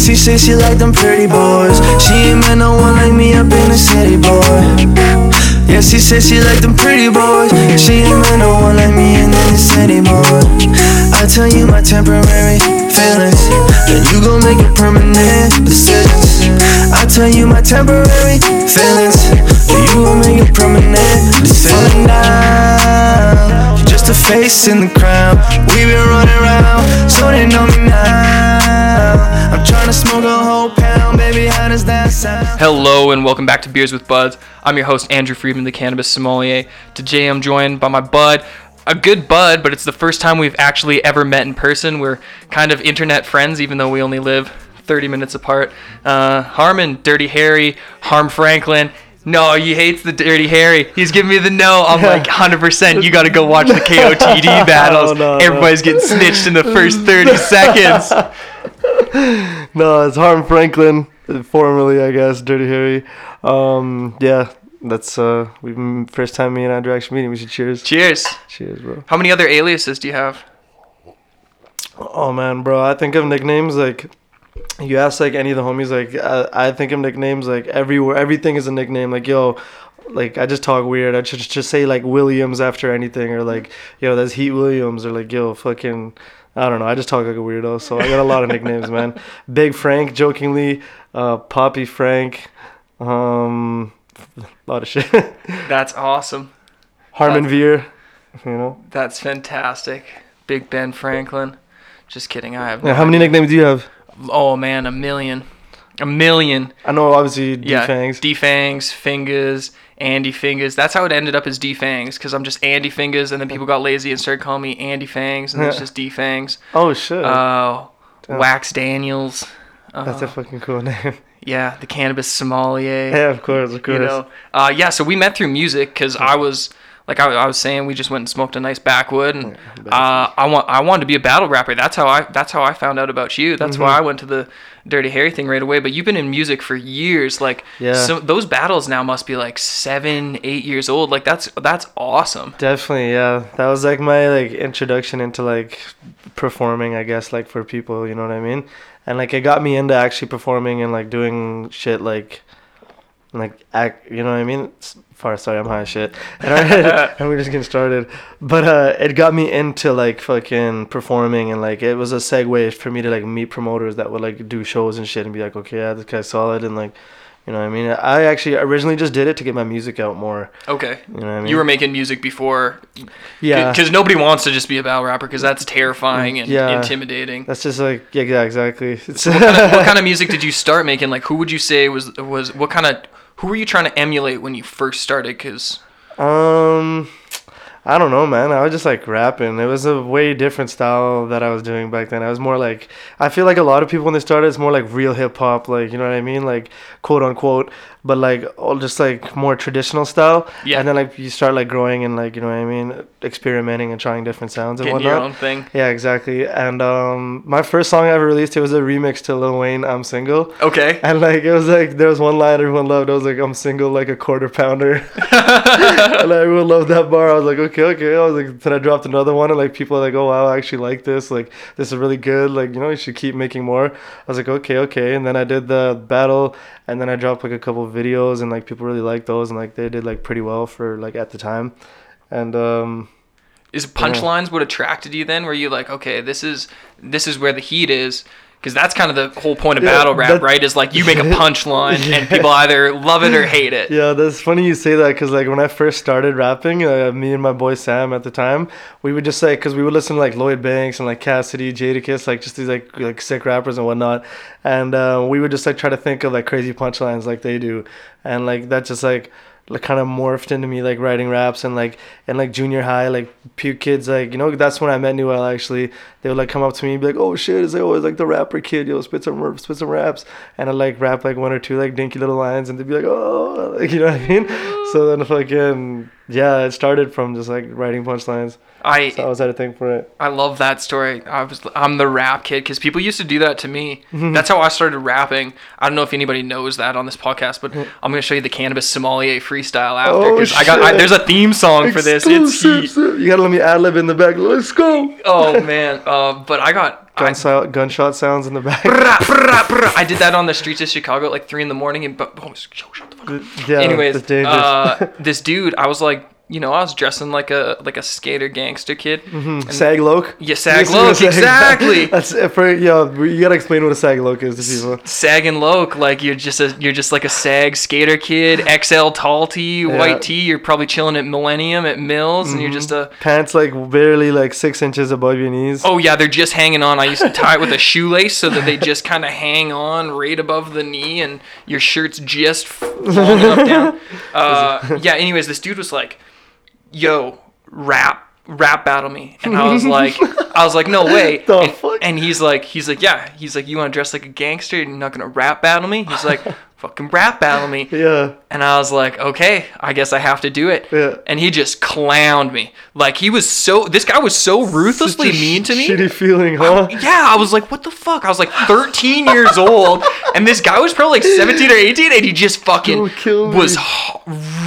she say she like them pretty boys. She ain't met no one like me up in the city, boy. Yeah, she say she like them pretty boys. She ain't met no one like me in the city, boy. I tell you my temporary feelings, then you gon' make it permanent decisions. I tell you my temporary feelings, then you gon' make it permanent decisions. you're just a face in the crowd. We been running around, so they know me now. I'm trying to smoke a whole pound, baby. How does that sound? Hello and welcome back to Beers with Buds. I'm your host Andrew Friedman, the cannabis sommelier. Today I'm joined by my bud, a good bud, but it's the first time we've actually ever met in person. We're kind of internet friends, even though we only live 30 minutes apart. Uh, Harmon, Dirty Harry, Harm Franklin. No, he hates the Dirty Harry. He's giving me the no. I'm like 100%. You got to go watch the KOTD battles. no, no. Everybody's getting snitched in the first 30 seconds. No, it's Harm Franklin, formerly I guess Dirty Harry. Um, yeah, that's uh, we first time me and Andrew actually meeting. We should cheers. Cheers. Cheers, bro. How many other aliases do you have? Oh man, bro, I think of nicknames like. You ask like any of the homies, like I, I think of nicknames like everywhere. Everything is a nickname. Like yo, like I just talk weird. I just just say like Williams after anything, or like yo, that's Heat Williams, or like yo, fucking. I don't know. I just talk like a weirdo, so I got a lot of nicknames, man. Big Frank, jokingly, uh, Poppy Frank, um, a lot of shit. That's awesome. Harmon Veer, you know. That's fantastic. Big Ben Franklin. Just kidding. I have. Yeah, how many nicknames do you have? Oh man, a million. A million. I know, obviously, D Yeah. Fangs. D Fangs, Fingers, Andy Fingers. That's how it ended up as D Fangs because I'm just Andy Fingers, and then people got lazy and started calling me Andy Fangs, and then it's just D Fangs. oh shit, Uh, Damn. Wax Daniels. Uh, that's a fucking cool name. yeah, the cannabis sommelier. yeah, of course, of course. you know uh, yeah so we met through music because i was like I, I was saying we just went and smoked a nice backwood and uh, i want i wanted to be a battle rapper that's how i that's how i found out about you that's Mm-hmm. why i went to the dirty harry thing right away but you've been in music for years like Yeah. so those battles now must be like seven eight years old like that's that's awesome Definitely, yeah. That was like my like introduction into like performing, I guess, like for people, you know what I mean? And like it got me into actually performing and like doing shit like like act, you know what I mean? Far sorry, I'm high shit. And, I, and we're just getting started. But uh it got me into like fucking performing and like it was a segue for me to like meet promoters that would like do shows and shit and be like, "Okay, yeah, this guy's solid." And like you know what I mean? I actually originally just did it to get my music out more. okay You know what I mean? you were making music before yeah. because nobody wants to just be a battle rapper because that's terrifying and Yeah. intimidating That's just like yeah, yeah exactly. What, kind of, what kind of music did you start making? Like, who would you say was was what kind of who were you trying to emulate when you first started? Because um, I don't know, man. I was just like rapping. It was a way different style that I was doing back then. I was more like I feel like a lot of people when they started, it's more like real hip hop, like you know what I mean, like quote unquote, but like all just like more traditional style. Yeah. And then like you start like growing and like you know what I mean, experimenting and trying different sounds and getting whatnot. your own thing. Yeah, exactly. And um, my first song I ever released it was a remix to Lil Wayne "I'm Single." Okay. And like it was like there was one line everyone loved. It was like I'm single like a quarter pounder. and everyone loved that bar. I was like, okay, okay. I was like, then I dropped another one, and like people are like, oh wow, I actually like this. Like this is really good. Like you know, you should keep making more. I was like, okay, okay. And then I did the battle, and then I dropped like a couple of videos, and like people really liked those, and like they did like pretty well for like at the time. And um, Is punchlines what attracted you then? Were you like, okay, this is this is where the heat is? Because that's kind of the whole point of Yeah, battle rap, that- right? Is like you make a punchline and people either love it or hate it. Yeah, that's funny you say that because like when I first started rapping, uh, me and my boy Sam at the time, we would just like because we would listen to like Lloyd Banks and like Cassidy, Jadakiss, like just these like like sick rappers and whatnot, and uh, we would just like try to think of like crazy punchlines like they do, and like that just like like kind of morphed into me like writing raps and like and like junior high like puke kids like you know that's when I met Newell actually. They would like come up to me and be like oh shit is they always like the rapper kid yo spit some spit some raps. And I like rap like one or two like dinky little lines and they'd be like oh like, you know what I mean? So then fucking yeah it started from just like writing punchlines I so I was had a thing for it I love that story. I was I'm the rap kid because people used to do that to me. Mm-hmm. That's how I started rapping. I don't know if anybody knows that on this podcast, but I'm gonna show you the cannabis sommelier freestyle after Oh, I got I, there's a theme song for this. It's heat. you gotta let me ad lib in the back let's go Oh man, uh, but I got gun sou- gunshot sounds in the back. Brah, brah, brah. I did that on the streets of Chicago at like three in the morning, and but oh, shut the fuck up. yeah, Anyways, uh, this dude, I was like, you know, I was dressing like a like a skater gangster kid. And- sag loke. Yeah, sag This is what loke, exactly. That's for yeah. You gotta explain what a sag loke is to people. Sag and Loke, like you're just a you're just like a sag skater kid, XL tall tee, white tee. You're probably chilling at Millennium at Mills, and you're just a Pants like barely like six inches above your knees. oh yeah, they're just hanging on. I used to tie it with a shoelace so that they just kind of hang on right above the knee, and your shirt's just long enough down. Uh, yeah. Anyways, this dude was like, "Yo, rap." Rap battle me, and I was like, I was like, no way. And, and he's like, he's like, yeah. He's like, you want to dress like a gangster? And you're not gonna rap battle me? He's like, fucking rap battle me. Yeah. And I was like, okay, I guess I have to do it. Yeah. And he just clowned me. Like he was so this guy was so ruthlessly mean to me. Shitty feeling, huh? Yeah, I was like, what the fuck? I was like 13 years old, and this guy was probably like 17 or 18, and he just fucking was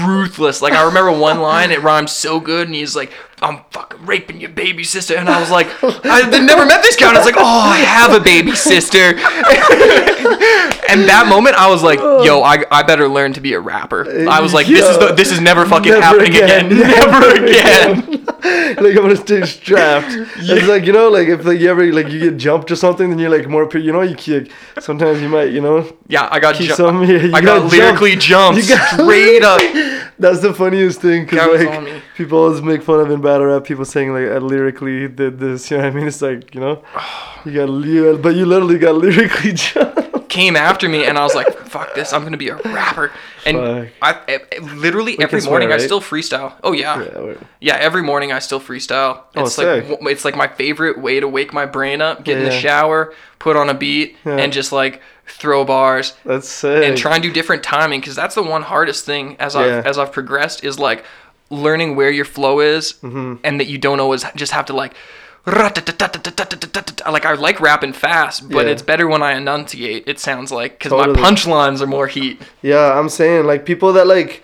ruthless. Like I remember one line, it rhymed so good, and he's like, "I'm fucking raping your baby sister," and I was like, I never met this guy, and I was like, "Oh, I have a baby sister." and that moment, I was like, "Yo, I, I better learn to be a rapper." I was like, "This is the, this is never fucking Never happening again, again. never again." like I'm gonna stay strapped. It's like you know, like if like you ever like you get jumped or something, then you're like more. You know, you kick. Sometimes you might, you know, Yeah, I got ju- some. Yeah, you I got jump. lyrically jumped You got- straight up. That's the funniest thing because like people always make fun of in battle rap people saying like I lyrically did this. You know what I mean? It's like you know, you got but you literally got lyrically jumped. Came after me and I was like, "Fuck this! I'm gonna be a rapper." And Fuck. I, I- literally every can swear, morning I still freestyle. Oh yeah. Yeah, yeah, Every morning I still freestyle. Oh, It's like sick. it's like my favorite way to wake my brain up. Get in the shower, put on a beat, Yeah. and just like throw bars That's sick. and try and do different timing because that's the one hardest thing as Yeah. I've as I've progressed is like learning where your flow is Mm-hmm. and that you don't always just have to like like I like rapping fast, but Yeah. it's better when I enunciate. It sounds like because Totally. my punchlines are more heat. Yeah, I'm saying like people that like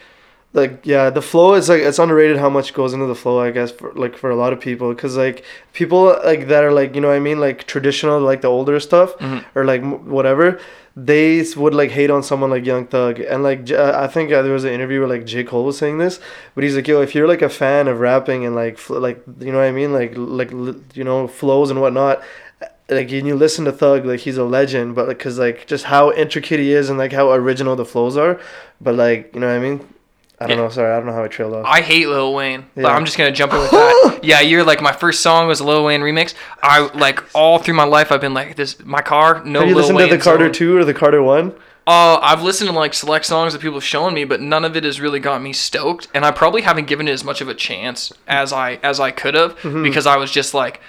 like yeah, the flow is like it's underrated how much goes into the flow, I guess for like for a lot of people cuz like people like that are like, you know what I mean, like traditional like the older stuff or like whatever, they would like hate on someone like Young Thug. And like uh, I think uh, there was an interview where like J. Cole was saying this, but he's like, "Yo, if you're like a fan of rapping and like like you know what I mean, like like li- you know, flows and whatnot, like and you listen to Thug, like he's a legend, but like, cause like just how intricate he is and like how original the flows are, but like you know what I mean. I don't Yeah. know. Sorry, I don't know how I trailed off. I hate Lil Wayne. But I'm just gonna jump in with that. yeah, you're like my first song was a Lil Wayne remix. I like all through my life I've been like this. My car, no Have you Lil listened Wayne to the Carter song. two or the Carter one? Uh, I've listened to like select songs that people have shown me, but none of it has really got me stoked, and I probably haven't given it as much of a chance as I as I could have Mm-hmm. because I was just like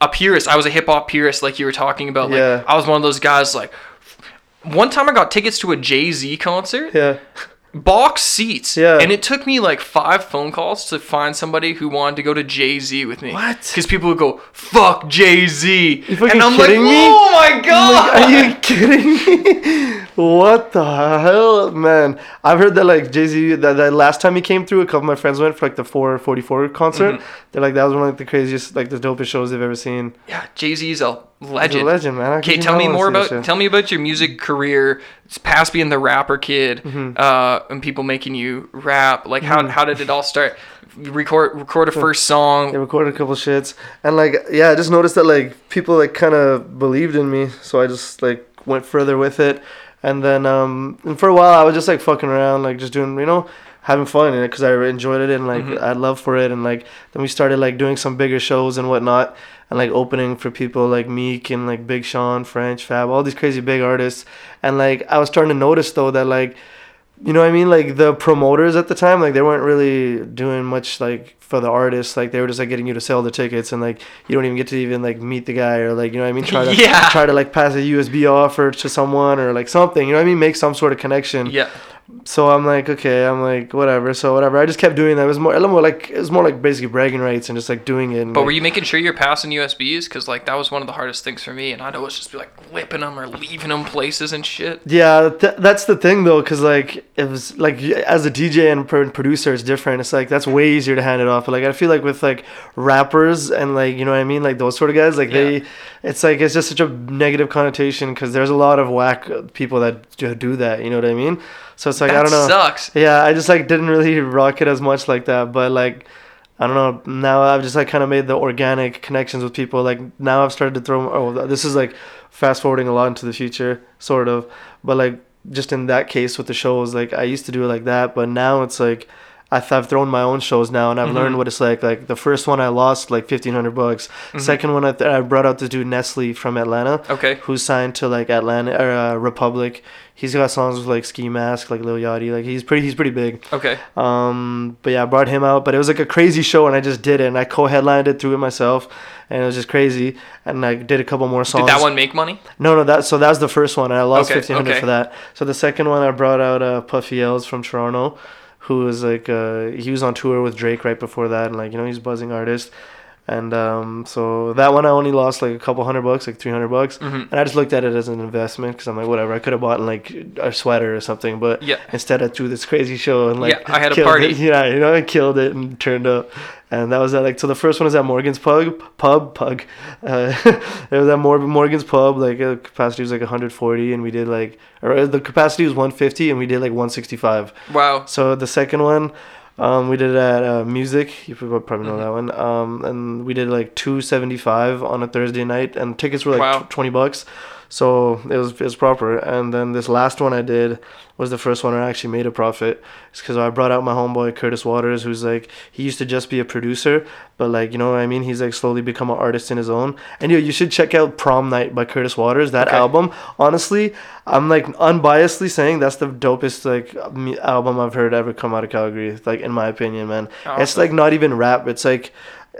a purist. I was a hip hop purist, like you were talking about. Like Yeah. I was one of those guys. Like one time I got tickets to a Jay Z concert, Yeah. Box seats, Yeah. and it took me like five phone calls to find somebody who wanted to go to Jay Z with me. What? Because people would go fuck Jay Z, and I'm like, me? oh my god. Are you kidding me? What the hell, man? I've heard that like Jay Z that, that last time he came through, a couple of my friends went for like the 444 concert. Mm-hmm. They're like that was one of like, the craziest, like the dopest shows they've ever seen. Yeah, Jay Z's a He's legend. a legend, man. Okay, tell me more about tell me about your music career. It's past being the rapper kid, Mm-hmm. uh, and people making you rap. Like how how did it all start? Record record a first They song. recorded a couple shits, and like yeah, I just noticed that like people like kind of believed in me, so I just like went further with it, and then um and for a while I was just like fucking around, like just doing you know having fun in it because I enjoyed it and like I had love for it, and like then we started like doing some bigger shows and whatnot, and like opening for people like Meek and like Big Sean, French Fab, all these crazy big artists, and like I was starting to notice though that like you know what I mean? Like the promoters at the time, like they weren't really doing much like for the artists. Like they were just like getting you to sell the tickets, and like you don't even get to even like meet the guy or like you know what I mean? Try to Yeah. try to like pass a USB offer to someone or like something. You know what I mean? Make some sort of connection. Yeah, so I'm like, okay, I'm like, whatever. So whatever. I just kept doing that. It was more, a little more like, it was more like basically bragging rights and just like doing it. But like- were you making sure you're passing USBs? Because like that was one of the hardest things for me, and I'd always just be like whipping them or leaving them places and shit. Yeah, th- that's the thing though, because like it was like as a DJ and producer, it's different. It's like that's way easier to hand it off. But like I feel like with like rappers and like you know what I mean, like those sort of guys, like they, it's like it's just such a negative connotation because there's a lot of whack people that do that. You know what I mean? So it's like that I don't know. sucks. Yeah, I just like didn't really rock it as much like that, but like I don't know. Now I've just like kind of made the organic connections with people. Like now I've started to throw. Oh, this is like fast forwarding a lot into the future, sort of. But like just in that case with the shows, like I used to do it like that, but now it's like. I th- I've thrown my own shows now, and I've Mhm. learned what it's like. Like the first one, I lost like fifteen hundred bucks. Mhm. Second one, I, th- I brought out this dude Nessly from Atlanta, Okay. who's signed to like Atlanta or uh, Republic. He's got songs with like Ski Mask, like Lil Yachty. Like he's pretty, he's pretty big. Okay. Um, but yeah, I brought him out. But it was like a crazy show, and I just did it. And I co-headlined it through it myself, and it was just crazy. And I did a couple more songs. Did that one make money? No, no, that so that was the first one, and I lost Okay, fifteen hundred okay. for that. So the second one, I brought out uh, Puffy L'z from Toronto, who was like uh, he was on tour with Drake right before that, and like you know he's a buzzing artist. And um, so that one I only lost like a couple hundred bucks, like three hundred bucks, Mhm. and I just looked at it as an investment because I'm like, whatever, I could have bought like a sweater or something, but Yeah. instead I threw this crazy show and like Yeah, I had a party. It. Yeah, you know, I killed it and turned up, and that was at like so the first one was at Morgan's Pub, pub, pug. Uh, it was at Morgan's Pub, like uh, capacity was like 140, and we did like or uh, the capacity was 150, and we did like 165. Wow. So the second one, um, we did it at uh, Music. You probably know Mhm. that one. Um, and we did like 275 on a Thursday night, and tickets were like Wow. tw 20 bucks. So it was it was proper. And then this last one I did was the first one I actually made a profit. It's because I brought out my homeboy Curtis Waters, who's like he used to just be a producer, but like you know what I mean. He's like slowly become an artist in his own. And yo, you should check out Prom Night by Curtis Waters. That Okay. album, honestly, I'm like unbiasedly saying that's the dopest like album I've heard ever come out of Calgary. Like in my opinion, man. It's like not even rap. It's like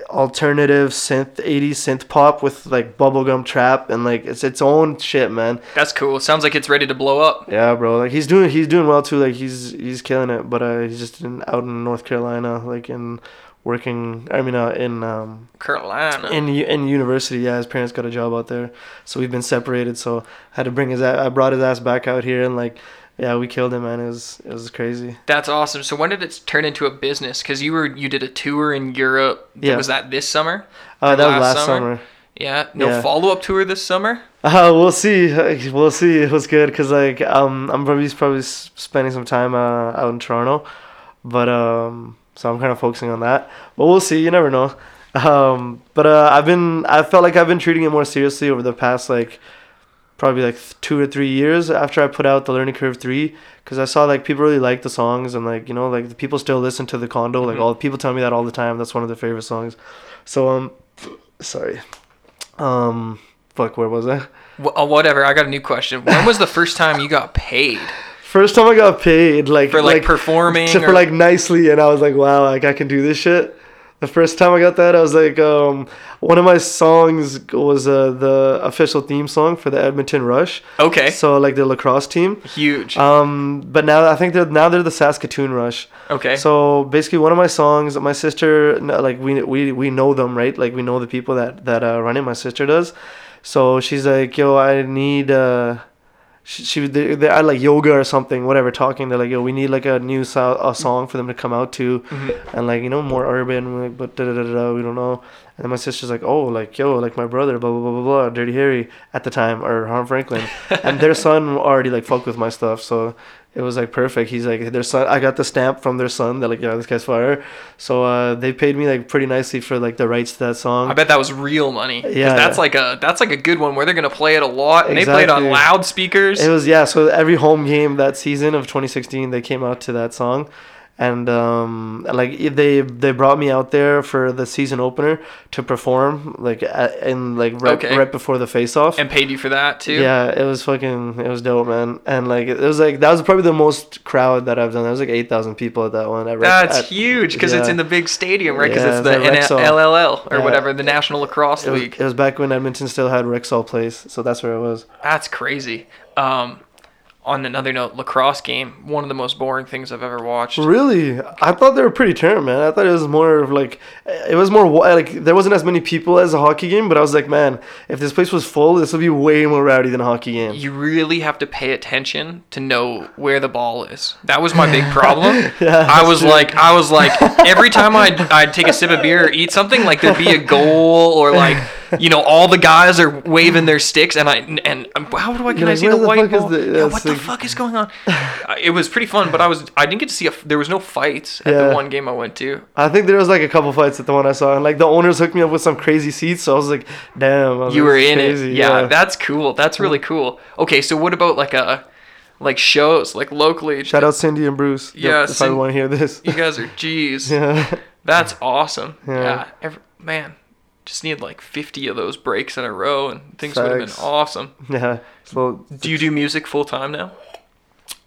alternative synth 80s synth pop with like bubblegum trap and like it's its own shit, man. That's cool. Sounds like it's ready to blow up. Yeah, bro. Like he's doing he's doing well too. Like he's he's killing it. But uh, he's just in, out in North Carolina, like in working. I mean, uh, in um Carolina. in in university. Yeah, his parents got a job out there, so we've been separated. So I had to bring his. I brought his ass back out here and like. Yeah, we killed him, man. It was it was crazy. That's awesome. So when did it turn into a business? Because you were you did a tour in Europe. Yeah. Was that this summer? Uh, that was last last summer? summer. Yeah. No Yeah. follow up tour this summer. Uh, we'll see. We'll see. It was good because like um I'm probably probably spending some time uh, out in Toronto, but um so I'm kind of focusing on that. But we'll see. You never know. Um, but uh, I've been I felt like I've been treating it more seriously over the past like probably like two or three years after I put out the Learning Curve three because I saw like people really like the songs and like you know like the people still listen to the condo like Mhm. all people tell me that all the time that's one of their favorite songs. So um sorry. Um fuck where was I? Wh- uh, whatever. I got a new question. When was the first time you got paid First time I got paid, like for like, performing? to- or- for like nicely, and I was like, wow, like I can do this shit. The first time I got that, I was like, um, one of my songs was uh, the official theme song for the Edmonton Rush. okay. So like the lacrosse team. Huge. Um, but now I think they're now they're the Saskatoon Rush. okay. So basically, one of my songs, my sister, like we we we know them, right? Like we know the people that that uh, run it. My sister does. So she's like, "Yo, I need." Uh, she, she they, they like yoga or something, whatever. Talking, they're like, "Yo, we need like a new so- a song for them to come out to, Mhm. and like you know more urban, like, but da da da da. We don't know." And then my sister's like, "Oh, like yo, like my brother, blah blah blah blah blah, Dirty Harry at the time, or Harm Franklin, and their son already like fucked with my stuff, so it was like perfect. He's like their son. I got the stamp from their son. They're like, yeah, this guy's fire. So uh, they paid me like pretty nicely for like the rights to that song. I bet that was real money. Yeah. That's like a that's like a good one where they're gonna play it a lot and they played on loudspeakers. It was yeah. So every home game that season of 2016, they came out to that song, and um, like they they brought me out there for the season opener to perform like in like right, Okay. right before the face off. and paid you for that too. Yeah, it was fucking, it was dope, man. And like, it was like that was probably the most crowd that I've done. There was like eight thousand people at that one. At That's at- huge because it's in the big stadium, right? Because Yeah, it's the it's. NLL or Yeah. whatever, the National Lacrosse It was, League. it was back when Edmonton still had Rexall Place, so that's where it was. That's crazy. Um, on another note, lacrosse game, one of the most boring things I've ever watched. Really, I thought they were pretty turned, man. I thought it was more of like, it was more like there wasn't as many people as a hockey game, but I was like, man, if this place was full, this would be way more rowdy than a hockey game. You really have to pay attention to know where the ball is. That was my big problem. Yeah, I was true. like, I was like, every time I'd, I'd take a sip of beer or eat something, like there'd be a goal or like, you know, all the guys are waving their sticks, and I and um, how do I can You're I like, see the the white ball? the- yeah, what the like- fuck is going on? Uh, it was pretty fun, but I was I didn't get to see a. There was no fights at Yeah. the one game I went to. I think there was like a couple fights at the one I saw, and like the owners hooked me up with some crazy seats, so I was like, damn. Was You were in crazy, it. Yeah, that's cool. That's really cool. Okay, so what about like a like shows like locally? Shout out Cindy and Bruce. Yeah, if I Cin- want to hear this. You guys are G's. yeah. That's awesome. Yeah. Yeah. every, man, just need like 50 of those breaks in a row and things would have been awesome. Yeah. So Do you do music full time now?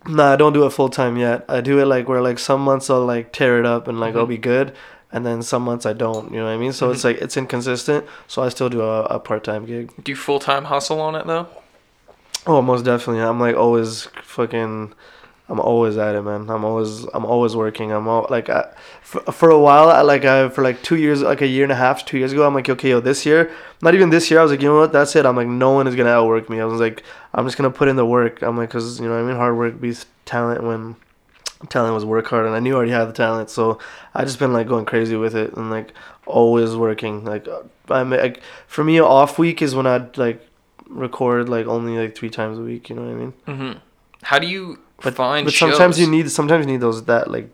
Nah, I don't do it full time yet. I do it like where like some months I'll like tear it up and like I'll Mhm. be good, and then some months I don't. You know what I mean? So it's Mhm. like it's inconsistent. So I still do a, a part time gig. Do you full time hustle on it though? Oh, most definitely. I'm like always fucking. I'm always at it, man. I'm always I'm always working. I'm all like I, for, for a while. I like I for like two years, like a year and a half, two years ago. I'm like, okay, yo, this year, not even this year. I was like, you know what? That's it. I'm like, no one is gonna outwork me. I was like, I'm just gonna put in the work. I'm like, cause you know, I mean, hard work beats talent when talent was work hard, and I knew I already had the talent. So I just been like going crazy with it and like always working. Like I'm like for me, off week is when I'd like record like only like three times a week. You know what I mean? Mm-hmm. How do you But, find but sometimes shows? you need sometimes you need those that like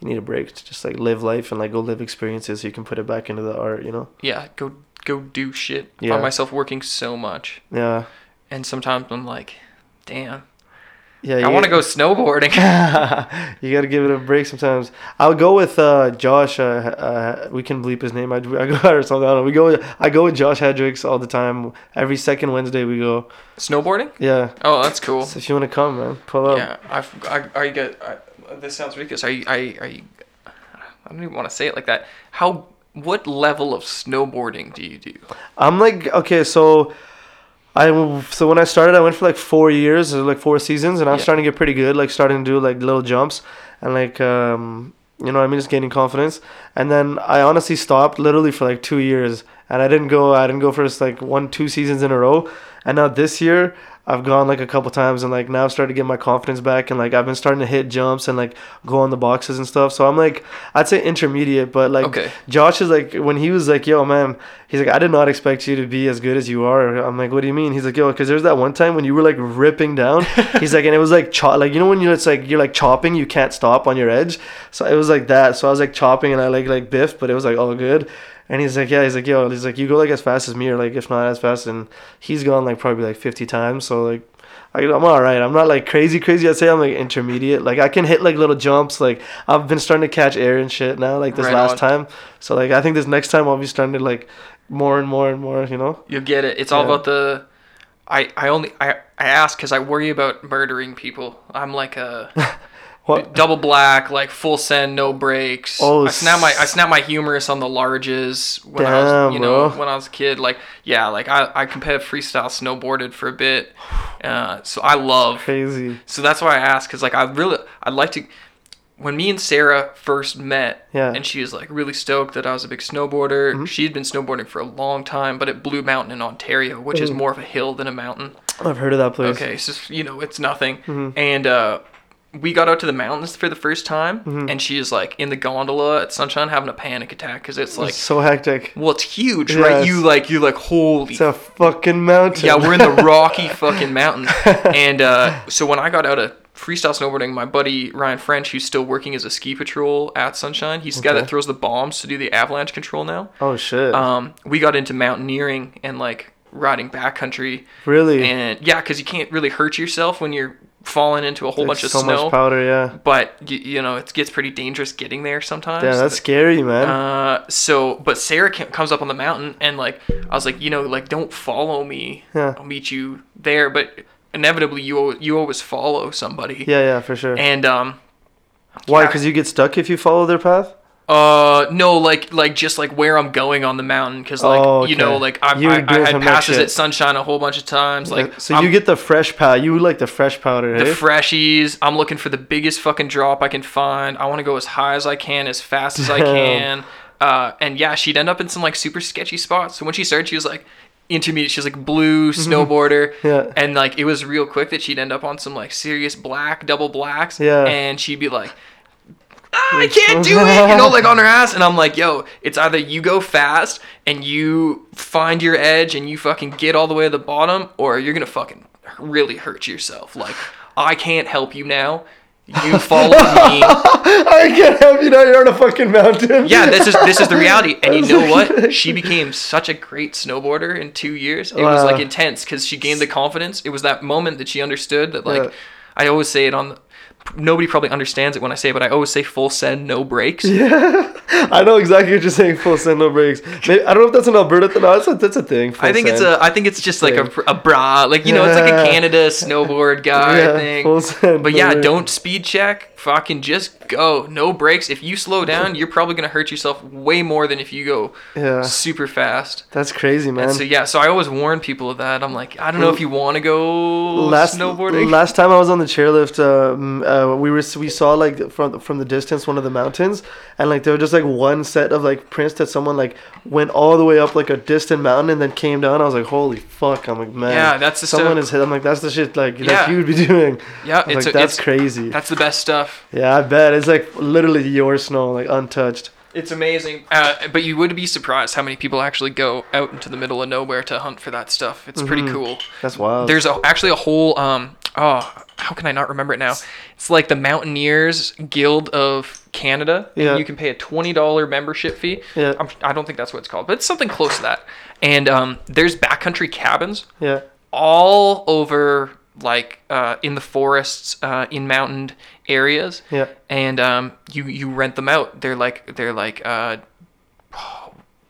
you need a break to just like live life and like go live experiences so you can put it back into the art. You know? yeah, go go do shit. I Yeah. find myself working so much, Yeah. and sometimes I'm like, damn, Yeah. I want to go snowboarding. you gotta give it a break sometimes. I'll go with uh, Josh. Uh, uh, we can bleep his name. I, I go or something. I don't know. We go. I go with Josh Hedricks all the time. Every second Wednesday we go. Snowboarding? Yeah. Oh, that's cool. So if you wanna come, man, pull up. Yeah, I've, I, are you get? I, this sounds ridiculous. Are you, are you, are you? I don't even want to say it like that. How? What level of snowboarding do you do? I'm like okay, so I so when I started, I went for like four years, or like four seasons, and I was Yeah. starting to get pretty good. Like starting to do like little jumps, and like um, you know, I mean, just gaining confidence. And then I honestly stopped literally for like two years, and I didn't go. I didn't go for like one, two seasons in a row. And now this year, I've gone like a couple times, and like now I've started to get my confidence back, and like I've been starting to hit jumps and like go on the boxes and stuff. So I'm like, I'd say intermediate, but like Okay. Josh is like when he was like, "Yo, man," he's like, "I did not expect you to be as good as you are." I'm like, "What do you mean?" He's like, "Yo, because there's that one time when you were like ripping down." he's like, and it was like chop, like you know when you it's like you're like chopping, you can't stop on your edge. So it was like that. So I was like chopping, and I like like biff, but it was like all good. And he's like, yeah, he's like, yo, he's like, you go like as fast as me, or like if not as fast, and he's gone like probably like 50 times. So like. I, I'm all right. I'm not like crazy, crazy. I'd say I'm like intermediate. Like I can hit like little jumps. Like I've been starting to catch air and shit now. Like this Right last on. time. So like I think this next time I'll be starting to like more and more and more. You know. You'll get it. It's all Yeah. about the. I I only I I ask because I worry about murdering people. I'm like a What? double black, like full send, no breaks. Oh, I snap my I snap my humerus on the larges when I Damn, was you know bro. when I was a kid. Like yeah, like I I competitive freestyle snowboarded for a bit, uh, so I love Crazy. So that's why I asked, because like I really, I'd like to. When me and Sarah first met, Yeah. and she was like really stoked that I was a big snowboarder. Mhm. She had been snowboarding for a long time, but at Blue Mountain in Ontario, which is more of a hill than a mountain. I've heard of that place. Okay, so you know, it's nothing. Mhm. And uh, we got out to the mountains for the first time, Mhm. and she is like in the gondola at Sunshine having a panic attack because it's like, it's so hectic. well, it's huge, Yeah, right? You like you like holy It's a fucking mountain. yeah, we're in the rocky fucking mountain, And uh, so when I got out of freestyle snowboarding, my buddy Ryan French, who's still working as a ski patrol at Sunshine, he's the guy that throws the bombs to do the avalanche control now. oh shit. Um, we got into mountaineering and like riding backcountry. really? And yeah, because you can't really hurt yourself when you're falling into a whole bunch of so snow. much powder. Yeah. but you, you know, it gets pretty dangerous getting there sometimes. Yeah, that's scary, man. Uh, so, but Sarah comes up on the mountain and like, I was like, you know, like don't follow me. Yeah. I'll meet you there. But inevitably, you you always follow somebody. yeah, yeah, for sure. And um, Why? yeah. Because you get stuck if you follow their path. Uh, no, like like just like where I'm going on the mountain, because like Oh, you know, like I've, You I, I had some of that passes at Sunshine a whole bunch of times. Like so I'm- you get the fresh powder. You like the fresh powder, the freshies. I'm looking for the biggest fucking drop I can find. I want to go as high as I can, as fast as I can. Uh, and yeah, she'd end up in some like super sketchy spots. So when she started, she was like intermediate. She was like blue snowboarder. Mm-hmm. Yeah. And like it was real quick that she'd end up on some like serious black double blacks. Yeah. And she'd be like. "Ah, I can't do it, you know, like on her ass, and I'm like, yo, it's either you go fast and you find your edge and you fucking get all the way to the bottom, or you're gonna fucking really hurt yourself. Like, I can't help you now. You follow me. I can't help you now. You're on a fucking mountain. Yeah, this is this is the reality. And you know what? She became such a great snowboarder in two years. It was like intense because she gained the confidence. It was that moment that she understood that like Yeah. I always say it on. Nobody probably understands it when I say it, but I always say full send, no breaks. Yeah, I know exactly what you're saying. Full send, no breaks. Maybe, I don't know if that's an Alberta thing. No, that's a, that's a thing. I think it's a. I think it's just like a, a bra, like you know, it's like a Canada snowboard guy Yeah, thing. full send, but yeah, breaks. don't speed check. Fucking just go. No breaks. If you slow down, you're probably gonna hurt yourself way more than if you go Yeah. super fast. That's crazy, man. And so yeah, so I always warn people of that. I'm like, I don't know if you want to go last snowboarding. last time I was on the chairlift, um, uh, we were we saw like from from the distance one of the mountains, and like there was just like one set of like prints that someone like went all the way up like a distant mountain and then came down. I was like, holy fuck! I'm like, man, Yeah, that's the someone stuff- is hit. I'm like, that's the shit like Yeah. that you would be doing. Yeah, it's like, a- that's it's- crazy. That's the best stuff. yeah, I bet it's like literally your snow, like untouched. It's amazing. Uh, but you would be surprised how many people actually go out into the middle of nowhere to hunt for that stuff. It's pretty Mhm. cool. That's wild. There's a, actually a whole um oh how can I not remember it now? It's like the Mountaineers Guild of Canada. and Yeah. You can pay a twenty dollar membership fee. Yeah. I'm, I don't think that's what it's called, but it's something close to that. And um, there's backcountry cabins yeah, all over like uh, in the forests uh, in mountain areas yeah, and um, you you rent them out they're like they're like uh,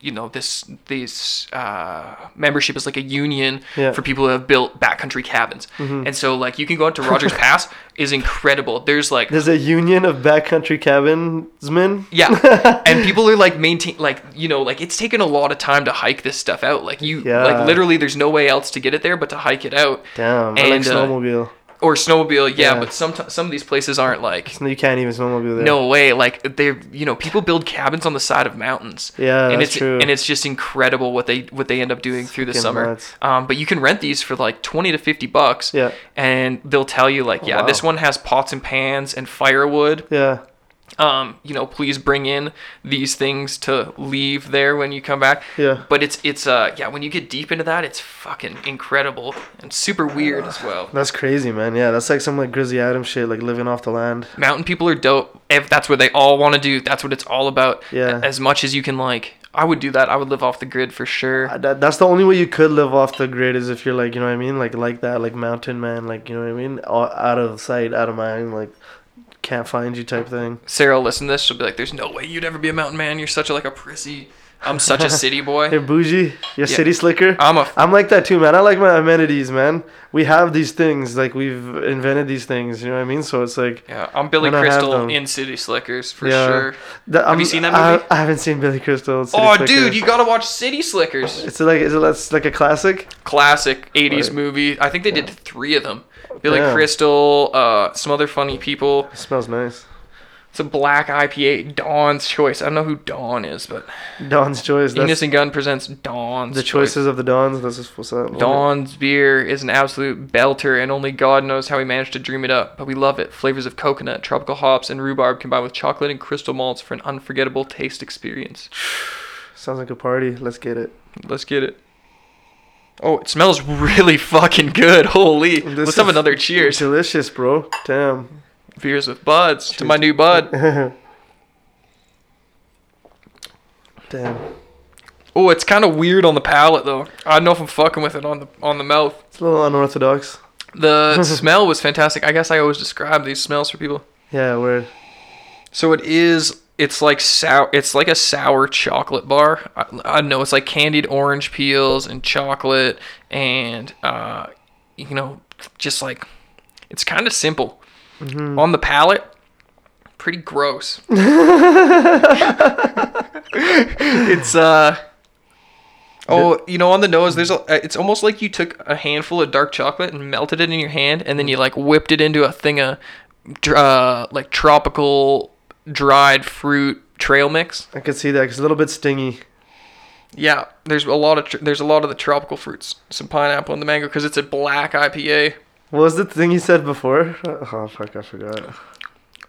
you know this this uh, membership is like a union Yeah. for people who have built backcountry cabins and so like you can go out to Rogers Pass is incredible there's like There's a union of backcountry cabinsmen. yeah, and people are like maintain like you know like it's taken a lot of time to hike this stuff out. Like you Yeah. like literally there's no way else to get it there but to hike it out Damn, I like And, uh, snowmobile. Or snowmobile. Yeah, Yeah. but some some of these places aren't like You can't even snowmobile there. no way. Like they're you know people build cabins on the side of mountains. Yeah, and that's it's true. and it's just incredible what they what they end up doing through the summer. Um, but you can rent these for like twenty to fifty bucks. Yeah. and they'll tell you like, yeah, wow. this one has pots and pans and firewood Yeah, um, you know, please bring in these things to leave there when you come back. Yeah. But it's it's uh yeah, when you get deep into that, it's fucking incredible and super weird as well. that's crazy, man. Yeah, that's like some like Grizzly Adams shit, like living off the land. Mountain people are dope. If that's what they all want to do, that's what it's all about. Yeah. As much as you can like I would do that. I would live off the grid for sure. Uh, That, that's the only way you could live off the grid is if you're like, you know what I mean, like like that, like mountain man, like you know what I mean, All- out of sight, out of mind, like can't find you type thing. Sarah will listen to this, she'll be like, There's no way you'd ever be a mountain man. You're such a like a prissy. I'm such a city boy. Hey, bougie, you're Yeah. city slicker. I'm a I'm like that too, man. I like my amenities, man. We have these things, like we've invented these things. You know what I mean? So it's like, yeah, I'm Billy I Crystal in City Slickers for Yeah. sure. that, Have I'm- you seen that movie? I haven't seen Billy Crystal. City Oh, Slicker. dude, you gotta watch City Slickers. It's like, is it that's like a classic? Classic '80s Right. movie. I think they did three of them. Billy. Crystal, uh, some other funny people. It smells nice. It's a black IPA. Dawn's Choice. I don't know who Dawn is, but Dawn's choice. That's Enos and Gun presents Dawn's the Choice. choices of the Dawns. That's just what's up. Dawn's beer is an absolute belter, and only God knows how he managed to dream it up. But we love it. Flavors of coconut, tropical hops, and rhubarb combined with chocolate and crystal malts for an unforgettable taste experience. Sounds like a party. Let's get it. Let's get it. Oh, it smells really fucking good. Holy. This Let's have is another cheers. Delicious, bro. Damn. Beers with buds to my new bud. Damn. Oh, it's kind of weird on the palate though. I don't know if I'm fucking with it on the on the mouth. It's a little unorthodox. The smell was fantastic. I guess I always describe these smells for people. Yeah, weird. So it is. It's like sour. It's like a sour chocolate bar. I, I know. It's like candied orange peels and chocolate, and uh, you know, just like it's kind of simple Mm-hmm. on the palate. pretty gross. it's uh Oh, you know, on the nose, there's a. uh, It's almost like you took a handful of dark chocolate and melted it in your hand, and then you like whipped it into a thing of, uh, like tropical dried fruit trail mix. I could see that. 'cause It's a little bit stingy. Yeah, there's a lot of tr- there's a lot of the tropical fruits, some pineapple and the mango, because it's a black IPA. What was the thing you said before? Oh fuck, I forgot.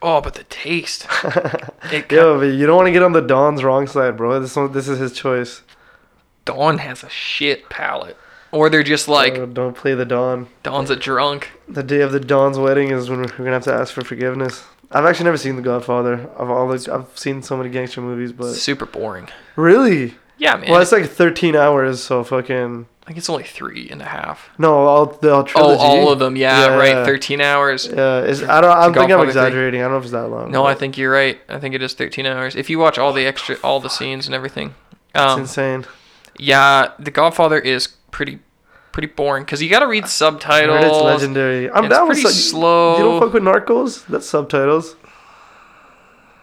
Oh, but the taste. It Yo, but you don't want to get on the Don's wrong side, bro. This one, this is his choice. Don has a shit palate. Or they're just like, Uh, don't play the Don. Don's a drunk. The day of the Don's wedding is when we're gonna have to ask for forgiveness. I've actually never seen The Godfather. I've all I've seen so many gangster movies, but Super boring. really, Yeah, man. well, it's like 13 hours, so fucking I think it's only three and a half. no, all the all Oh, all of them. Yeah, Yeah. right. 13 hours. Yeah, is I don't. I don't think I'm three. exaggerating. I don't know if it's that long. No, I think you're right. I think it is 13 hours. If you watch all the extra, all the scenes and everything. it's Um, insane. yeah, The Godfather is pretty, pretty boring because you got to read subtitles. it's legendary. I'm It's with pretty su- slow. You don't fuck with Narcos? That's subtitles.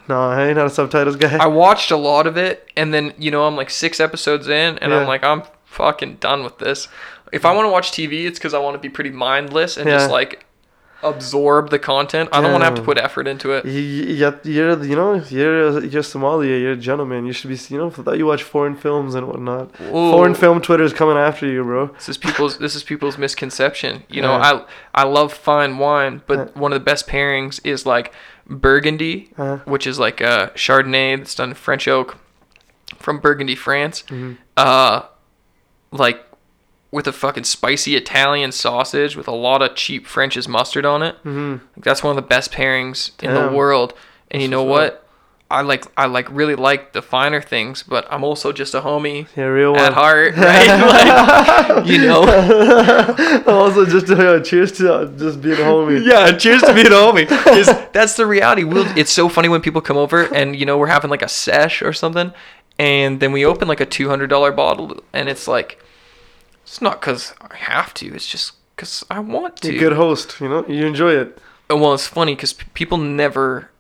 No, I ain't not a subtitles guy. I watched a lot of it, and then you know I'm like six episodes in, and Yeah. I'm like I'm fucking done with this. If I want to watch TV, it's because I want to be pretty mindless and just like absorb the content. I don't want to have to put effort into it. You, you, you're, you know, you're, you're sommelier. You're a gentleman. You should be, you know, thought you watch foreign films and whatnot. Ooh. Foreign film Twitter is coming after you, bro. This is people's this is people's misconception. You know, Yeah. I I love fine wine, but Yeah. one of the best pairings is like Burgundy, Uh-huh. which is like a Chardonnay that's done French oak from Burgundy, France. Mm-hmm. Uh, like with a fucking spicy Italian sausage with a lot of cheap French's mustard on it. Mm-hmm. Like, that's one of the best pairings in the world. And you know what? I like I like really like the finer things, but I'm also just a homie Yeah, real one. at heart, right? like, you know. also, just uh, cheers to uh, just being a homie. Yeah, cheers to being a homie. that's the reality. We'll, it's so funny when people come over and you know we're having like a sesh or something, and then we open like a two hundred dollar bottle, and it's like, it's not because I have to. It's just because I want to. You're a good host. You know, you enjoy it. And, well, it's funny because people never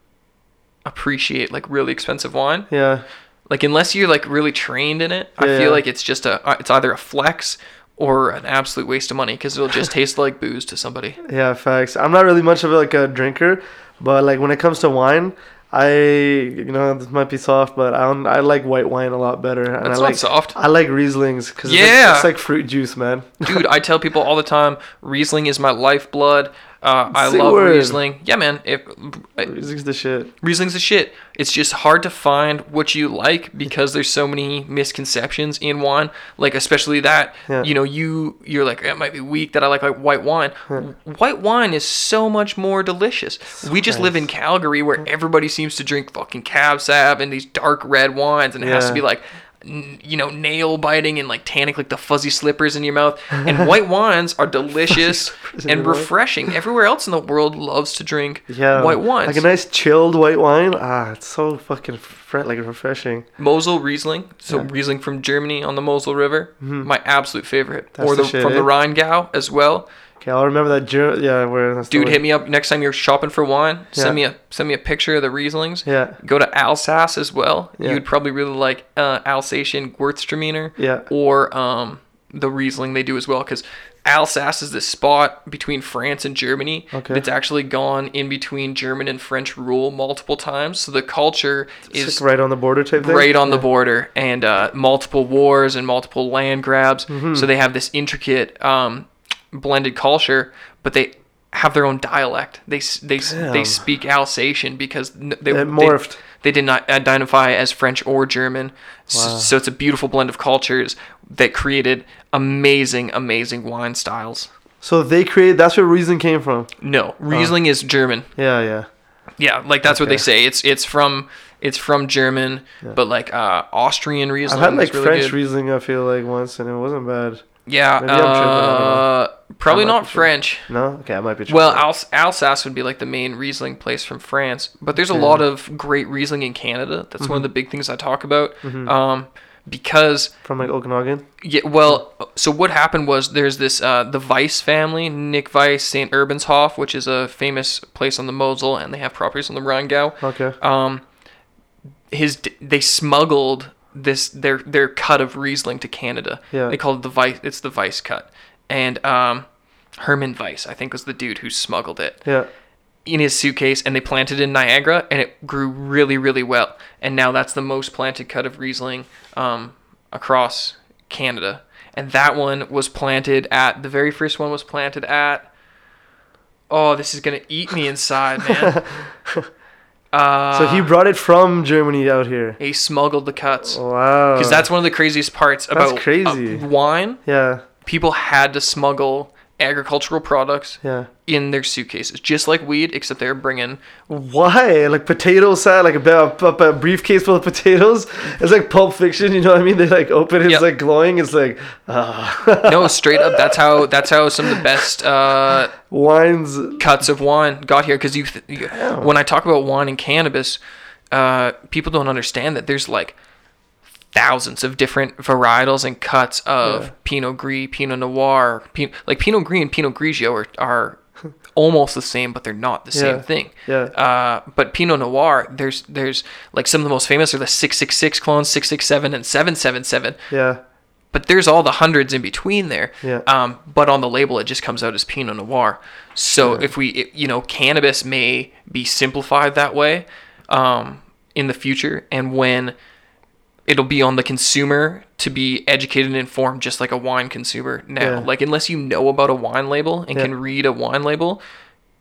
appreciate like really expensive wine. Yeah. Like unless you're like really trained in it, I feel yeah. like it's just a uh, it's either a flex or an absolute waste of money because it'll just taste like booze to somebody. Yeah, facts. I'm not really much of like a drinker, but like when it comes to wine, I you know this might be soft, but I don't, I like white wine a lot better. And That's I not like soft. I like Rieslings because it's, Yeah. like, it's like fruit juice, man. Dude, I tell people all the time, Riesling is my lifeblood. Uh, I love word. Riesling. Yeah, man. If Riesling's the shit. Riesling's the shit. It's just hard to find what you like because there's so many misconceptions in wine. Like especially that, Yeah. you know, you you're like it might be weak that I like like white wine. White wine is so much more delicious. we just live in. Calgary where everybody seems to drink fucking Cab Sav and these dark red wines, and it has to be like. You know, nail biting and like tannic, like the fuzzy slippers in your mouth. And white wines are delicious and refreshing. Everywhere else in the world loves to drink Yeah, white wines. Like a nice chilled white wine. Ah, it's so fucking fre- like refreshing. Mosel Riesling, so Yeah. Riesling from Germany on the Mosel River, my absolute favorite. That's or the the, shit, from eh? the Rheingau as well. Okay, I'll remember that. Ger- yeah, where that's the Dude, hit me up next time you're shopping for wine. Send Yeah. me a send me a picture of the Rieslings. Yeah, Go to Alsace as well. Yeah. You would probably really like uh, Alsatian Gewürztraminer. Yeah. Or um, the Riesling they do as well because Alsace is this spot between France and Germany Okay. that's actually gone in between German and French rule multiple times. So the culture it's is like right on the border type thing. right on the border and uh, multiple wars and multiple land grabs. Mm-hmm. So they have this intricate um, blended culture, but they have their own dialect. They they s- they speak Alsatian because they It morphed. They, they did not identify as French or German. Wow. So it's a beautiful blend of cultures that created amazing, amazing wine styles. So they created. That's where Riesling came from. No, Riesling is German. Yeah, yeah. Yeah, like that's what they say. It's it's from it's from German, but like uh, Austrian Riesling. I've had like really French good. Riesling. I feel like once, and it wasn't bad. Yeah, Maybe I'm tripping, I don't uh, probably not. French. No, okay, I might be. Well. Alsace, Alsace would be like the main Riesling place from France, but there's a Yeah. lot of great Riesling in Canada. That's one of the big things I talk about. Um, because From like Okanagan. yeah, well, so what happened was there's this uh, the Weis family, Nik Weis, St. Urbanshof, which is a famous place on the Mosel, and they have properties on the Rheingau. Okay. Um, his they smuggled this their their cut of Riesling to Canada. Yeah. They called it the Vice. It's the Vice cut, and um, Hermann Weis, I think, was the dude who smuggled it Yeah. in his suitcase and they planted it in Niagara and it grew really, really well. And now that's the most planted cut of Riesling um, across Canada. And that one was planted at the very first one was planted at. Oh, this is gonna eat me inside, man. Uh, So he brought it from Germany out here. he smuggled the cuts Wow. because that's one of the craziest parts about crazy. uh, wine. Yeah. People had to smuggle agricultural products Yeah. in their suitcases, just like weed, except they're bringing Why? Like potato salad, like a, a, a briefcase full of potatoes. It's like Pulp Fiction, you know what I mean? They like open it, it's Yep. like glowing. It's like, ah. no, straight up. That's how. That's how some of the best uh, wines. cuts of wine got here. Because you, th- you when I talk about wine and cannabis, uh, people don't understand that there's like thousands of different varietals and cuts of Yeah. Pinot Gris, Pinot Noir, like Pinot Gris and Pinot Grigio are, are almost the same, but they're not the same thing. Yeah. Uh, but Pinot Noir, there's there's like some of the most famous are the 666 clones, 667 and 777 Yeah. but there's all the hundreds in between there. Yeah. Um, but on the label, it just comes out as Pinot Noir. So if we, it- you know, cannabis may be simplified that way um, in the future, and when it'll be on the consumer to be educated and informed, just like a wine consumer now. Yeah. Like unless you know about a wine label and Yeah. can read a wine label,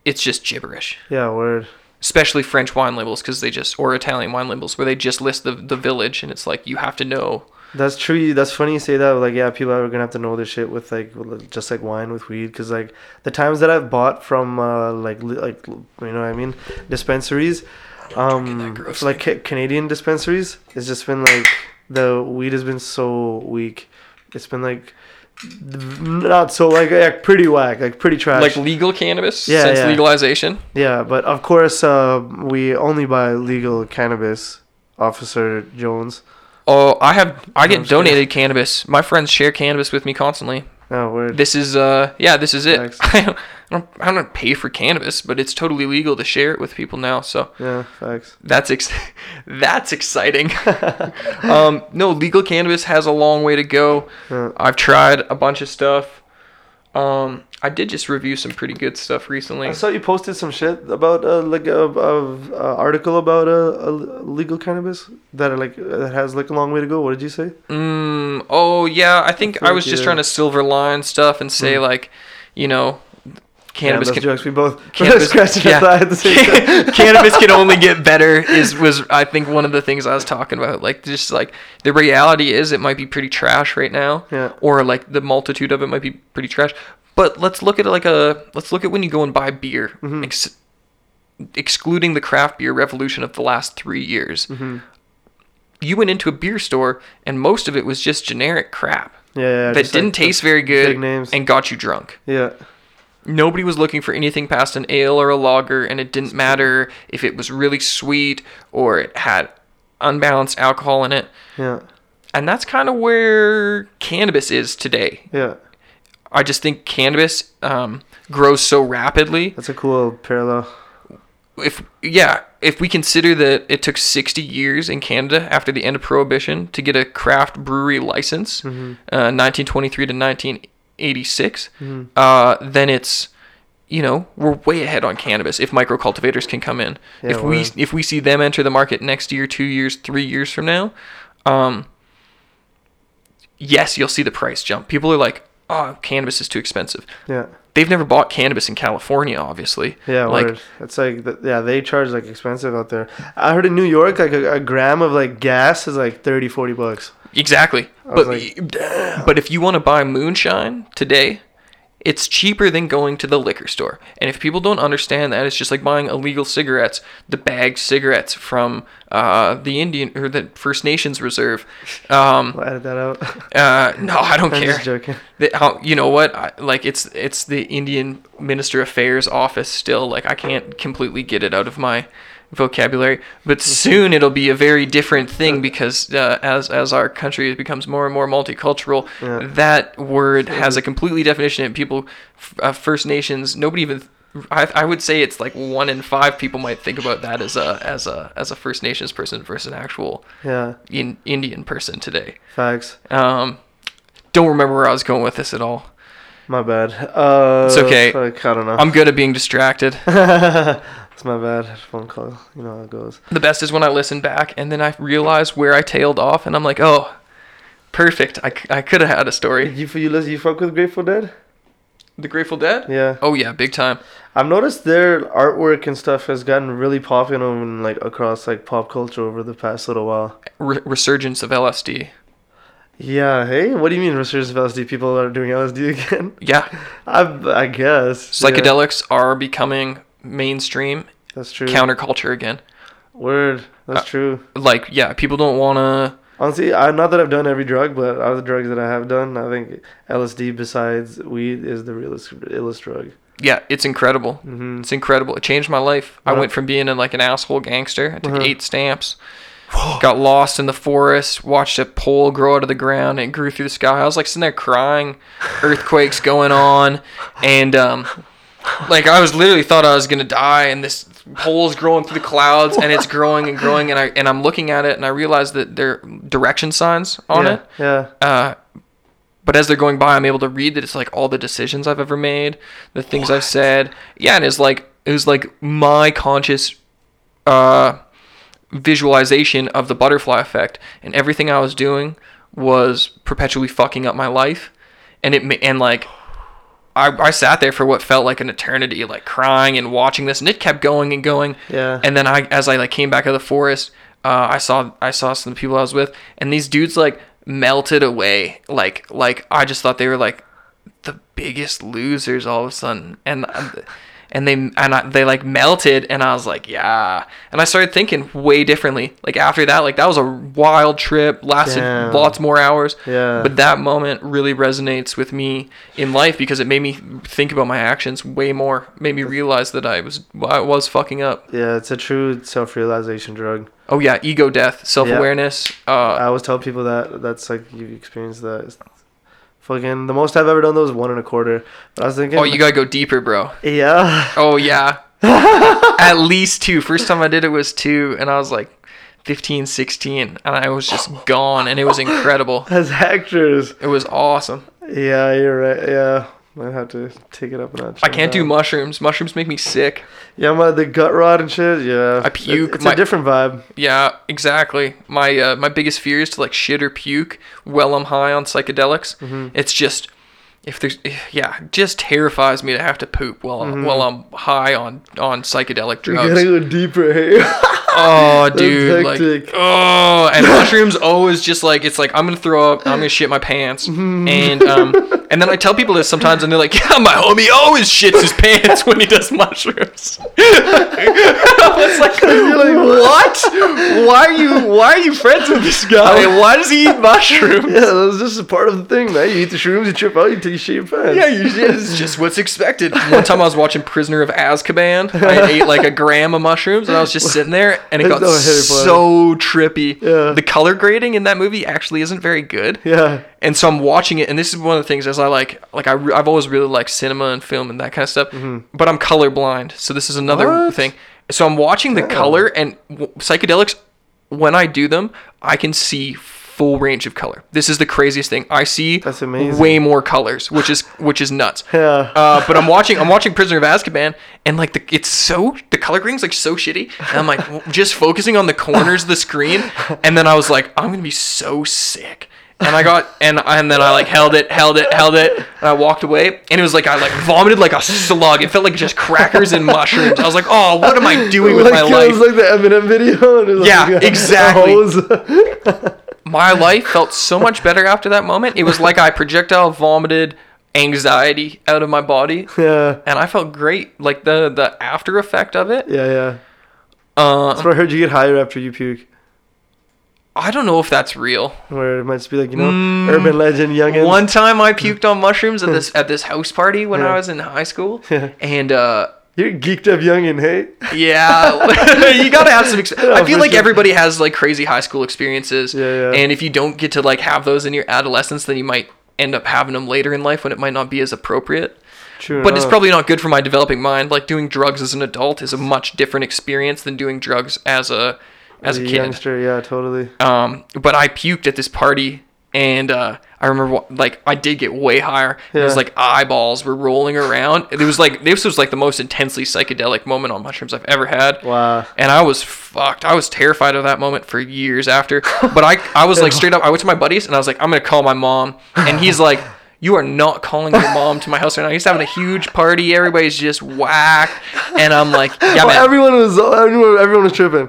it's just gibberish. Yeah. Word. Especially French wine labels, because they just or Italian wine labels where they just list the the village, and it's like you have to know That's true. That's funny you say that. Like, yeah, people are gonna have to know this shit with like just like wine with weed, because like the times that I've bought from uh, like like you know what I mean dispensaries, um, gross like ca- Canadian dispensaries, it's just been like the weed has been so weak. It's been like not so like yeah, pretty whack, like pretty trash. like legal cannabis Yeah, since yeah. legalization. Yeah, but of course, uh, we only buy legal cannabis, Officer Jones. Oh, I have I get I'm kidding. donated cannabis. My friends share cannabis with me constantly. Oh, word. This is uh yeah, this is it. I don't, I don't I don't pay for cannabis, but it's totally legal to share it with people now. So yeah, facts. that's ex- that's exciting. um, no, legal cannabis has a long way to go. Yeah. I've tried a bunch of stuff. Um, I did just review some pretty good stuff recently. I saw you posted some shit about uh, like a, a, a article about uh, a legal cannabis that like that has like a long way to go. What did you say? Mm, oh yeah, I think I feel was like, just yeah. trying to silver line stuff and say like, you know, cannabis yeah, can, jokes. We both cannabis, scratching yeah. at the same time. cannabis can only get better is was I think one of the things I was talking about. Like just like the reality is it might be pretty trash right now. Yeah. Or like the multitude of it might be pretty trash. But let's look at it like a let's look at when you go and buy beer. Mm-hmm. Ex- excluding the craft beer revolution of the last three years. Mm-hmm. You went into a beer store and most of it was just generic crap Yeah, yeah. that didn't like, taste very good and got you drunk. yeah, Nobody was looking for anything past an ale or a lager, and it didn't matter if it was really sweet or it had unbalanced alcohol in it. yeah, And that's kind of where cannabis is today. yeah. I just think cannabis um, grows so rapidly. That's a cool parallel. If yeah, if we consider that it took 60 years in Canada after the end of Prohibition to get a craft brewery license, Mm-hmm. uh, 1923 to 1986, uh, then it's you know we're way ahead on cannabis if micro cultivators can come in. Yeah, if we if we see them enter the market next year, two years, three years from now, um, yes, you'll see the price jump. People are like, "Oh, cannabis is too expensive." Yeah, They've never bought cannabis in California, obviously. yeah. like. It's like th- yeah, they charge like expensive out there. I heard in New York, like a, a gram of like gas is like 30, 40 bucks. Exactly. But like, but if you want to buy moonshine today, it's cheaper than going to the liquor store. And if people don't understand that, it's just like buying illegal cigarettes, the bagged cigarettes from uh, the Indian or the First Nations Reserve. Um, I'll edit that out. uh, no, I don't I'm care. just joking. The- how you know what? I, like it's it's the Indian Minister Affairs office still. Like I can't completely get it out of my vocabulary, but soon it'll be a very different thing because uh, as as our country becomes more and more multicultural, Yeah. that word has a completely definition. And people, uh, First Nations, nobody even. I, I would say it's like one in five people might think about that as a as a as a First Nations person versus an actual Yeah, in, Indian person today. facts. Um, don't remember where I was going with this at all. My bad. Uh, It's okay. Like, I don't know. I'm good at being distracted. it's my bad. Phone call. You know how it goes. The best is when I listen back and then I realize where I tailed off and I'm like, oh, perfect. I, I could have had a story. You you listen, you fuck with Grateful Dead? The Grateful Dead? Yeah. Oh yeah, big time. I've noticed their artwork and stuff has gotten really popular in, like across like pop culture over the past little while. Re- resurgence of LSD. Yeah. Hey, what do you mean resurgence of LSD? People are doing LSD again? Yeah, I I guess. Yeah, psychedelics are becoming mainstream that's true. counterculture again. Word. That's Uh, true. Like, yeah, people don't want to. Honestly, I'm not that I've done every drug, but out of the drugs that I have done, I think LSD besides weed is the realest illest drug. Yeah, it's incredible. hmm It's incredible. It changed my life. I Uh-huh. went from being in like an asshole gangster. I took Uh-huh. eight stamps. got lost in the forest, watched a pole grow out of the ground, and it grew through the sky. I was like sitting there crying, earthquakes going on, and um, like I was literally thought I was gonna die, and this pole's growing through the clouds, and it's growing and growing, and I and I'm looking at it, and I realize that there are direction signs on yeah, it. Yeah. Uh, but as they're going by, I'm able to read that it's like all the decisions I've ever made, the things I've said. Yeah, and it's like it was like my conscious uh, visualization of the butterfly effect, and everything I was doing was perpetually fucking up my life, and it and like. I, I sat there for what felt like an eternity, like crying and watching this, and it kept going and going. Yeah. And then I, as I like came back out of the forest, uh, I saw I saw some people I was with, and these dudes like melted away. Like like I just thought they were like the biggest losers all of a sudden, and and they and I, they like melted, and I was like yeah, and I started thinking way differently. Like after that, like that was a wild trip, lasted Damn. lots more hours. Yeah. But that moment really resonates with me in life because it made me think about my actions way more. Made me realize that I was I was fucking up. Yeah, it's a true self-realization drug. Oh yeah, ego death, self awareness. I Uh, always tell people that that's like you've experienced that. Fucking the most I've ever done though was one and a quarter. But I was thinking, oh, you gotta go deeper, bro. yeah, Oh yeah, at least two. First time I did it was two, and I was like 15, 16, and I was just gone, and it was incredible. as actors. It was awesome. Yeah, you're right. Yeah, might have to take it up a notch. I can't do mushrooms. Mushrooms make me sick. Yeah, my the gut rot and shit. Yeah, I puke, It- It's my- a different vibe. Yeah, exactly. My uh, my biggest fear is to like shit or puke while I'm high on psychedelics. Mm-hmm. It's just if there's yeah, just terrifies me to have to poop while while I'm high on on psychedelic Mm-hmm. You drugs. gotta go deeper here. Oh, dude, like oh, and mushrooms always just like it's like I'm gonna throw up, I'm gonna shit my pants, and um, and then I tell people this sometimes, and they're like, yeah, my homie always shits his pants when he does mushrooms. it's like, like, what? Why are you why are you friends with this guy? Why does he eat mushrooms? yeah, that's just a part of the thing, man. You eat the shrooms, you trip out, you take Yeah, you it's just what's expected. One time I was watching Prisoner of Azkaban. I ate like a gram of mushrooms, and I was just sitting there, and it got so trippy. Yeah. The color grading in that movie actually isn't very good. Yeah. And so I'm watching it, and this is one of the things as I like, like I, re- I've always really liked cinema and film and that kind of stuff. But I'm colorblind, so this is another Mm-hmm. What? thing. So I'm watching the Damn. color and w- psychedelics. When I do them, I can see full range of color. This is the craziest thing. I see That's amazing. way more colors, which is which is nuts. Yeah. Uh, but I'm watching I'm watching Prisoner of Azkaban and like the it's so the color grading's like so shitty. And I'm like just focusing on the corners of the screen and then I was like I'm going to be so sick. And I got and and then I like held it, held it, held it, and I walked away. And it was like I like vomited like a slug. It felt like just crackers and mushrooms. I was like, oh, what am I doing with like, my It life? was like the Eminem video. And it was Yeah, like exactly. My life felt so much better after that moment. It was like I projectile vomited anxiety out of my body, yeah. and I felt great. Like the the after effect of it. Yeah, yeah. Uh, That's what I heard you get higher after you puke. I don't know if that's real. Where it might just be like, you know, urban legend, youngins. One time I puked on mushrooms at this at this house party when I was in high school, Yeah. and uh, You're geeked up young and hey? Yeah, you gotta have some. Ex- I feel like sure. everybody has like crazy high school experiences, Yeah, yeah. and if you don't get to like have those in your adolescence, then you might end up having them later in life when it might not be as appropriate. True. But it's probably not good for my developing mind. Like doing drugs as an adult is a much different experience than doing drugs as a as a kid. youngster. Yeah, totally. Um, but I puked at this party, and uh, I remember like I did get way higher. It was like eyeballs were rolling around. It was like this was like the most intensely psychedelic moment on mushrooms I've ever had. Wow. And I was fucked. I was terrified of that moment for years after. But I I was like straight up. I went to my buddies and I was like, I'm gonna call my mom. And he's like. You are not calling your mom to my house right now. He's having a huge party. Everybody's just whacked, and I'm like, yeah, Well, man. everyone was everyone, everyone was tripping.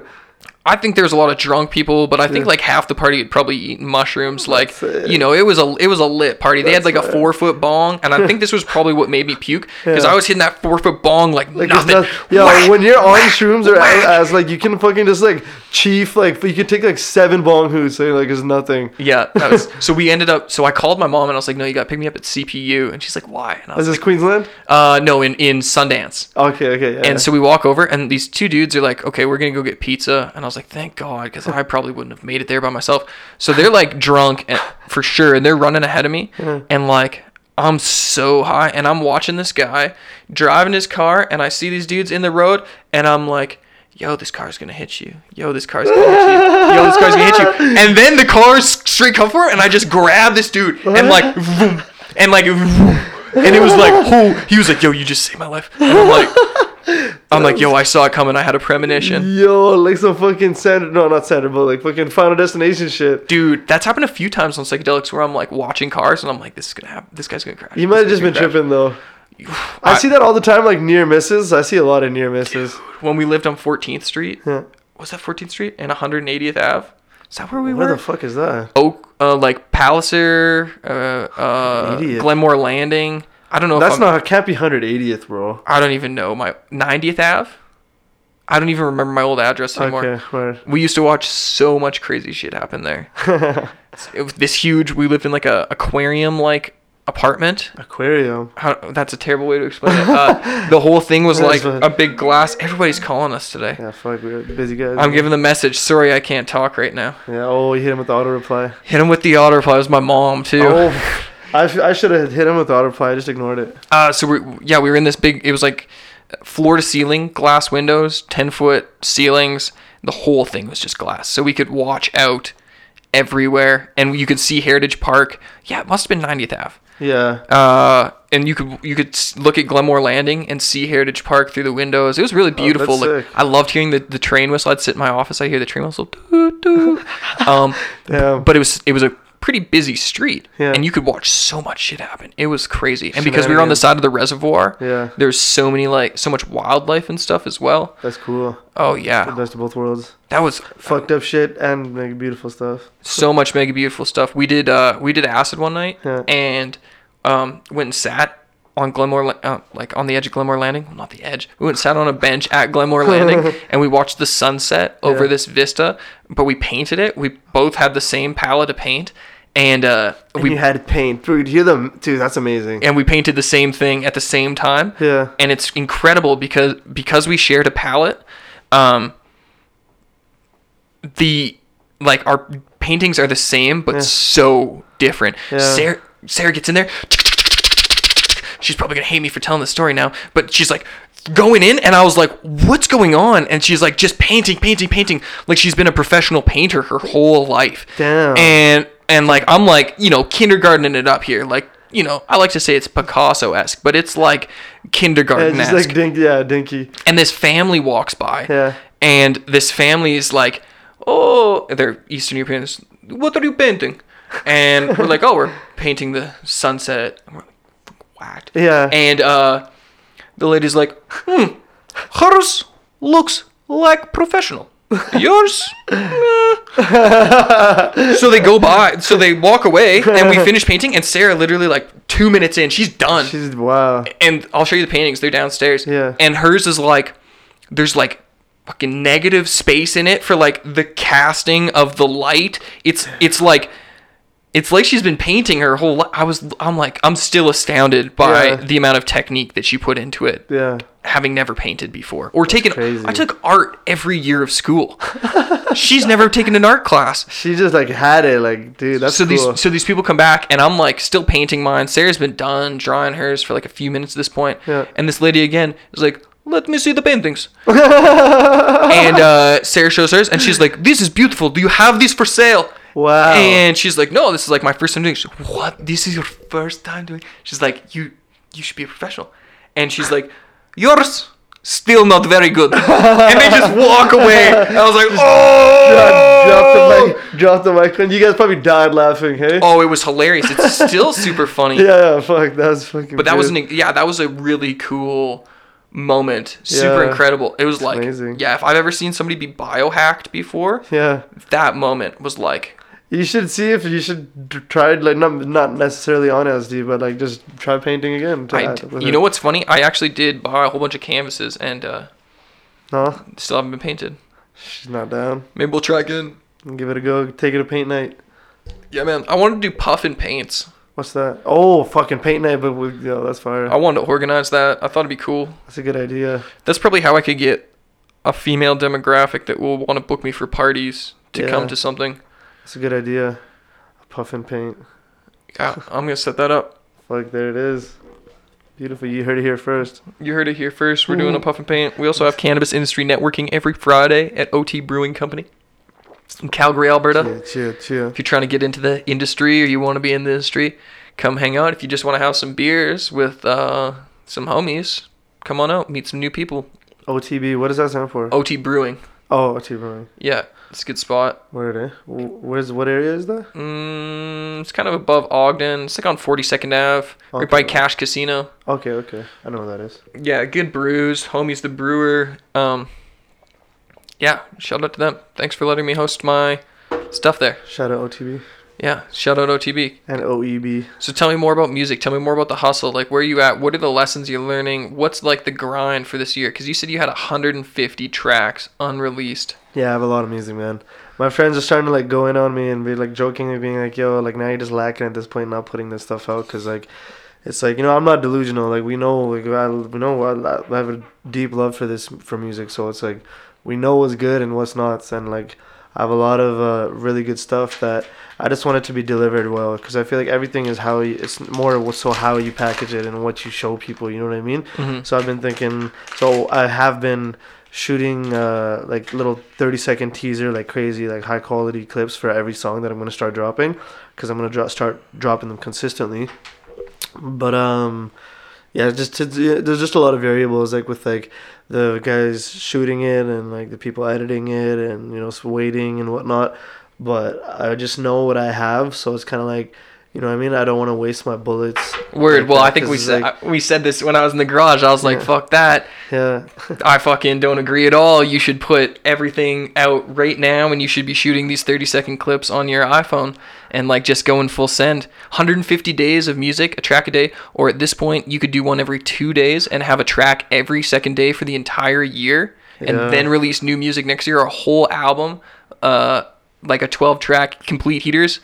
I think there's a lot of drunk people, but I think like half the party had probably eaten mushrooms. Like you know, it was a it was a lit party. They had like That's a four foot bong, and I think this was probably what made me puke because Yeah. I was hitting that four foot bong like, Like nothing. not, yeah, Whack, when you're on shrooms or as like you can fucking just like chief like you could take like seven bong hoots and like it's nothing. Yeah, was, so we ended up. So I called my mom and I was like, "No, you got to pick me up at CPU." And she's like, "Why?" And I Is this like, Queensland? "Uh, no, in in Sundance." Okay, okay, yeah. And so we walk over, and these two dudes are like, "Okay, we're gonna go get pizza." And I was like, "Thank God," because I probably wouldn't have made it there by myself. So they're like drunk and, for sure, and they're running ahead of me, mm-hmm. and like I'm so high, and I'm watching this guy driving his car, and I see these dudes in the road, and I'm like. Yo, this car's gonna hit you. Yo, this car's gonna hit you. Yo, this car's gonna hit you. And then the car's straight come for it, and I just grab this dude and like, vroom, and like, vroom. and it was like, oh, he was like, yo, you just saved my life. And I'm like, I'm like, yo, I saw it coming. I had a premonition. Yo, like some fucking Sandra, no, not Sandra, but like fucking Final Destination shit. Dude, that's happened a few times on psychedelics where I'm like watching cars and I'm like, this is gonna happen. This guy's gonna crash. You might have just been gonna tripping though. crash." I see that all the time, like near misses. I see a lot of near misses. when we lived on 14th Street. Yeah. Was that 14th Street and 180th Ave? Is that where we Where were? the fuck is that? Oak, uh, like Palliser, uh, uh, Glenmore Landing. I don't know. That's not. It can't be 180th, bro. I don't even know my 90th Ave. I don't even remember my old address anymore. Okay, word. We used to watch so much crazy shit happen there. it was this huge. We lived in like a aquarium like apartment. Aquarium. How, that's a terrible way to explain it. Uh, the whole thing was like a big glass. Everybody's calling us today. Yeah, fuck, we're busy guys. I'm giving the message. Sorry, I can't talk right now. Yeah. Oh, you hit him with the auto reply. Hit him with the auto reply. It was my mom too. Oh, I, sh- I should have hit him with the auto reply. I just ignored it. Uh, so we yeah we were in this big. It was like floor to ceiling glass windows, ten foot ceilings. The whole thing was just glass, so we could watch out everywhere, and you could see Heritage Park. Yeah, it must have been 90th Ave. Yeah. Uh, and you could you could look at Glenmore Landing and see Heritage Park through the windows. It was really beautiful. that's like. I loved hearing the, the train whistle. I'd sit in my office. I hear the train whistle. Doo, doo. Um, Damn. but it was it was a pretty busy street, Yeah. and you could watch so much shit happen. It was crazy. And because we were on the side of the reservoir, Yeah. there's so many like so much wildlife and stuff as well. That's cool. Oh yeah, The best of both worlds. that was Fucked up shit and mega beautiful stuff. so much mega beautiful stuff. We did uh we did acid one night Yeah. and um went and sat on Glenmore uh, like on the edge of Glenmore Landing, well, not the edge. We went and sat on a bench at Glenmore Landing and we watched the sunset over Yeah. this vista, but we painted it. We both had the same palette of paint and uh And we you had paint. Dude, hear them. Dude, that's amazing. and we painted the same thing at the same time. Yeah. And it's incredible because because we shared a palette, um the like our paintings are the same but so different. Yeah. Sarah Sarah gets in there. She's probably gonna hate me for telling the story now, but she's like going in and I was like, what's going on? And she's like just painting, painting, painting. Like she's been a professional painter her whole life. Damn. And and like I'm like, you know, kindergartening it up here. Like, you know, I like to say it's Picasso esque, but it's like kindergarten esque. like dink, yeah, dinky. and this family walks by. Yeah. And this family is like, oh, they're Eastern Europeans. What are you painting? And we're like, oh, we're painting the sunset. And we're like, whacked. Yeah. And uh, the lady's like, hmm, hers looks like professional. Yours? eh." so they go by, so they walk away, and we finish painting. And Sarah, literally like two minutes in, she's done. She's wow. and I'll show you the paintings. They're downstairs. Yeah. And hers is like, there's like fucking negative space in it for like the casting of the light. It's it's like it's like she's been painting her whole life. I was I'm like I'm still astounded by Yeah. the amount of technique that she put into it Yeah. having never painted before or taken crazy. I took art every year of school. She's never taken an art class. She just like had it, like, dude, that's so cool. these so these people come back and I'm like still painting mine. Sarah's been done drawing hers for like a few minutes at this point. Yeah. And this lady again is like, "Let me see the paintings." and uh, Sarah shows hers and she's like, "This is beautiful. Do you have these for sale?" Wow. And she's like, "No, this is like my first time doing." it." She's like, "What? This is your first time doing?" She's like, "You you should be a professional." And she's like, "Yours still not very good." and they just walk away. I was like, "Oh!" drop the mic, oh! drop the mic. And you guys probably died laughing, hey? Oh, it was hilarious. It's still super funny. Yeah, yeah, fuck, that was fucking. But that was an yeah, that was a really cool moment. Super Yeah. incredible. It was like amazing. yeah, if I've ever seen somebody be biohacked before, Yeah, that moment was like you should see if you should d- try like not not necessarily on SD, but like just try painting again. to I, add you it. know what's funny? I actually did buy a whole bunch of canvases and uh, No, still haven't been painted. she's not down. Maybe we'll try again. Give it a go. Take it to paint night. Yeah, man. I wanted to do puffin paints. What's that? Oh, fucking paint night, but we, yo, that's fire. I wanted to organize that. I thought it'd be cool. That's a good idea. That's probably how I could get a female demographic that will want to book me for parties to Yeah. come to something. That's a good idea. Puff and paint. Yeah, I'm gonna set that up. Like there it is. Beautiful. You heard it here first. You heard it here first. We're doing a puff and paint. We also have cannabis industry networking every Friday at OT Brewing Company in Calgary, Alberta. Chill, chill, chill. If you're trying to get into the industry or you want to be in the industry, come hang out. If you just want to have some beers with uh, some homies, come on out, meet some new people. OTB. What does that stand for? OT Brewing. Oh, OT Brewing. Yeah, it's a good spot. Where they? Wh- Where's what area is that? Mm, it's kind of above Ogden. It's like on 42nd Ave, right by Cash Casino. Okay, okay. I know what that is. Yeah, good brews. Homie's the brewer. Um, yeah, shout out to them. Thanks for letting me host my stuff there. Shout out OTB Yeah, shout out OTB. and OEB. So tell me more about music. Tell me more about the hustle. Like, where are you at? What are the lessons you're learning? What's like the grind for this year? Because you said you had 150 tracks unreleased. Yeah, I have a lot of music, man. My friends are starting to like go in on me and be like joking jokingly being like, "Yo, like now you're just lacking at this point, not putting this stuff out." Cause like, it's like you know I'm not delusional. Like we know, like I, we know I, I have a deep love for this for music. So it's like we know what's good and what's not, and like I have a lot of uh, really good stuff that I just want it to be delivered well. Cause I feel like everything is how you, it's more so how you package it and what you show people. You know what I mean? Mhm. So I've been thinking. So I have been shooting uh, like little 30 second teaser, like crazy, like high quality clips for every song that I'm gonna start dropping, because I'm gonna dro- start dropping them consistently. But um, yeah, just to, there's just a lot of variables like with like the guys shooting it and like the people editing it and you know waiting and whatnot. But I just know what I have, so it's kind of like. You know what I mean? I don't want to waste my bullets. Word. like well, that, I think we said like- I- we said this when I was in the garage. I was like, Yeah. "Fuck that." yeah. I fucking don't agree at all. You should put everything out right now, and you should be shooting these 30 second clips on your iPhone and like just going full send. 150 days of music, a track a day, or at this point, you could do one every two days and have a track every second day for the entire year, and then release new music next year, a whole album, uh, like a 12 track complete heaters,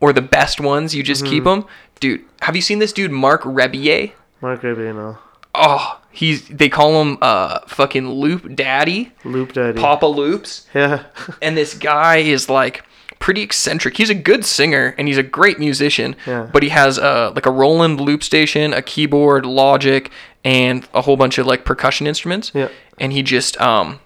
or the best ones. You just keep 'em. keep them, dude. Have you seen this dude, Marc Rebillet? Mark you know. Oh, he's they call him uh fucking Loop Daddy. Loop Daddy. Papa Loops. Yeah. And this guy is like pretty eccentric. He's a good singer and he's a great musician. Yeah. But he has uh like a Roland loop station, a keyboard, Logic, and a whole bunch of like percussion instruments. Yeah. And he just um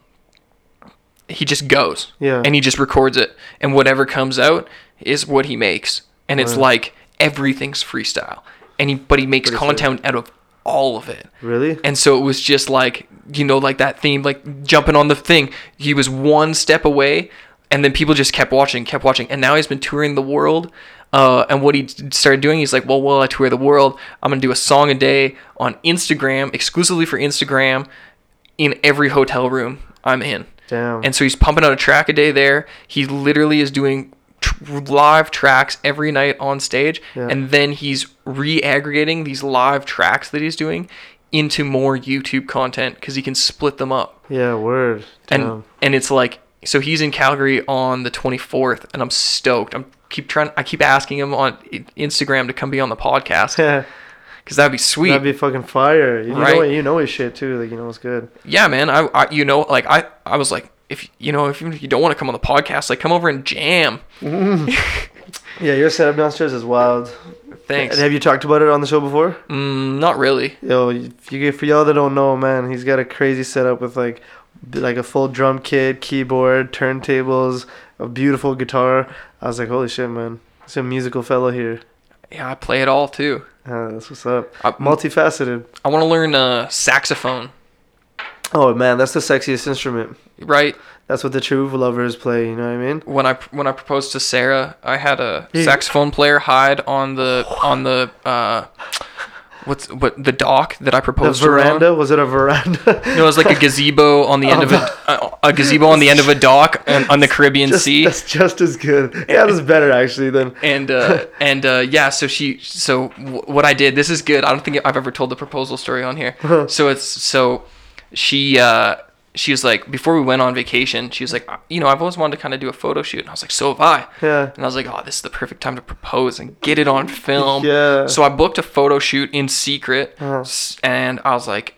he just goes. Yeah. And he just records it. And whatever comes out is what he makes. And it's like everything's freestyle. And he but he makes Pretty sick. content out of all of it. Really? And so it was just like, you know, like that theme, like jumping on the thing. He was one step away, and then people just kept watching, kept watching. And now he's been touring the world. Uh, and what he started doing, he's like, well, while I tour the world, I'm going to do a song a day on Instagram, exclusively for Instagram, in every hotel room I'm in. Damn. And so he's pumping out a track a day there. He literally is doing live tracks every night on stage. Yeah. And then he's re aggregating these live tracks that he's doing into more YouTube content because he can split them up. yeah, word. Damn. And and it's like, so he's in Calgary on the 24th, and I'm stoked. I'm keep trying. I keep asking him on Instagram to come be on the podcast Yeah, because that'd be sweet. that'd be fucking fire. You Right. know, you know his shit too. Like you know, it's good. yeah, man. I, I you know like I I was like if you know if you don't want to come on the podcast, like come over and jam. Yeah, your setup downstairs is wild. Thanks. And have you talked about it on the show before? Mm, not really. Yo, if you for y'all that don't know, man, he's got a crazy setup with like like a full drum kit, keyboard, turntables, a beautiful guitar. I was like, holy shit, man, it's a musical fellow here. Yeah, I play it all too. Uh, that's what's up. I, Multifaceted. I want to learn uh, saxophone. Oh man, that's the sexiest instrument. Right That's what the true lovers play. You know what I mean? when I when I proposed to Sarah, I had a Yeah. saxophone player hide on the on the uh, what's what the dock that I The proposed on. veranda was it a veranda? No, it was like a gazebo on the end of a, a, a gazebo on the end of a dock on, on the Caribbean just, Sea. That's just as good. Yeah, that's better actually than. And uh, and uh, yeah, so she so w- what I did. This is good. I don't think I've ever told the proposal story on here. so it's so she uh, she was like before we went on vacation. She was like, you know, I've always wanted to kind of do a photo shoot. And I was like, so have I. Yeah. And I was like, oh, this is the perfect time to propose and get it on film. Yeah. So I booked a photo shoot in secret, Uh-huh. and I was like,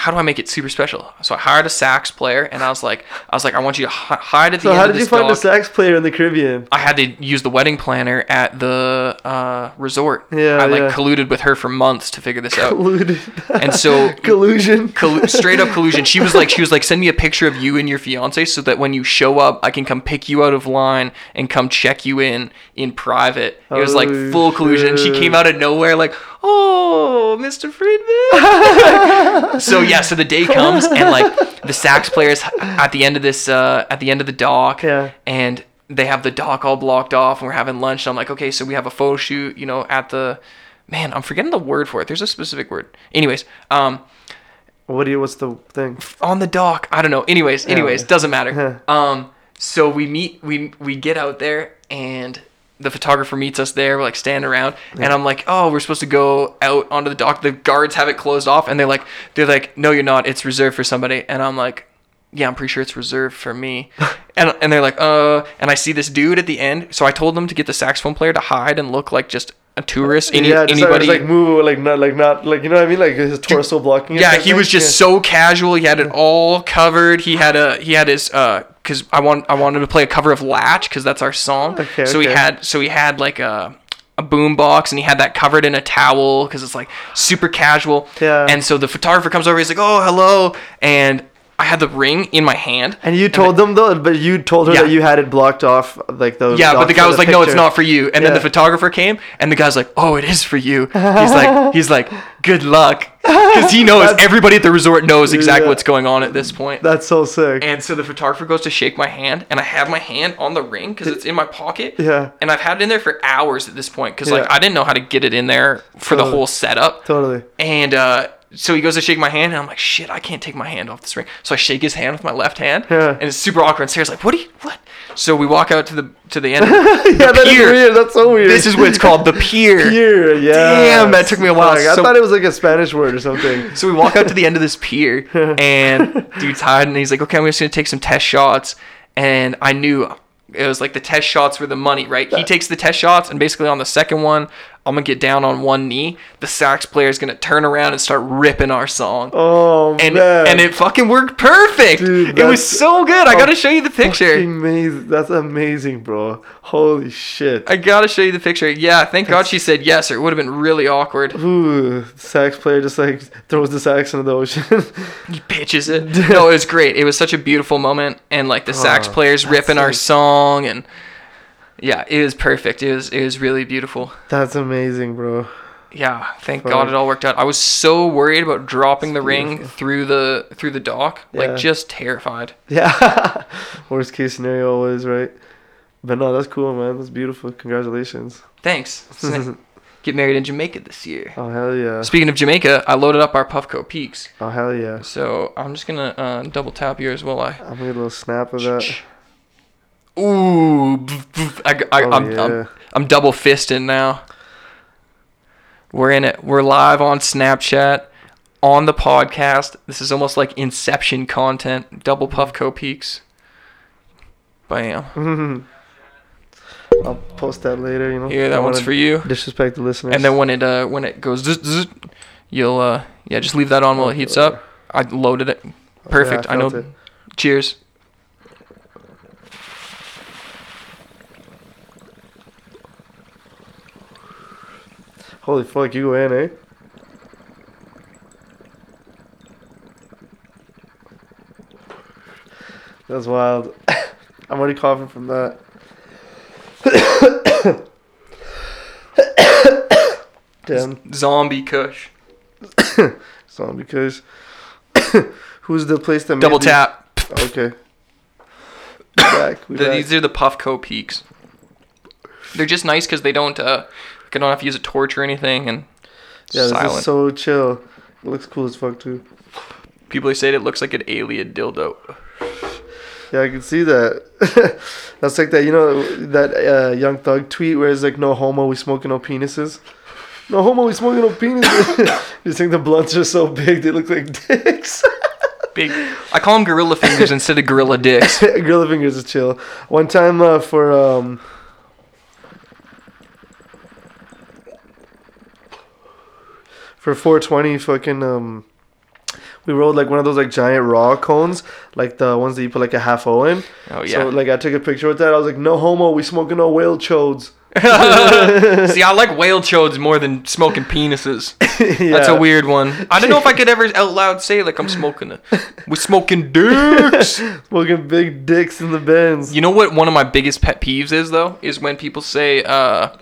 how do I make it super special? So I hired a sax player, and I was like, I was like, I want you to hi- hide at the So end how did you find a sax player in the Caribbean? I had to use the wedding planner at the uh, resort. Yeah, I like yeah. colluded with her for months to figure this out. Colluded. And so collusion. collu- straight up collusion. She was like, she was like, send me a picture of you and your fiance so that when you show up, I can come pick you out of line and come check you in in private. It was like full collusion. She came out of nowhere like, oh, Mr. Friedman. so yeah, so the day comes and like the sax players at the end of this, uh, at the end of the dock, Yeah. and they have the dock all blocked off and we're having lunch. And I'm like, okay, so we have a photo shoot, you know, at the man, I'm forgetting the word for it. There's a specific word. Anyways, um, What do you? What's the thing? on the dock. I don't know. Anyways, anyways, yeah. doesn't matter. um, so we meet, we we get out there, and the photographer meets us there. We're like standing around, and I'm like, oh, we're supposed to go out onto the dock. The guards have it closed off, and they're like, they're like, no, you're not. It's reserved for somebody. And I'm like, yeah, I'm pretty sure it's reserved for me. and and they're like, uh, and I see this dude at the end. So I told them to get the saxophone player to hide and look like just a tourist. Any, yeah, just anybody. like move, like not, like not, like you know what I mean, like his torso blocking. Yeah, he thing? was just Yeah. so casual. He had it all covered. He had a he had his uh cuz I want I wanted to play a cover of Latch cuz that's our song. Okay, so he okay. had so he had like a a boom box and he had that covered in a towel cuz it's like super casual. Yeah. And so the photographer comes over he's like, "Oh, hello." And I had the ring in my hand. And you told them though, but you told her Yeah. that you had it blocked off, like those. Yeah, but the guy was like, "No, it's not for you." And then the photographer came, and the guy's like, "Oh, it is for you." He's like, "He's like, good luck," because he knows everybody at the resort knows exactly Yeah. what's going on at this point. That's so sick. And so the photographer goes to shake my hand, and I have my hand on the ring because it's in my pocket. Yeah. And I've had it in there for hours at this point because like I didn't know how to get it in there for the whole setup. Totally. And uh, so he goes to shake my hand, and I'm like, shit, I can't take my hand off this ring. So I shake his hand with my left hand, Yeah. and it's super awkward. And Sarah's like, what are you, what? So we walk out to the to the end. Of yeah, that is pier. weird. That's so weird. This is what it's called, the pier. Pier, yeah. Damn, that took me a while. I So- thought it was like a Spanish word or something. So we walk out to the end of this pier, and dude's hiding. And he's like, "Okay, I'm just gonna take some test shots." And I knew it was like the test shots were the money, right? He takes the test shots, and basically on the second one, I'm gonna get down on one knee. The sax player is gonna turn around and start ripping our song. Oh and man. and it fucking worked perfect. Dude, it was so good. I gotta show you the picture. Amazing. That's amazing, bro. Holy shit. I gotta show you the picture. Yeah, thank God she said yes, or it would have been really awkward. Ooh, sax player just like throws the sax into the ocean. He pitches it. No, it was great. It was such a beautiful moment, and like the sax Oh, players that's ripping our song, and yeah, it was perfect. It was it was really beautiful. That's amazing, bro. Yeah, thank Fuck. God it all worked out. I was so worried about dropping the ring through the through the dock, Yeah. like just terrified. Yeah. Worst case scenario always, right? But no, that's cool, man. That's beautiful. Congratulations. Thanks. Get married in Jamaica this year. Oh hell yeah. Speaking of Jamaica, I loaded up our Puffco Peaks, Oh hell yeah. so I'm just gonna uh, double tap yours while I. I'm gonna get a little snap of that. Ooh. I, I, Oh, I'm, yeah. I'm, I'm double fisting now. We're in it. We're live on Snapchat, on the podcast. This is almost like Inception content. Double Puffco Peaks. Bam. I'll post that later. You know. Here, I that one's for you. Disrespect the listeners. And then when it uh when it goes, zzz, zzz, you'll uh yeah just leave that on while it heats up. I loaded it. Perfect. I, know. it. Cheers. Holy fuck, you go in, eh? That's wild. I'm already coughing from that. Damn. Zombie Kush. Zombie Kush. Who's the place that made Double these- tap. Okay. Back. The- these are the Puffco Peaks. They're just nice because they don't uh you don't have to use a torch or anything and yeah, this silent. is so chill. It looks cool as fuck too. People say it looks like an alien dildo. Yeah, I can see that. That's like that, you know, that uh, Young Thug tweet where it's like, no homo, we smoking no penises. No homo, we smoking no penises. you think the blunts are so big, they look like dicks. Big. I call them gorilla fingers instead of gorilla dicks. Gorilla fingers is chill. One time uh, for um, for 420, fucking um, we rolled like one of those like giant raw cones, like the ones that you put like a half O in. Oh yeah. So like I took a picture with that. I was like, no homo, we smoking no whale chodes. See, I like whale chodes more than smoking penises. That's a weird one. I don't know if I could ever out loud say like I'm smoking a. We're smoking dicks. Smoking big dicks in the bins. You know what? One of my biggest pet peeves is though is when people say uh,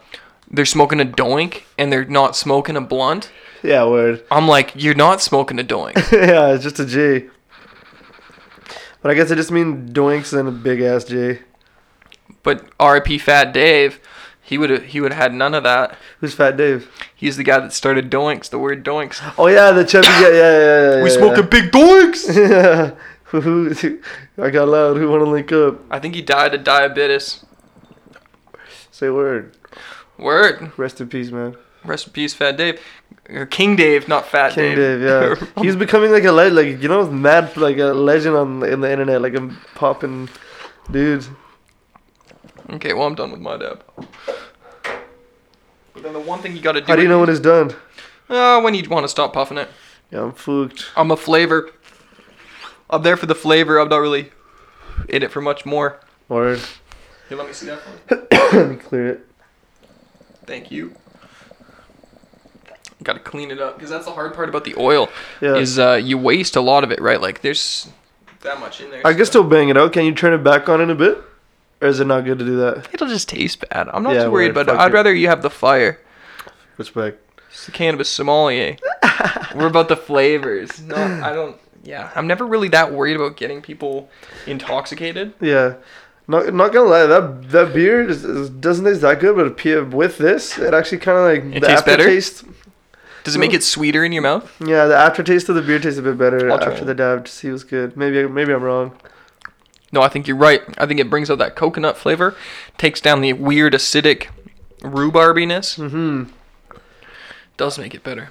they're smoking a doink and they're not smoking a blunt. Yeah, word. I'm like, you're not smoking a doink. yeah, it's just a J. But I guess I just mean doinks and a big ass J. But R.I.P. Fat Dave, he would have he would have had none of that. Who's Fat Dave? He's the guy that started doinks. The word doinks. Oh yeah, the chubby guy. Yeah, yeah, yeah. yeah We yeah. smoking big doinks. Yeah. Who? who- I got loud. Who want to link up? I think he died of diabetes. Say word. Word. Rest in peace, man. Rest in peace, Fat Dave. King Dave, not Fat Dave. King Dave. Dave. Yeah, he's becoming like a le- like you know mad like a legend on in the internet like a popping dude. okay, well I'm done with my dab. But then the one thing you gotta do. How do you know when it's done? Uh, when you want to stop puffing it. Yeah, I'm fooked. I'm a flavor. I'm there for the flavor. I'm not really in it for much more. Word. Here, let me see that. Let me clear it. Thank you. Got to clean it up because that's the hard part about the oil. Yeah. Is uh, you waste a lot of it, right? Like there's that much in there. I can still bang it out. Can you turn it back on in a bit? Or is it not good to do that? It'll just taste bad. I'm not Yeah, too worried about it. I'd rather you have the fire. Respect. It's the cannabis sommelier. We're about the flavors. No, I don't. Yeah, I'm never really that worried about getting people intoxicated. Yeah. Not, not gonna lie, that that beer is, is, doesn't taste that good, but with this, it actually kind of like It the tastes better? Does it make it sweeter in your mouth? Yeah, the aftertaste of the beer tastes a bit better I'll try after it. the dab to see what's good. Maybe maybe I'm wrong. No, I think you're right. I think it brings out that coconut flavor, takes down the weird acidic rhubarbiness. Mm-hmm. Does make it better.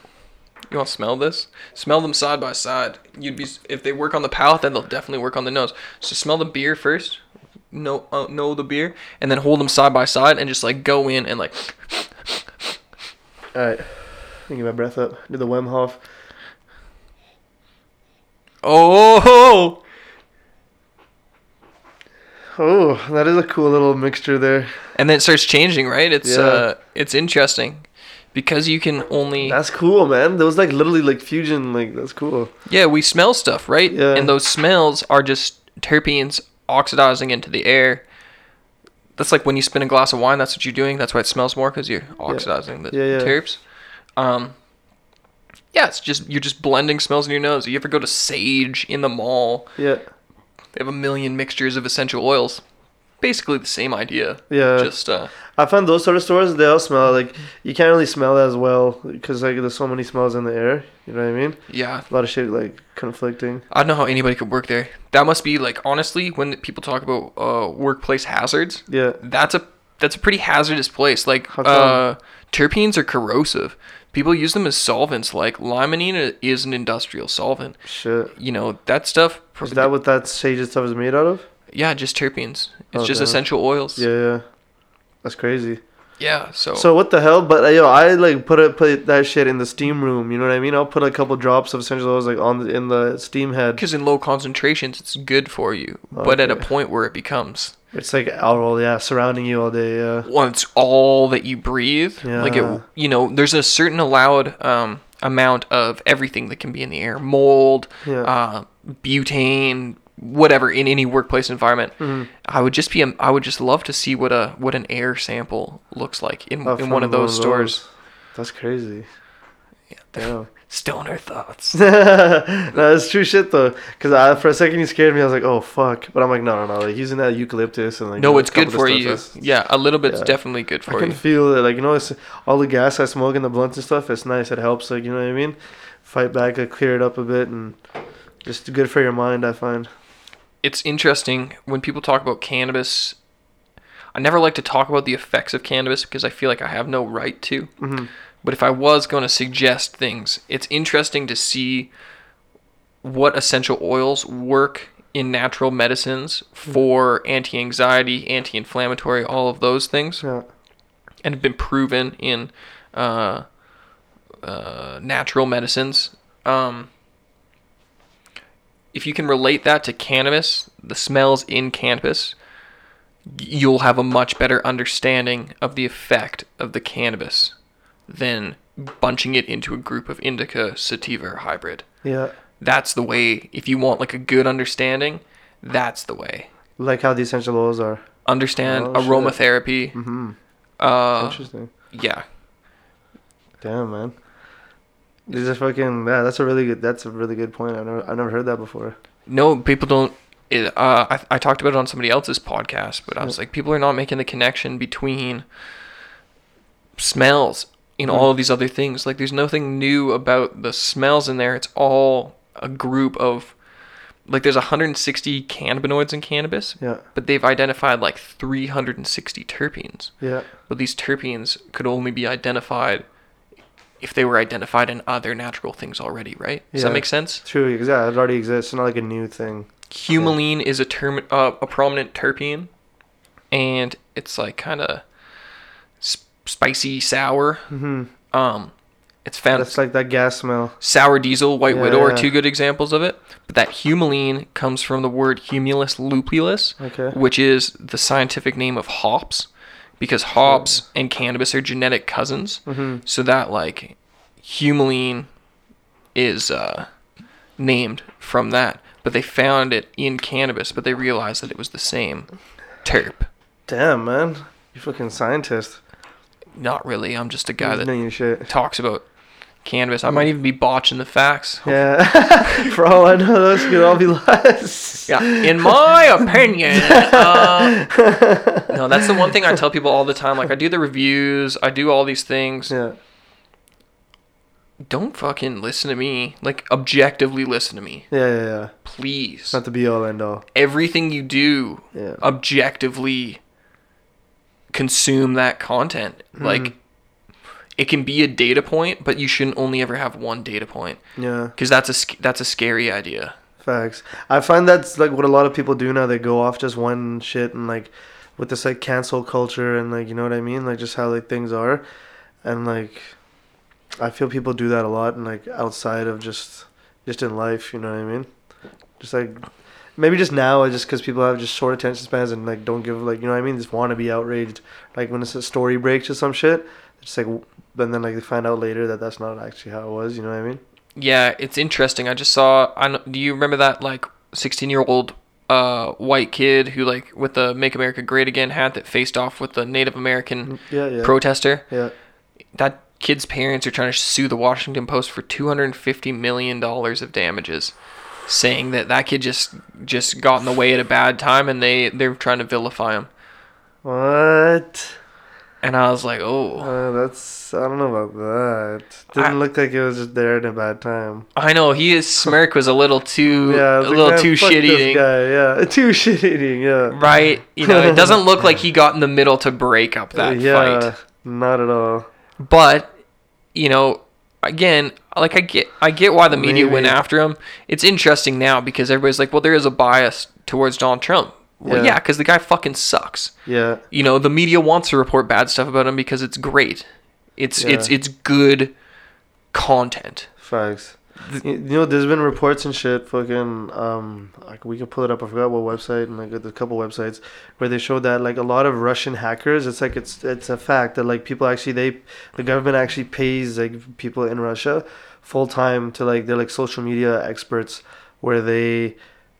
You want to smell this? Smell them side by side. You'd be if they work on the palate, then they'll definitely work on the nose. So smell the beer first. Know uh, know the beer, and then hold them side by side, and just like go in and like. All right. Let me get my breath up. Do the Wim Hof. Oh, Oh, that is a cool little mixture there. and then it starts changing, right? It's Yeah. uh, it's interesting because you can only That's cool, man. Those like literally like fusion. Like that's cool. Yeah, we smell stuff, right? Yeah. And those smells are just terpenes oxidizing into the air. That's like when you spin a glass of wine. That's what you're doing. That's why it smells more because you're oxidizing the Yeah, yeah. terps. Um, yeah, it's just you're just blending smells in your nose. You ever go to Sage in the mall? Yeah. They have a million mixtures of essential oils. Basically the same idea. Yeah. Just uh, I found those sort of stores. They all smell like you can't really smell as well because like there's so many smells in the air. You know what I mean? yeah. A lot of shit like conflicting. I don't know how anybody could work there. That must be like honestly when people talk about uh, workplace hazards. Yeah. that's a that's a pretty hazardous place. Like uh, terpenes are corrosive. People use them as solvents. Like limonene is an industrial solvent. Shit. You know that stuff. Is that what that sage stuff is made out of? yeah, just terpenes. It's Oh, just damn. essential oils. Yeah, yeah. That's crazy. Yeah. So. So what the hell? But uh, yo, I like put it put that shit in the steam room. You know what I mean? I'll put a couple drops of essential oils like on the, in the steam head. because in low concentrations, it's good for you, but at a point where it becomes It's like alcohol, yeah, surrounding you all day. Yeah. once all that you breathe yeah. like it you know there's a certain allowed um, amount of everything that can be in the air mold Yeah. uh, butane whatever in any workplace environment Mm-hmm. i would just be um, i would just love to see what a what an air sample looks like in, Uh, in one of those stores That's crazy. Damn. stoner thoughts no, it's true shit though. Cause I, for a second you scared me. I was like, oh fuck. But I'm like, no, no, no. Like using that eucalyptus and like. no it's good for you that's- yeah a little bit's yeah. definitely good for you. I can feel it. Like you know, it's all the gas I smoke in the blunts and stuff. It's nice. It helps. Like you know what I mean. Fight back, like, clear it up a bit, and just good for your mind. I find. It's interesting when people talk about cannabis. I never like to talk about the effects of cannabis because I feel like I have no right to. Mhm. But if I was going to suggest things, it's interesting to see what essential oils work in natural medicines for anti anxiety, anti inflammatory, all of those things, Yeah. and have been proven in uh, uh, natural medicines. Um, if you can relate that to cannabis, the smells in cannabis, you'll have a much better understanding of the effect of the cannabis than bunching it into a group of indica, sativa, hybrid. Yeah. That's the way. If you want like a good understanding, that's the way. Like how the essential oils are. Understand Oh, shit. aromatherapy. Mm-hmm. Uh, Interesting. yeah, Damn, man. These are fucking. Yeah, that's a really good. That's a really good point. I never, I never heard that before. no, people don't. It, uh, I, I talked about it on somebody else's podcast, but I was like, people are not making the connection between smells in all of these other things. Like, there's nothing new about the smells in there. It's all a group of, like, there's 160 cannabinoids in cannabis, Yeah. but they've identified like 360 terpenes. Yeah. But these terpenes could only be identified if they were identified in other natural things already, right? Does Yeah. that make sense? True. Yeah, it already exists. It's not like a new thing. Humulene is a term, uh, a prominent terpene, and it's like kind of sp- spicy sour. Mm-hmm. Um, it's found That's like that gas smell. sour diesel, white widow are two good examples of it. But that humulene comes from the word humulus lupulus, Okay. which is the scientific name of hops, because hops and cannabis are genetic cousins. Mm-hmm. So that like humulene is uh, named from that. But they found it in cannabis, but they realized that it was the same terp. Damn, man. You fucking scientist. Not really. I'm just a guy that talks about cannabis. I might even be botching the facts. Yeah. For all I know, those could all be lies. Yeah, in my opinion. Uh, no, that's the one thing I tell people all the time. Like, I do the reviews, I do all these things. Yeah. Don't fucking listen to me. Like, objectively listen to me. Yeah, yeah, yeah. Please. Not the be all end all. Everything you do, Yeah. objectively consume that content. Hmm. Like, it can be a data point, but you shouldn't only ever have one data point. Yeah. Because that's a, that's a scary idea. Facts. I find that's like what a lot of people do now. They go off just one shit and like with this like cancel culture and like you know what I mean, like just how like things are, and like I feel people do that a lot and like outside of just just in life. You know what I mean? Just like maybe just now, just because people have just short attention spans and like don't give like you know what I mean. Just want to be outraged. Like when it's a story breaks or some shit, it's like but then like they find out later that that's not actually how it was. You know what I mean? Yeah, it's interesting. I just saw. I do you remember that like sixteen year old uh white kid who like with the "Make America Great Again" hat that faced off with the Native American Yeah, yeah, protester? yeah. That kid's parents are trying to sue the Washington Post for two hundred and fifty million dollars of damages, saying that that kid just just got in the way at a bad time and they they're trying to vilify him. What? And I was like, oh, Uh, that's I don't know about that. Didn't I- look like it was just there at a bad time. I know he his smirk was a little too Yeah, a like, little too shit eating. Guy. Yeah, too shit eating. Yeah. Right, you know, it doesn't look like he got in the middle to break up that yeah, fight. not at all. But you know, again, like I get, I get why the media went after him. It's interesting now because everybody's like, well, there is a bias towards Donald Trump, Well, Yeah. yeah, because the guy fucking sucks. Yeah. You know, the media wants to report bad stuff about him because it's great. It's Yeah. it's it's good content. Facts. You you know, there's been reports and shit. Fucking, um, like we could pull it up. I forgot what website, and like there's a couple websites where they show that like a lot of Russian hackers. It's like it's it's a fact that like people actually they the government actually pays like people in Russia full time to like they're like social media experts where they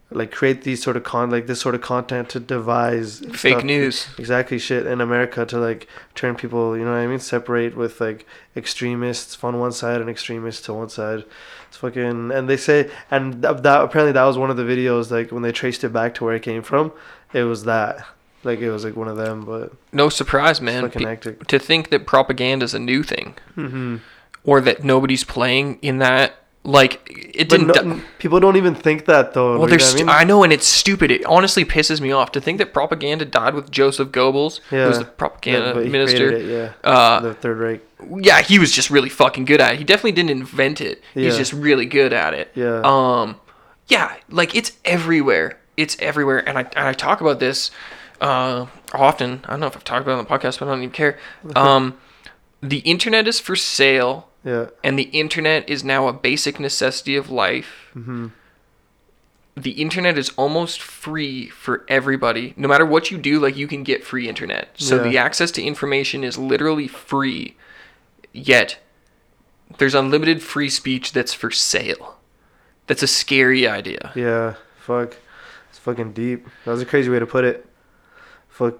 like create these sort of con like this sort of content to devise Fake stuff- news. exactly shit in America to like turn people, you know what I mean, separate with like extremists on one side and extremists to one side. It's fucking and they say and that, apparently that was one of the videos like when they traced it back to where it came from, it was that like it was like one of them, but No surprise, man. fucking Pe- hectic. to think that propaganda is a new thing Mm-hmm. or that nobody's playing in that like it didn't no, people don't even think that though. well there's I mean? I know and it's stupid it honestly pisses me off to think that propaganda died with Joseph Goebbels who was the propaganda he minister it, yeah. uh the Third Reich. yeah he was just really fucking good at it he definitely didn't invent it Yeah. he's Yeah. just really good at it Yeah. um yeah like it's everywhere it's everywhere and i, and I talk about this uh often i don't know if i've talked about it on the podcast but i don't even care um the internet is for sale Yeah. and the internet is now a basic necessity of life Mm-hmm. the internet is almost free for everybody no matter what you do like you can get free internet so Yeah. the access to information is literally free yet there's unlimited free speech that's for sale that's a scary idea Yeah. Fuck. It's fucking deep. That was a crazy way to put it. Fuck.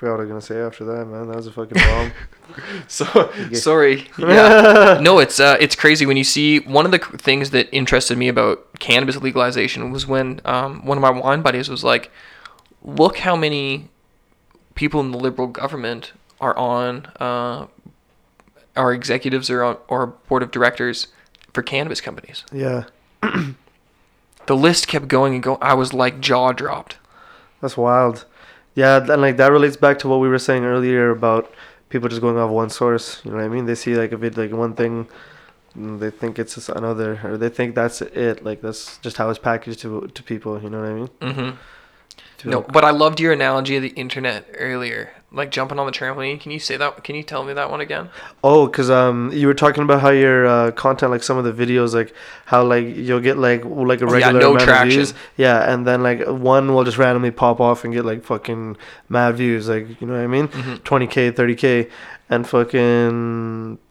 Forgot what I was gonna say after that, man. That was a fucking bomb. so sorry yeah. no it's uh it's crazy when you see one of the things that interested me about cannabis legalization was when um one of my wine buddies was like look how many people in the liberal government are on uh our executives or on or board of directors for cannabis companies yeah. the list kept going and going i was like jaw dropped That's wild. Yeah, and like that relates back to what we were saying earlier about people just going off one source. You know what I mean? They see like a bit like one thing, and they think it's just another, or they think that's it. Like that's just how it's packaged to to people. You know what I mean? mm-hmm. No but i loved your analogy of the internet earlier like jumping on the trampoline can you say that can you tell me that one again Oh, cause um, you were talking about how your uh, content, like some of the videos, like how like you'll get like like a Oh, yeah, regular no amount traction. of views, yeah, and then like one will just randomly pop off and get like fucking mad views, like you know what I mean, Mhm. twenty k, thirty k, and fucking,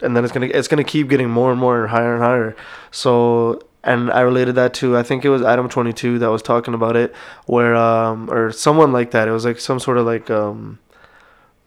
and then it's gonna it's gonna keep getting more and more and higher and higher. So and I related that to I think it was Adam twenty two that was talking about it, where um or someone like that. It was like some sort of like um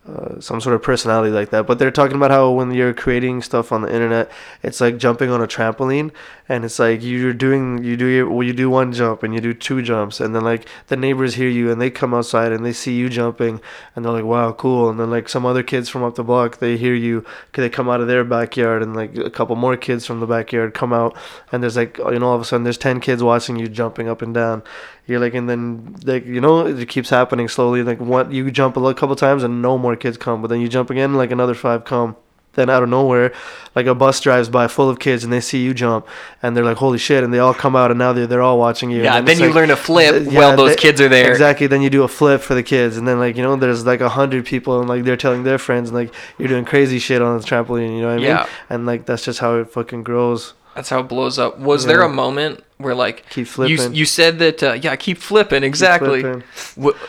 uh, some sort of personality like that. But they're talking about how when you're creating stuff on the internet, it's like jumping on a trampoline, and it's like you're doing you do well, you do one jump and you do two jumps, and then like the neighbors hear you and they come outside and they see you jumping, and they're like, wow, cool. And then like some other kids from up the block, they hear you, they come out of their backyard, and like a couple more kids from the backyard come out, and there's like you know all of a sudden there's ten kids watching you jumping up and down. You're like, and then like you know it keeps happening slowly. Like one you jump a couple times and no more kids come, but then you jump again, like another five come. Then out of nowhere, like a bus drives by full of kids and they see you jump and they're like, "Holy shit!" and they all come out and now they're they're all watching you. Yeah, and then it's you like- learn to flip Yeah, while those they- kids are there. Exactly. Then you do a flip for the kids, and then like you know, there's like a hundred people, and like they're telling their friends, and like you're doing crazy shit on the trampoline. You know what I mean? Yeah. And like that's just how it fucking grows. That's how it blows up. Was there a moment where like Keep flipping. you said that uh, yeah keep flipping Keep exactly. flipping.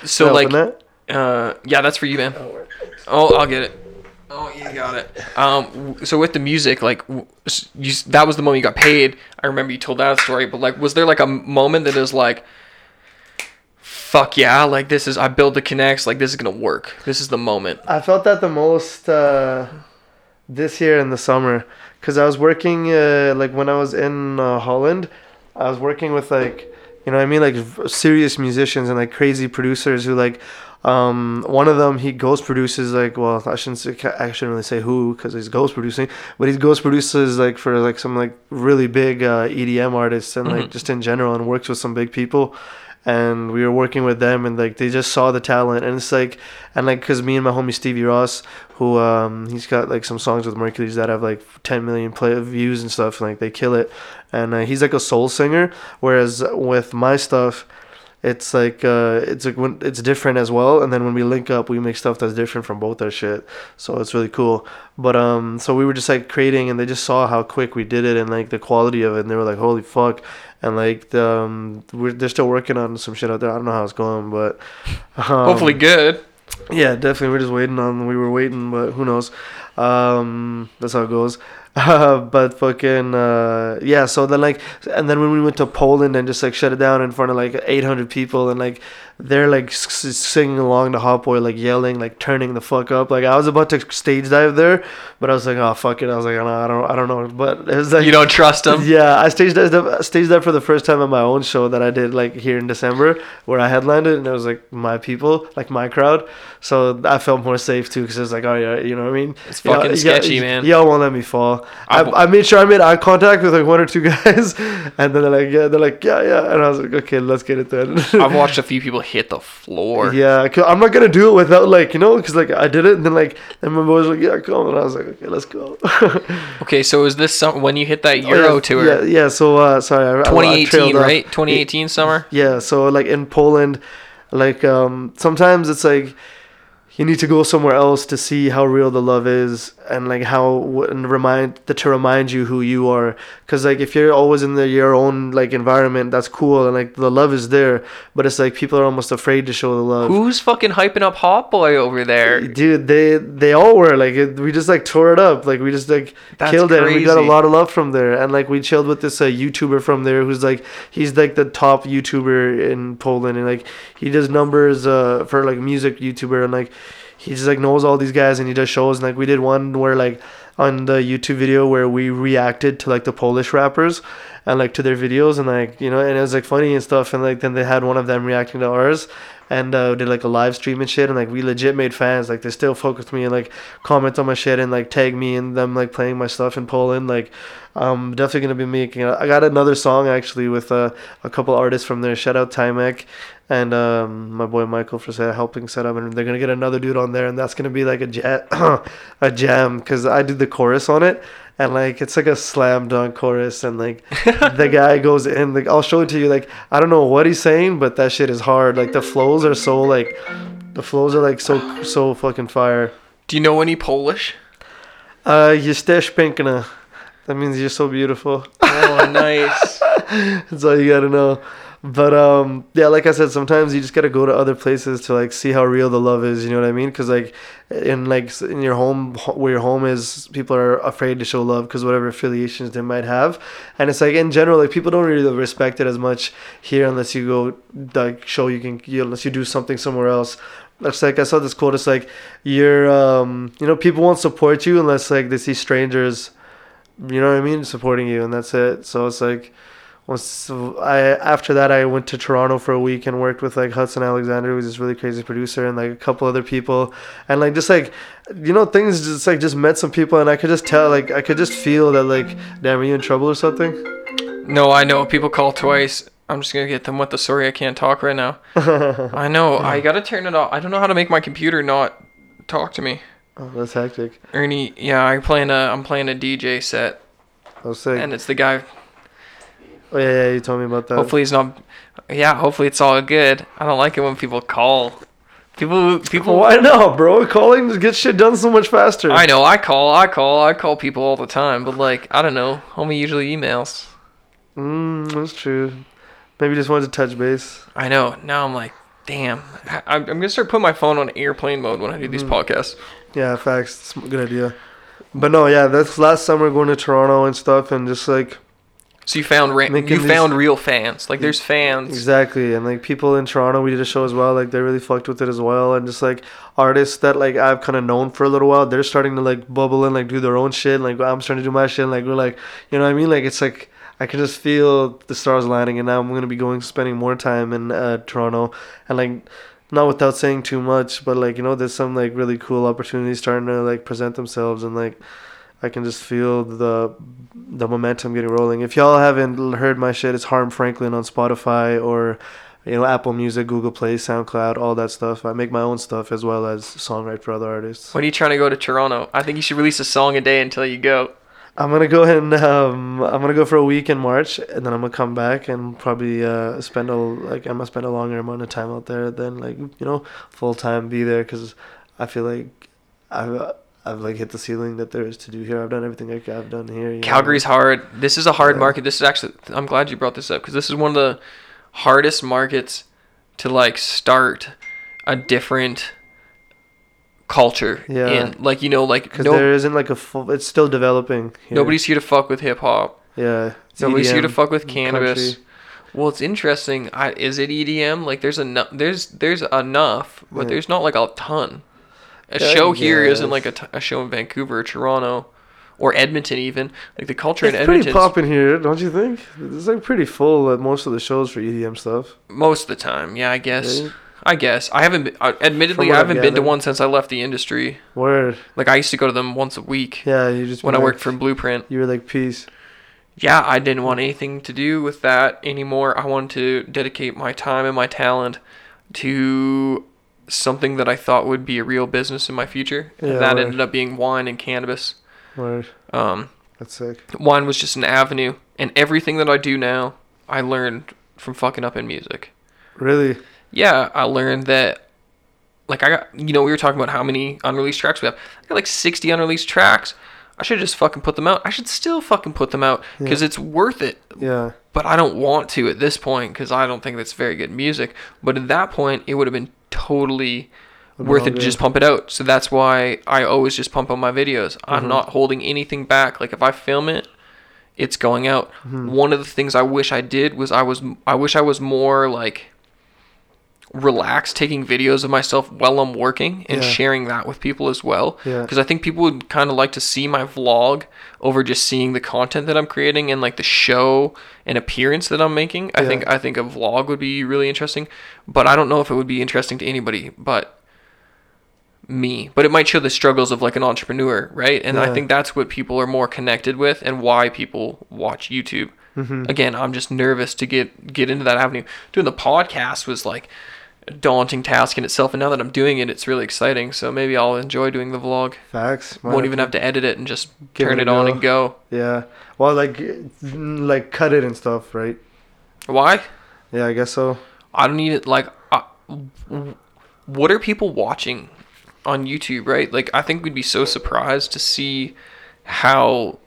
So Helping like that? uh yeah that's for you man. Oh I'll get it. Oh you got it. Um so with the music like you that was the moment you got paid. I remember you told that story, but like was there like a moment that is like fuck yeah like this is I build the connects like this is gonna work. This is the moment. I felt that the most uh, this year in the summer because I was working uh, like when I was in uh, Holland, I was working with like you know I mean like serious musicians and like crazy producers who like um one of them he ghost produces like well I shouldn't say, I shouldn't really say who because he's ghost producing but he ghost produces like for like some like really big uh, EDM artists and like Mhm. just in general and works with some big people and we were working with them and like they just saw the talent and it's like and like because me and my homie stevie ross who um he's got like some songs with mercury's that have like 10 million play views and stuff like they kill it and uh, he's like a soul singer whereas with my stuff it's like uh, it's like when it's different as well. And then when we link up, we make stuff that's different from both our shit. So it's really cool. But um, so we were just like creating, and they just saw how quick we did it and like the quality of it, and they were like, "Holy fuck!" And like the um, we're they're still working on some shit out there. I don't know how it's going, but um, Hopefully good. yeah, definitely. We're just waiting on. We were waiting, but who knows? Um, that's how it goes. Uh, but fucking uh, yeah. So then like, and then when we went to Poland and just like shut it down in front of like 800 people and like they're like singing along to Hot Boy, like yelling, like turning the fuck up. Like I was about to stage dive there, but I was like, oh fuck it. I was like, I don't, I don't know. But it was like You don't trust him. yeah, I staged that staged that for the first time at my own show that I did like here in December, where I headlined it, and it was like my people, like my crowd. So I felt more safe too, because it was like, oh yeah, you know what I mean? It's Y'all- fucking y'all- sketchy, man. Y'all won't let me fall. I, I I made sure I made eye contact with like one or two guys, and then they're like, yeah, they're like, yeah, yeah, and I was like, okay, let's get it then. I've watched a few people hit the floor. Yeah, 'cause I'm not gonna do it without like you know, cause like I did it, and then like, and my boys were like, yeah, come, and I was like, okay, let's go. Okay, so is this some when you hit that Oh, Euro yeah, tour? Yeah, yeah. So uh, sorry, I 2018, right? 2018 summer. Yeah, so like in Poland, like um, sometimes it's like you need to go somewhere else to see how real the love is and like how and remind to remind you who you are. Because like if you're always in the, your own like environment that's cool and like the love is there. But it's like people are almost afraid to show the love. Who's fucking hyping up Hot Boy over there? dude they they all were like it, we just like tore it up. Like we just like That's killed it and we got a lot of love from there. And like we chilled with this uh, youtuber from there who's like he's like the top youtuber in poland. And like he does numbers uh for like music youtuber. And like he just like knows all these guys and he does shows and like we did one where like on the youtube video where we reacted to like the polish rappers and like to their videos and like you know and it was like funny and stuff and like then they had one of them reacting to ours and uh, did like a live stream and shit and like we legit made fans like they still fuck with me and like comment on my shit and like tag me and them like playing my stuff in Poland like I'm definitely gonna be making I got another song actually with uh, a couple artists from there shout out Timek and um, my boy Michael for helping set up and they're gonna get another dude on there and that's gonna be like a ja- a jam because I did the chorus on it and like it's like a slam dunk chorus and like the guy goes in like I'll show it to you like I don't know what he's saying but that shit is hard. Like the flows are so like the flows are like so so fucking fire. Do you know any Polish? uh jesteś piękna. That means you're so beautiful. Oh, nice. that's all you gotta know but um yeah like i said sometimes you just gotta go to other places to like see how real the love is you know what i mean because like in like in your home where your home is people are afraid to show love because whatever affiliations they might have and it's like in general like people don't really respect it as much here unless you go like show you can you, unless you do something somewhere else it's like I saw this quote. It's like you're, um, you know, people won't support you unless like they see strangers, you know what I mean, supporting you, and that's it. So it's like, once I after that I went to Toronto for a week and worked with like Hudson Alexander, who's this really crazy producer, and like a couple other people, and like just like, you know, things just like just met some people, and I could just tell, like I could just feel that like, damn, are you in trouble or something? No, I know. People call twice. I'm just gonna get them with the sorry I can't talk right now. I know. I gotta turn it off. I don't know how to make my computer not talk to me. Oh, that's hectic. Ernie, yeah, I'm playing a I'm playing a DJ set, was saying, and it's the guy. Oh yeah, yeah, you told me about that. Hopefully he's not. Yeah, hopefully it's all good. I don't like it when people call. People, people. Why not, bro? Calling gets shit done so much faster. I know. I call. I call. I call people all the time. But like, I don't know. Homie usually emails. Mm, that's true. Maybe just wanted to touch base. I know. Now I'm like, damn. I, I'm I'm gonna start putting my phone on airplane mode when I do these podcasts. Yeah, facts. It's a good idea. But no, yeah, that's last summer going to Toronto and stuff, and just like So you found ra- you these- found real fans. Like there's fans. exactly, and like people in Toronto, we did a show as well. Like they really fucked with it as well, and just like artists that like I've kind of known for a little while, they're starting to like bubble and like do their own shit. Like I'm starting to do my shit. And, like we're like, you know what I mean? Like it's like I can just feel the stars lining, and now I'm gonna be going spending more time in uh, Toronto, and like not without saying too much, but like you know, there's some like really cool opportunities starting to like present themselves, and like I can just feel the the momentum getting rolling. If y'all haven't heard my shit, it's Harm Franklin on Spotify or you know Apple Music, Google Play, SoundCloud, all that stuff. I make my own stuff as well as songwrite for other artists. When are you trying to go to Toronto? I think you should release a song a day until you go. I'm gonna go and um, I'm gonna go for a week in March, and then I'm gonna come back and probably uh, spend a like I'm gonna spend a longer amount of time out there than like you know full time be there because I feel like I've I've like hit the ceiling that there is to do here. I've done everything I've done here. you know? Calgary's hard. This is a hard Yeah. market. This is actually. I'm glad you brought this up because this is one of the hardest markets to like start a different culture Yeah. in. Like you know, like because no, there isn't like a full. It's still developing. Here. nobody's here to fuck with hip hop. Yeah. Nobody's here to fuck with cannabis. country. Well, it's interesting. I, is it EDM? Like, there's enough. There's there's enough, but Yeah. there's not like a ton. A I show here isn't like a, t- a show in Vancouver or Toronto or Edmonton even. Like the culture It's in Edmonton. It's pretty popping here, don't you think? It's like pretty full at most of the shows for EDM stuff. most of the time. Yeah, I guess. I guess I haven't. Been, uh, admittedly, I haven't been to one since I left the industry. Word. Like I used to go to them once a week Yeah, you just when I like- worked for Blueprint. You were like peace. yeah, I didn't want anything to do with that anymore. I wanted to dedicate my time and my talent to something that I thought would be a real business in my future. Yeah, and that right. ended up being wine and cannabis. Word. Um, That's sick. wine was just an avenue, and everything that I do now, I learned from fucking up in music. Really? Yeah, I learned that. Like I got, you know, we were talking about how many unreleased tracks we have. I got like 60 unreleased tracks. I should just fucking put them out. I should still fucking put them out because it's worth it. Yeah. but I don't want to at this point because I don't think that's very good music. But at that point, it would have been totally worth it to just pump it out. So that's why I always just pump out my videos. Mm-hmm. I'm not holding anything back. Like if I film it, it's going out. Mm-hmm. One of the things I wish I did was I was I wish I was more like relaxed taking videos of myself while I'm working and Yeah. sharing that with people as well. Yeah. Because I think people would kind of like to see my vlog over just seeing the content that I'm creating and like the show and appearance that I'm making. I Yeah. think I think a vlog would be really interesting, but I don't know if it would be interesting to anybody but me. But it might show the struggles of like an entrepreneur, right? And I think that's what people are more connected with and why people watch YouTube. Mm-hmm. Again, I'm just nervous to get get into that avenue. Doing the podcast was like daunting task in itself, and now that I'm doing it, it's really exciting. So maybe I'll enjoy doing the vlog. Facts. Won't have even have to edit it and just turn it it, on and go. Yeah. Well, like, like cut it and stuff, right? Why? Yeah, I guess so. I don't need it. Like, uh, what are people watching on YouTube? Right? Like, I think we'd be so surprised to see how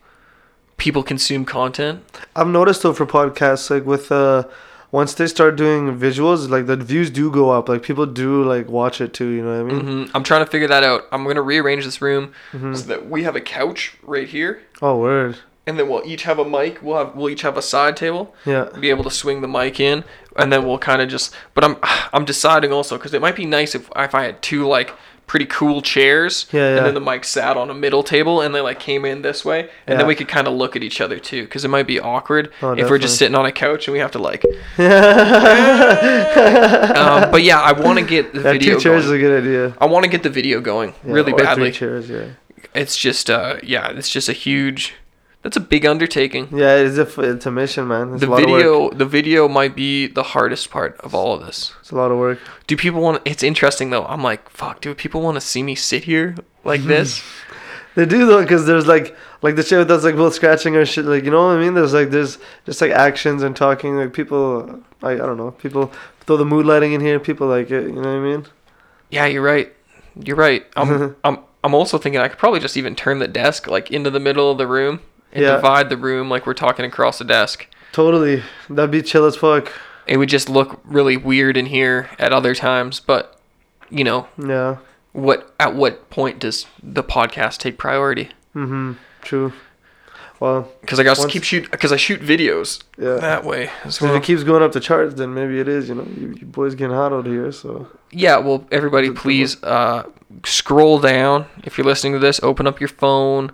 people consume content. I've noticed though for podcasts, like with uh, once they start doing visuals, like the views do go up. Like people do like watch it too. You know what I mean? hmm I'm trying to figure that out. I'm gonna rearrange this room Mm-hmm. so that we have a couch right here, Oh, word. and then we'll each have a mic. We'll have we'll each have a side table. Yeah. Be able to swing the mic in, and then we'll kind of just. But I'm I'm deciding also because it might be nice if if I had two like pretty cool chairs, Yeah, yeah. and then the mic sat on a middle table, and they like came in this way, and then we could kind of look at each other too, because it might be awkward Oh, if we're just sitting on a couch and we have to like. um, but yeah, I want to get the Yeah, video two chairs going. is a good idea. I want to get the video going Yeah, really or badly. Three chairs, yeah. It's just, uh, yeah, it's just a huge. That's a big undertaking. Yeah, it's a, it's a mission, man. It's The a lot of work. video, the video might be the hardest part of all of this. It's a lot of work. Do people want? It's interesting though. I'm like, fuck. Do people want to see me sit here like this? They do though, because there's like like the shit that's like both scratching or shit. Like you know what I mean? There's like there's just like actions and talking. Like people, I I don't know. People throw the mood lighting in here. People like it. You know what I mean? yeah, you're right. You're right. I'm, I'm, I'm also thinking I could probably just even turn the desk like into the middle of the room Yeah. divide the room like we're talking across the desk. Totally. That'd be chill as fuck. It would just look really weird in here at other times, but you know, Yeah. what at what point does the podcast take priority? Mm-hmm. True. Well, Because I got to keep shoot because I shoot videos yeah. that way So if it keeps going up the charts, then maybe it is. You know, you, you boys getting hot out here. So Yeah, well, everybody, please uh, scroll down. If you're listening to this, open up your phone,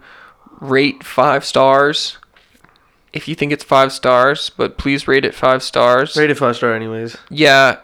rate five stars. If you think it's five stars, but please rate it five stars. rate it five star, anyways. Yeah,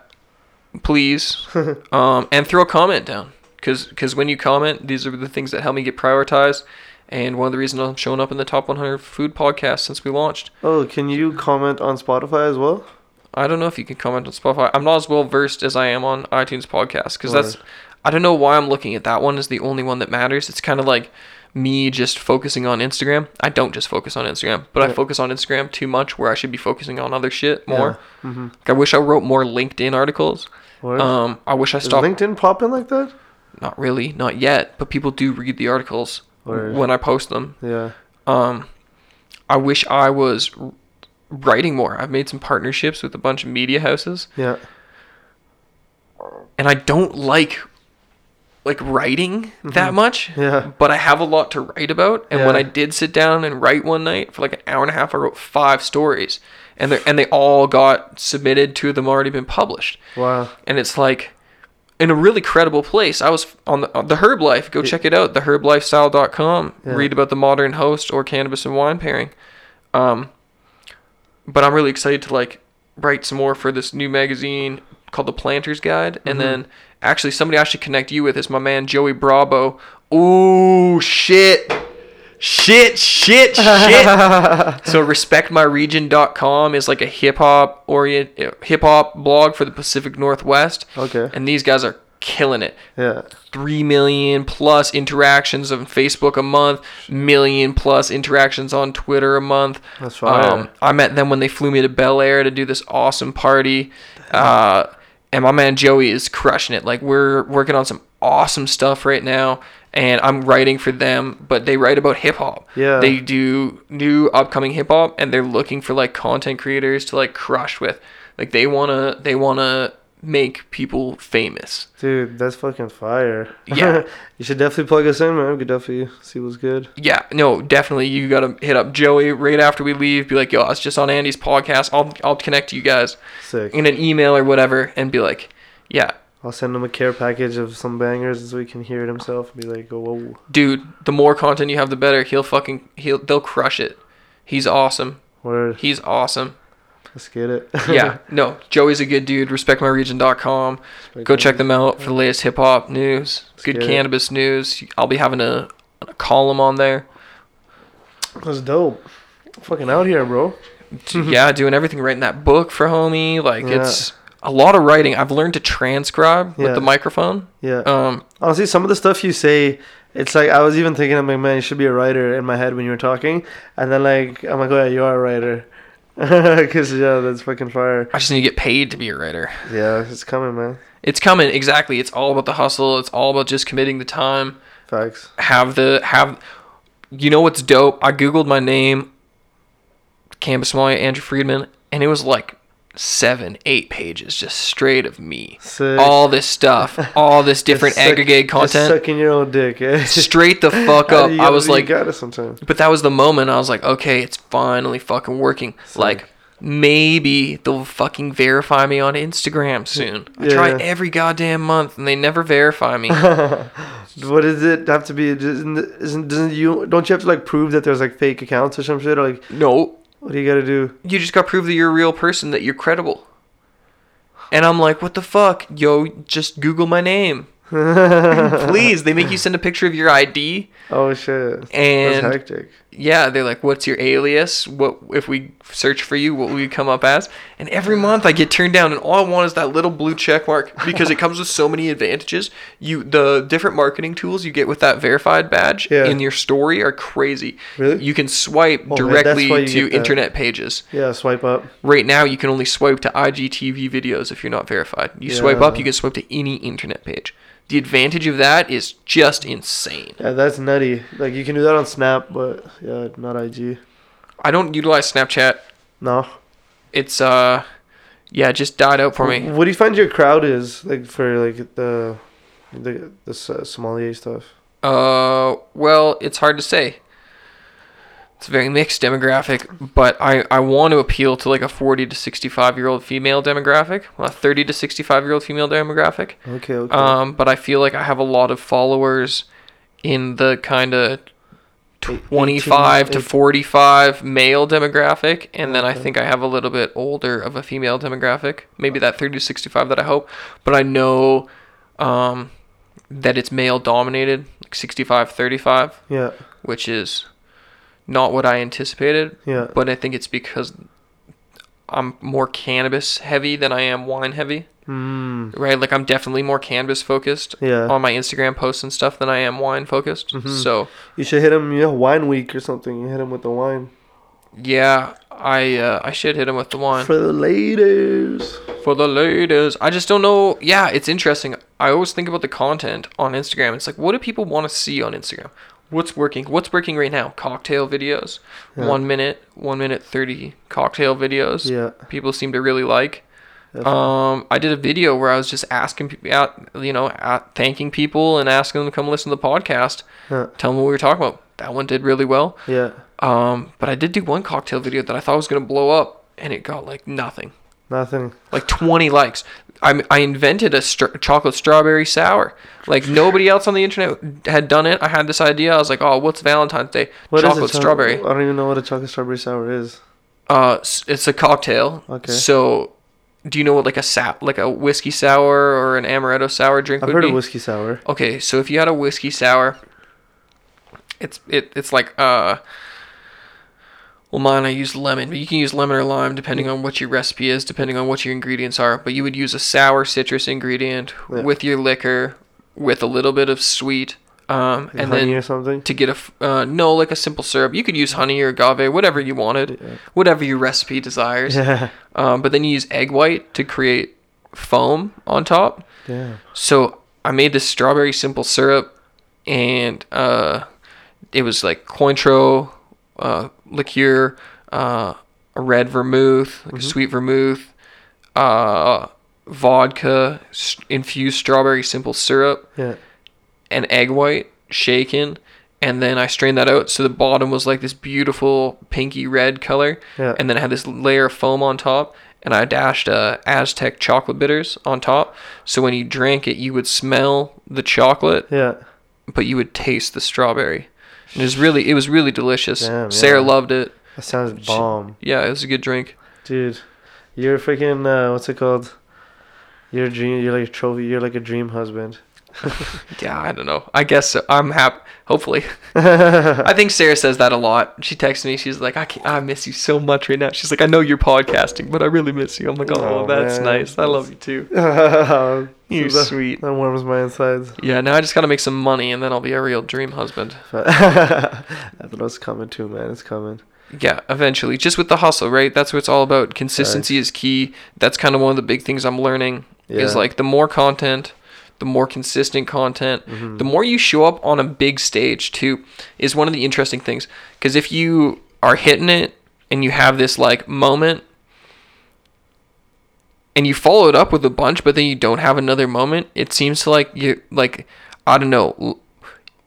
please. um, and throw a comment down. Because cause when you comment, these are the things that help me get prioritized. And one of the reasons I'm showing up in the top 100 food podcast since we launched. Oh, can you comment on Spotify as well? I don't know if you can comment on Spotify. I'm not as well versed as I am on iTunes podcast because that's I don't know why I'm looking at that one as the only one that matters. It's kind of like me just focusing on Instagram. I don't just focus on Instagram, but I focus on Instagram too much where I should be focusing on other shit Yeah. more. Mm-hmm. Like, I wish I wrote more LinkedIn articles. Um, I wish I Is stopped. LinkedIn popping like that? Not really, not yet, but people do read the articles Word. when I post them. Yeah. Um, I wish I was writing more. I've made some partnerships with a bunch of media houses, Yeah. and I don't like like writing that much. Mm-hmm. Yeah. But I have a lot to write about, and when I did sit down and write one night for like an hour and a half, I wrote five stories, and they and they all got submitted. Two of them already been published, Wow. and it's like in a really credible place. I was on the, on the Herb Life. Go check it out. TheHerbLifestyle.com. Yeah. Read about the modern host or cannabis and wine pairing. Um, but I'm really excited to like write some more for this new magazine called The Planter's Guide, and then actually somebody I should connect you with is my man Joey Bravo. Ooh shit. Shit, shit, shit. so respectmyregion.com is like a hip hop orient hip hop blog for the Pacific Northwest. Okay. And these guys are killing it. Yeah. 3 million plus interactions on Facebook a month, million plus interactions on Twitter a month. That's fire. Um, I met them when they flew me to Bel Air to do this awesome party. Uh, and my man Joey is crushing it. Like, we're working on some awesome stuff right now. And I'm writing for them, but they write about hip hop. Yeah. They do new upcoming hip hop, and they're looking for like content creators to like crush with. Like they wanna, they wanna make people famous. Dude, that's fucking fire. Yeah. you should definitely plug us in, man. We could definitely see what's good. Yeah, no, definitely. You gotta hit up Joey right after we leave. Be like, yo, I was just on Andy's podcast. I'll I'll connect you guys Sick. in an email or whatever, and be like, yeah, I'll send him a care package of some bangers so he can hear it himself and be like, oh, whoa. dude. The more content you have, the better. He'll fucking he'll they'll crush it. He's awesome. Word. He's awesome. Let's get it. Yeah, no, Joey's a good dude. RespectMyRegion.com. Go check them out for the latest hip hop news, good get it. cannabis news. I'll be having a, a column on there. That's dope. Fucking out here, bro. yeah, doing everything writing that book for homie. Like Yeah. it's a lot of writing. I've learned to transcribe with the microphone. Yeah. Um, Honestly, some of the stuff you say, it's like I was even thinking, I'm like, man, you should be a writer in my head when you were talking, and then like I'm like, oh yeah, you are a writer, because yeah, that's fucking fire. I just need to get paid to be a writer. Yeah, it's coming, man. It's coming exactly. It's all about the hustle. It's all about just committing the time. Facts. Have the have. You know what's dope? I googled my name, Cannabis Sommelier Andrew Friedman, and it was like seven, eight pages just straight of me. Sick. All this stuff, all this different suck- aggregated content, sucking your own dick. Eh? straight the fuck up. I was you like, got it sometimes. But that was the moment I was like, okay, it's finally fucking working. Like, maybe they'll fucking verify me on Instagram soon. I Yeah, try every goddamn month and they never verify me. What does it have to be? Isn't, isn't doesn't you don't you have to like prove that there's like fake accounts or some shit? Or like no, what do you gotta do? you just got to prove that you're a real person, that you're credible. And I'm like, what the fuck? Yo, just Google my name. Please. They make you send a picture of your ID. Oh shit. And- That's hectic. Yeah, they're like, "What's your alias? What if we search for you? What will you come up as?" And every month I get turned down, and all I want is that little blue check mark because it comes with so many advantages. You the different marketing tools you get with that verified badge Yeah. in your story are crazy. Really? You can swipe Oh, directly you to internet pages. Yeah, swipe up. Right now, you can only swipe to IGTV videos if you're not verified. You swipe up, you can swipe to any internet page. The advantage of that is just insane. Yeah, that's nutty. Like you can do that on Snap, but yeah, not IG. I don't utilize Snapchat. No. It's uh, yeah, it just died out for me. What do you find your crowd is like for like the the the s- sommelier stuff? Uh, well, it's hard to say. It's a very mixed demographic, but I, I want to appeal to like a 40 to 65 year old female demographic, well, a 30 to 65 year old female demographic. Okay, okay. Um, but I feel like I have a lot of followers in the kind of 25 to 45 male demographic, and then I think I have a little bit older of a female demographic, maybe that 30 to 65 that I hope. But I know um, that it's male dominated, like 65 35, yeah, which is not what I anticipated. yeah, But I think it's because I'm more cannabis heavy than I am wine heavy. Mm, right? Like I'm definitely more cannabis focused Yeah. on my Instagram posts and stuff than I am wine focused. Mm-hmm. So you should hit him. You know, wine week or something. You hit him with the wine yeah, I uh, I should hit him with the wine for the ladies. for the ladies. I just don't know. Yeah, it's interesting. I always think about the content on Instagram. It's like, what do people want to see on Instagram? What's working? What's working right now? Cocktail videos, Yeah. one minute, one minute thirty cocktail videos. Yeah. people seem to really like. Definitely. Um, I did a video where I was just asking, pe- out, you know, at, thanking people and asking them to come listen to the podcast, Yeah. tell them what we were talking about. That one did really well. Yeah. Um, but I did do one cocktail video that I thought was gonna blow up, and it got like nothing, Nothing. like 20 likes. I I invented a str- chocolate strawberry sour. Like nobody else on the internet had done it. I had this idea. I was like, oh, what's Valentine's Day? What is chocolate choc- strawberry. I don't even know what a chocolate strawberry sour is. Uh, it's a cocktail. Okay. So, do you know what like a sap, like a whiskey sour or an amaretto sour drink I've would heard be? of whiskey sour. Okay, so if you had a whiskey sour, it's it it's like uh. Well, mine I used lemon, but you can use lemon or lime depending on what your recipe is, depending on what your ingredients are. But you would use a sour citrus ingredient Yeah. with your liquor, with a little bit of sweet, um, and honey then or something. to get a uh, no like a simple syrup. You could use honey or agave, whatever you wanted, Yeah. whatever your recipe desires. Yeah. Um, but then you use egg white to create foam on top. Yeah. So I made this strawberry simple syrup, and uh, it was like Cointreau, uh, liqueur, uh, a red vermouth, like a sweet vermouth, uh, vodka, infused strawberry simple syrup, Yeah. and egg white shaken. And then I strained that out so the bottom was like this beautiful pinky red color. Yeah. And then it had this layer of foam on top. And I dashed uh, Aztec chocolate bitters on top. So when you drank it, you would smell the chocolate, Yeah. but you would taste the strawberry. It was really, it was really delicious. Damn, Sarah yeah. loved it. That sounds bomb, Yeah, it was a good drink. dude. You're freaking. Uh, what's it called? You're a dream. You're like a trophy. You're like a dream husband. Yeah, I don't know. I guess so. I'm happy. Hopefully. I think Sarah says that a lot. She texts me. She's like, I, can't, I miss you so much right now. She's like, I know you're podcasting, but I really miss you. I'm like, oh, Oh, that's man. nice. I love you too. You're sweet. That warms my insides. Yeah, now I just got to make some money and then I'll be a real dream husband. That's what's coming too, man. It's coming. Yeah, eventually. Just with the hustle, right? That's what it's all about. Consistency is key. That's kind of one of the big things I'm learning is like the more content, the more consistent content, Mm-hmm. the more you show up on a big stage too is one of the interesting things. Cuz if you are hitting it and you have this like moment and you follow it up with a bunch but then you don't have another moment, it seems to like you like I don't know,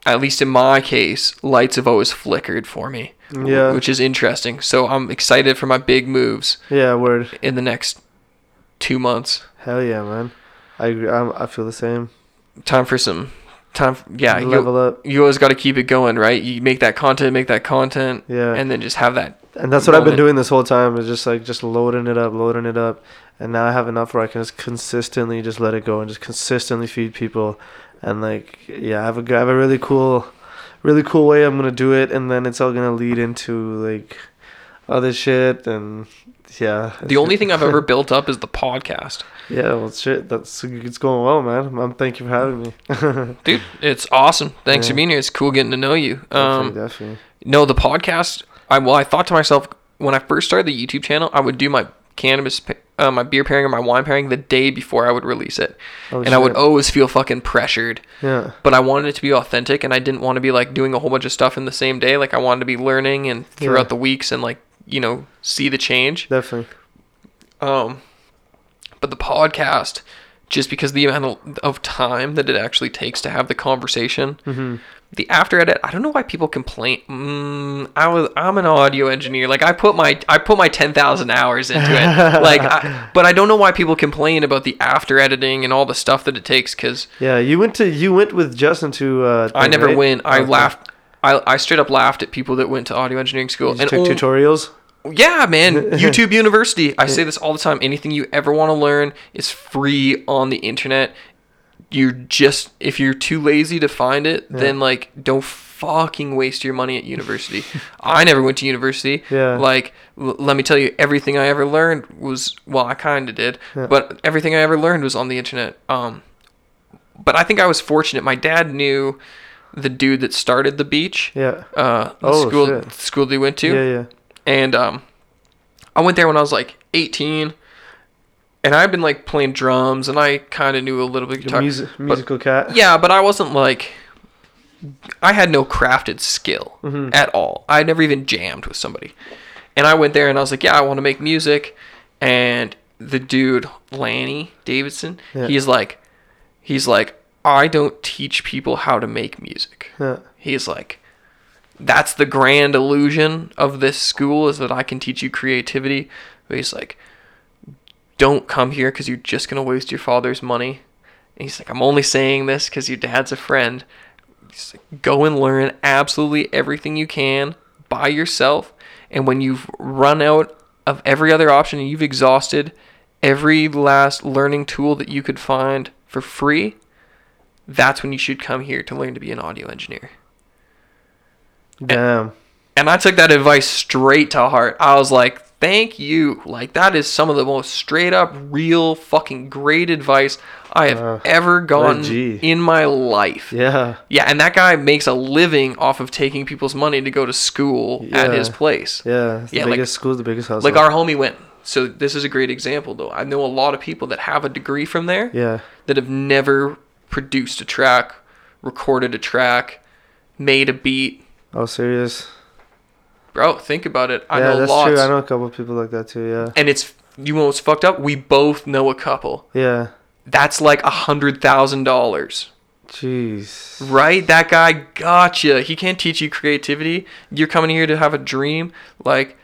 at least in my case, lights have always flickered for me. Yeah. Which is interesting. So I'm excited for my big moves Yeah, word. in the next two months. Hell yeah, man. I agree. I'm, I feel the same. Time for some time. For, yeah, Level you, up. you always got to keep it going, right? You make that content, make that content, Yeah. and then just have that. And that's what I've been doing this whole time is just like just loading it up, loading it up, and now I have enough where I can just consistently just let it go and just consistently feed people, and like yeah, I have a I have a really cool, really cool way I'm gonna do it, and then it's all gonna lead into like other shit and yeah. The only thing I've ever built up is the podcast. Yeah, well shit, that's it's going well, man. I'm thank you for having me. Dude, it's awesome. Thanks Yeah. for being here. It's cool getting to know you. Um, definitely, definitely. No, the podcast. I well, I thought to myself when I first started the YouTube channel, I would do my cannabis, uh, my beer pairing or my wine pairing the day before I would release it, Oh, and I would always feel fucking pressured. Yeah. But I wanted it to be authentic, and I didn't want to be like doing a whole bunch of stuff in the same day. Like I wanted to be learning and throughout Yeah. the weeks and like you know see the change. Definitely. Um, but the podcast, just because the amount of, time that it actually takes to have the conversation, Mm-hmm. the after edit. I don't know why people complain. Mm, I was I'm an audio engineer. Like I put my I put my ten thousand hours into it. like, I, but I don't know why people complain about the after editing and all the stuff that it takes. Because Yeah, you went to you went with Justin to. Uh, I never right? went. I Okay. laughed. I, I straight up laughed at people that went to audio engineering school. And took tutorials. Yeah, man. YouTube University. I say this all the time. Anything you ever want to learn is free on the internet. You're just if you're too lazy to find it, then like don't fucking waste your money at university. I never went to university. Yeah. Like l- let me tell you, everything I ever learned was well, I kind of did, Yeah. but everything I ever learned was on the internet. Um, but I think I was fortunate. My dad knew the dude that started the beach. Yeah. Uh, the Oh, school shit. school they went to Yeah, yeah. And um, I went there when I was like 18, and I've been like playing drums, and I kind of knew a little bit of guitar. music, but- musical cat. yeah, but I wasn't like, I had no crafted skill Mhm. at all. I never even jammed with somebody, and I went there and I was like, yeah, I want to make music, and the dude Lanny Davidson, Yeah. he's like, he's like, I don't teach people how to make music Yeah. he's like that's the grand illusion of this school is that i can teach you creativity. But he's like don't come here because you're just going to waste your father's money. And he's like i'm only saying this because your dad's a friend. He's like, go and learn absolutely everything you can by yourself. And when you've run out of every other option and you've exhausted every last learning tool that you could find for free that's when you should come here to learn to be an audio engineer Damn. and I took that advice straight to heart. I was like, thank you. Like, that is some of the most straight up, real, fucking great advice I have Uh, ever gotten in my life. Yeah. Yeah, and that guy makes a living off of taking people's money to go to school at his place. Yeah. Yeah, the like- biggest school's the biggest hustle. Like, our homie went. So, this is a great example, though. I know a lot of people that have a degree from there Yeah. that have never produced a track, recorded a track, made a beat. Oh, serious. Bro, think about it. I yeah, know that's lots. true. I know a couple of people like that too. Yeah. and it's you know what's fucked up? We both know a couple. Yeah. That's like a hundred thousand dollars, Jeez. right? That guy gotcha. He can't teach you creativity. You're coming here to have a dream. Like,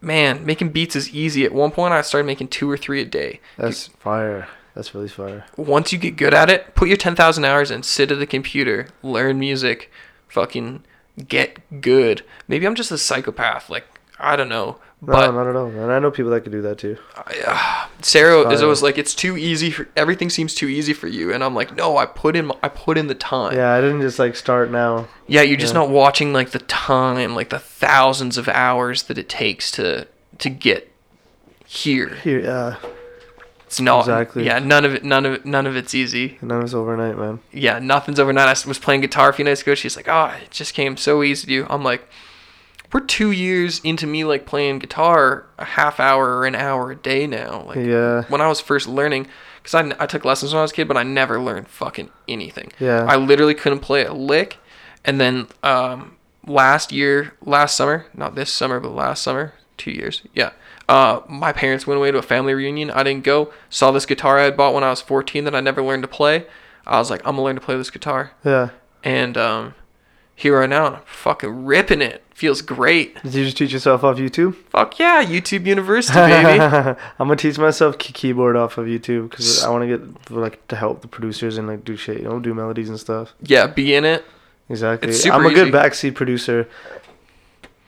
man, making beats is easy. At one point, I started making two or three a day. That's fire. That's really fire. Once you get good at it, put your ten thousand hours in. Sit at the computer, learn music, fucking get good. Maybe I'm just a psychopath. Like I don't know, No, but not at all. And I know people that could do that too. Uh, Sarah is always like, it's too easy. For, everything seems too easy for you, and I'm like, no, I put in, I put in the time. Yeah, I didn't just like start now. Yeah, you're just Yeah. not watching like the time, like the thousands of hours that it takes to to get here. Here, yeah. It's not Exactly. Yeah, none of it, none of it, none of it's easy. None that was overnight, man. Yeah, nothing's overnight. I was playing guitar a few nights ago. She's like, oh, it just came so easy to you. I'm like, we're two years into me like playing guitar a half hour or an hour a day now. Like, Yeah. when I was first learning, because I, I took lessons when I was a kid, but I never learned fucking anything. Yeah. I literally couldn't play a lick. And then um, last year, last summer, not this summer, but last summer, two years, yeah. Uh, my parents went away to a family reunion. I didn't go. Saw this guitar I had bought when I was 14 that I never learned to play. I was like, I'm gonna learn to play this guitar. Yeah. And um, here right now, I'm fucking ripping it. Feels great. Did you just teach yourself off YouTube? Fuck yeah, YouTube University, baby. I'm gonna teach myself key- keyboard off of YouTube because I want to get like to help the producers and like do shit, you know, do melodies and stuff. yeah, be in it. Exactly. I'm a good easy. backseat producer.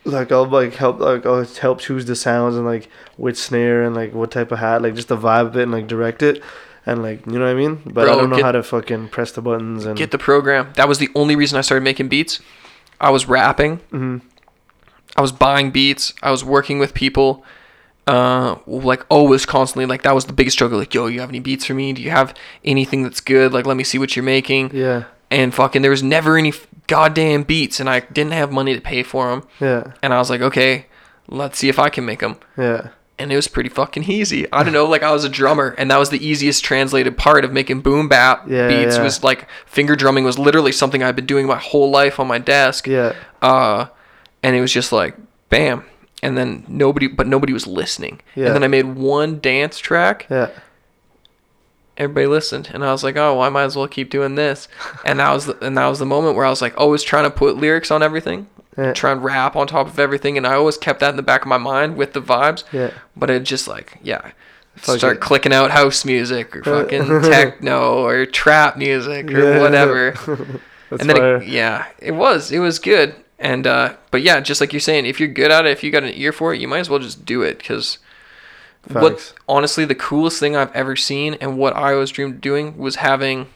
Like I'll like help like I'll help choose the sounds and like which snare and like what type of hat, like just the vibe of it and like direct it. And like you know what I mean? But Bro, I don't know get- how to fucking press the buttons and Get the program. That was the only reason I started making beats. I was rapping. Mhm. I was buying beats. I was working with people. Uh, like always, constantly. Like that was the biggest struggle. Like, yo, you have any beats for me? Do you have anything that's good? Like, let me see what you're making. Yeah. And fucking, there was never any goddamn beats, and I didn't have money to pay for them. Yeah. And I was like, okay, let's see if I can make them. Yeah. and it was pretty fucking easy. I don't know, like I was a drummer, and that was the easiest translated part of making boom bap Yeah, beats. yeah. Was like finger drumming was literally something I'd been doing my whole life on my desk. Yeah. Uh, and it was just like bam, and then nobody, but nobody was listening. Yeah. And then I made one dance track. Yeah. Everybody listened, and I was like, oh, well, I might as well keep doing this. And that was the, and that was the moment where I was like, always trying to put lyrics on everything. Yeah. Try and rap on top of everything, and I always kept that in the back of my mind with the vibes. Yeah. But it just like, yeah, Fuck start it. clicking out house music or fucking techno or trap music or Yeah. whatever. That's and then it, yeah, it was it was good. And uh, but yeah, just like you're saying, if you're good at it, if you got an ear for it, you might as well just do it because. What honestly the coolest thing I've ever seen and what I always dreamed of doing was having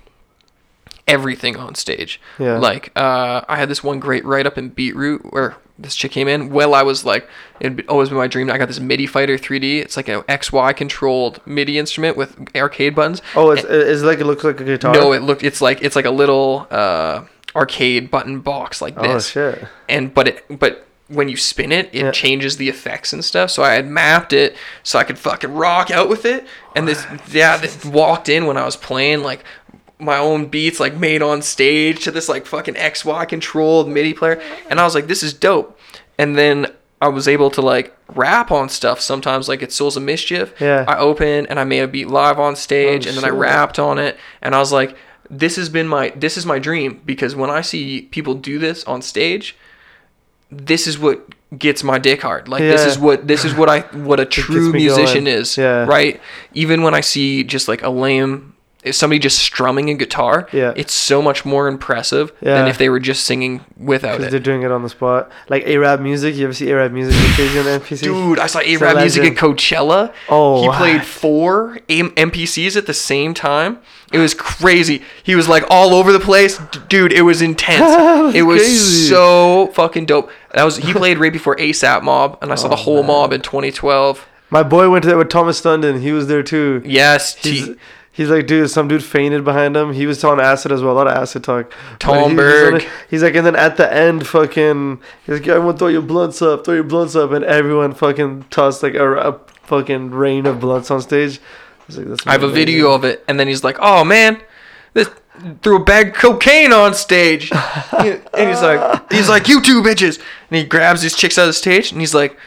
everything on stage. Yeah. Like uh, I had this one great write up in BeatRoute where this chick came in. Well, I was like, it'd always been my dream. I got this MIDI Fighter 3D. It's like an XY controlled MIDI instrument with arcade buttons. Oh, it's, it's like it looks like a guitar. No, it looked. It's like it's like a little uh, arcade button box like this. Oh shit. And but it but when you spin it, it Yeah. changes the effects and stuff. So I had mapped it so I could fucking rock out with it. And this yeah, this walked in when I was playing like my own beats like made on stage to this like fucking XY controlled MIDI player. And I was like, this is dope. And then I was able to like rap on stuff sometimes like it's Souls of Mischief. Yeah. I opened and I made a beat live on stage Oh, and then I rapped on it and I was like this has been my this is my dream because when I see people do this on stage this is what gets my dick hard like this is what this is what I what a true musician going. is Yeah. right even when I see just like a lame if somebody just strumming a guitar Yeah. it's so much more impressive than if they were just singing without Because it they're doing it on the spot. Like AraabMuzik. You ever see AraabMuzik on MPC? Dude, I saw AraabMuzik at. Coachella. Oh, he what? played four MPCs at the same time. It was crazy. He was like all over the place, dude. It was intense. it was crazy. so fucking dope. That was he played right before ASAP Mob, and I saw the Oh, whole mob in 2012. My boy went to that with Thomas Thunden. He was there too. Yes, He's, like, dude, some dude fainted behind him. He was on acid as well. A lot of acid talk. But Tom he- he's Berg. on it- He's like, and then at the end, fucking, he's like, everyone throw your blunts up, throw your blunts up. And everyone fucking tossed like a, a fucking rain of blunts on stage. I, like, That's I have a video of it, and then he's like, "Oh man, this threw a bag of cocaine on stage," and he's like, "He's like, you two bitches," and he grabs these chicks out of the stage, and he's like,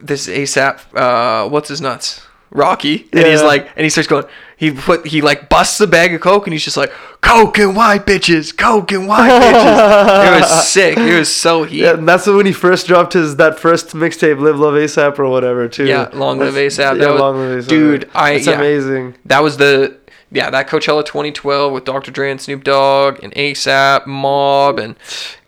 "This ASAP, uh, what's his nuts?" Rocky, and he's like, and he starts going. He put he like busts a bag of coke, and he's just like, "Coke and white bitches, coke and white bitches." it was sick. It was so heat. Yeah, and that's when he first dropped his that first mixtape, "Live Love ASAP" or whatever, too. Yeah, Long Live A$AP. Yeah, That was- Long Live ASAP. dude, I- It's yeah. amazing. That was the yeah that Coachella 2012 with Dr. Dre and Snoop Dogg and ASAP Mob and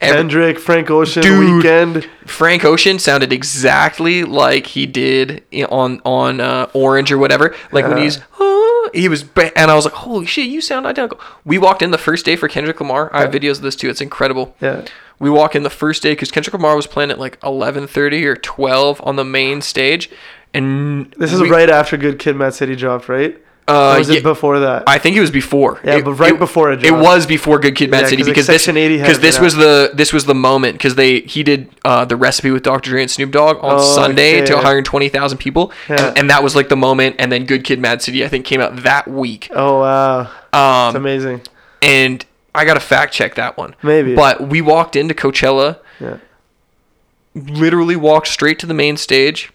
every, Kendrick, Frank Ocean, Dude. Weeknd. Frank Ocean sounded exactly like he did on on uh, Orange or whatever. Like when he's "Ah," he was and I was like, holy shit, you sound identical. We walked in the first day for Kendrick Lamar. I have videos of this too. It's incredible. Yeah. We walk in the first day because Kendrick Lamar was playing at like 11:30 or 12 on the main stage, and This is we- right after Good Kid, Mad City dropped, right? Uh, or was yeah, it before that? I think it was before. Yeah, but right before it It was before Good Kid, Mad Yeah, City 'cause, like, because this Section 80 had because this was the this was the moment because they he did uh, the recipe with Dr. Dre and Snoop Dogg on Oh, Sunday to okay. 120,000 people, and, and that was like the moment. And then Good Kid, Mad City I think came out that week. oh wow, Um, it's amazing. and I gotta fact check that one. Maybe. But we walked into Coachella, Yeah. literally walked straight to the main stage,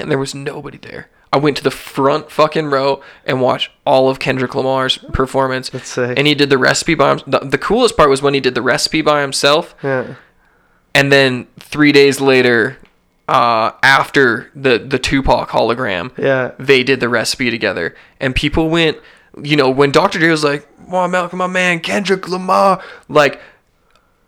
and there was nobody there. I went to the front fucking row and watched all of Kendrick Lamar's performance. That's sick. And he did the recipe by. The, the coolest part was when he did the recipe by himself, Yeah. and then three days later, uh, after the the Tupac hologram, Yeah. they did the recipe together, and people went. You know, when Dr. Dre was like, "Well, I'm out with my man Kendrick Lamar," like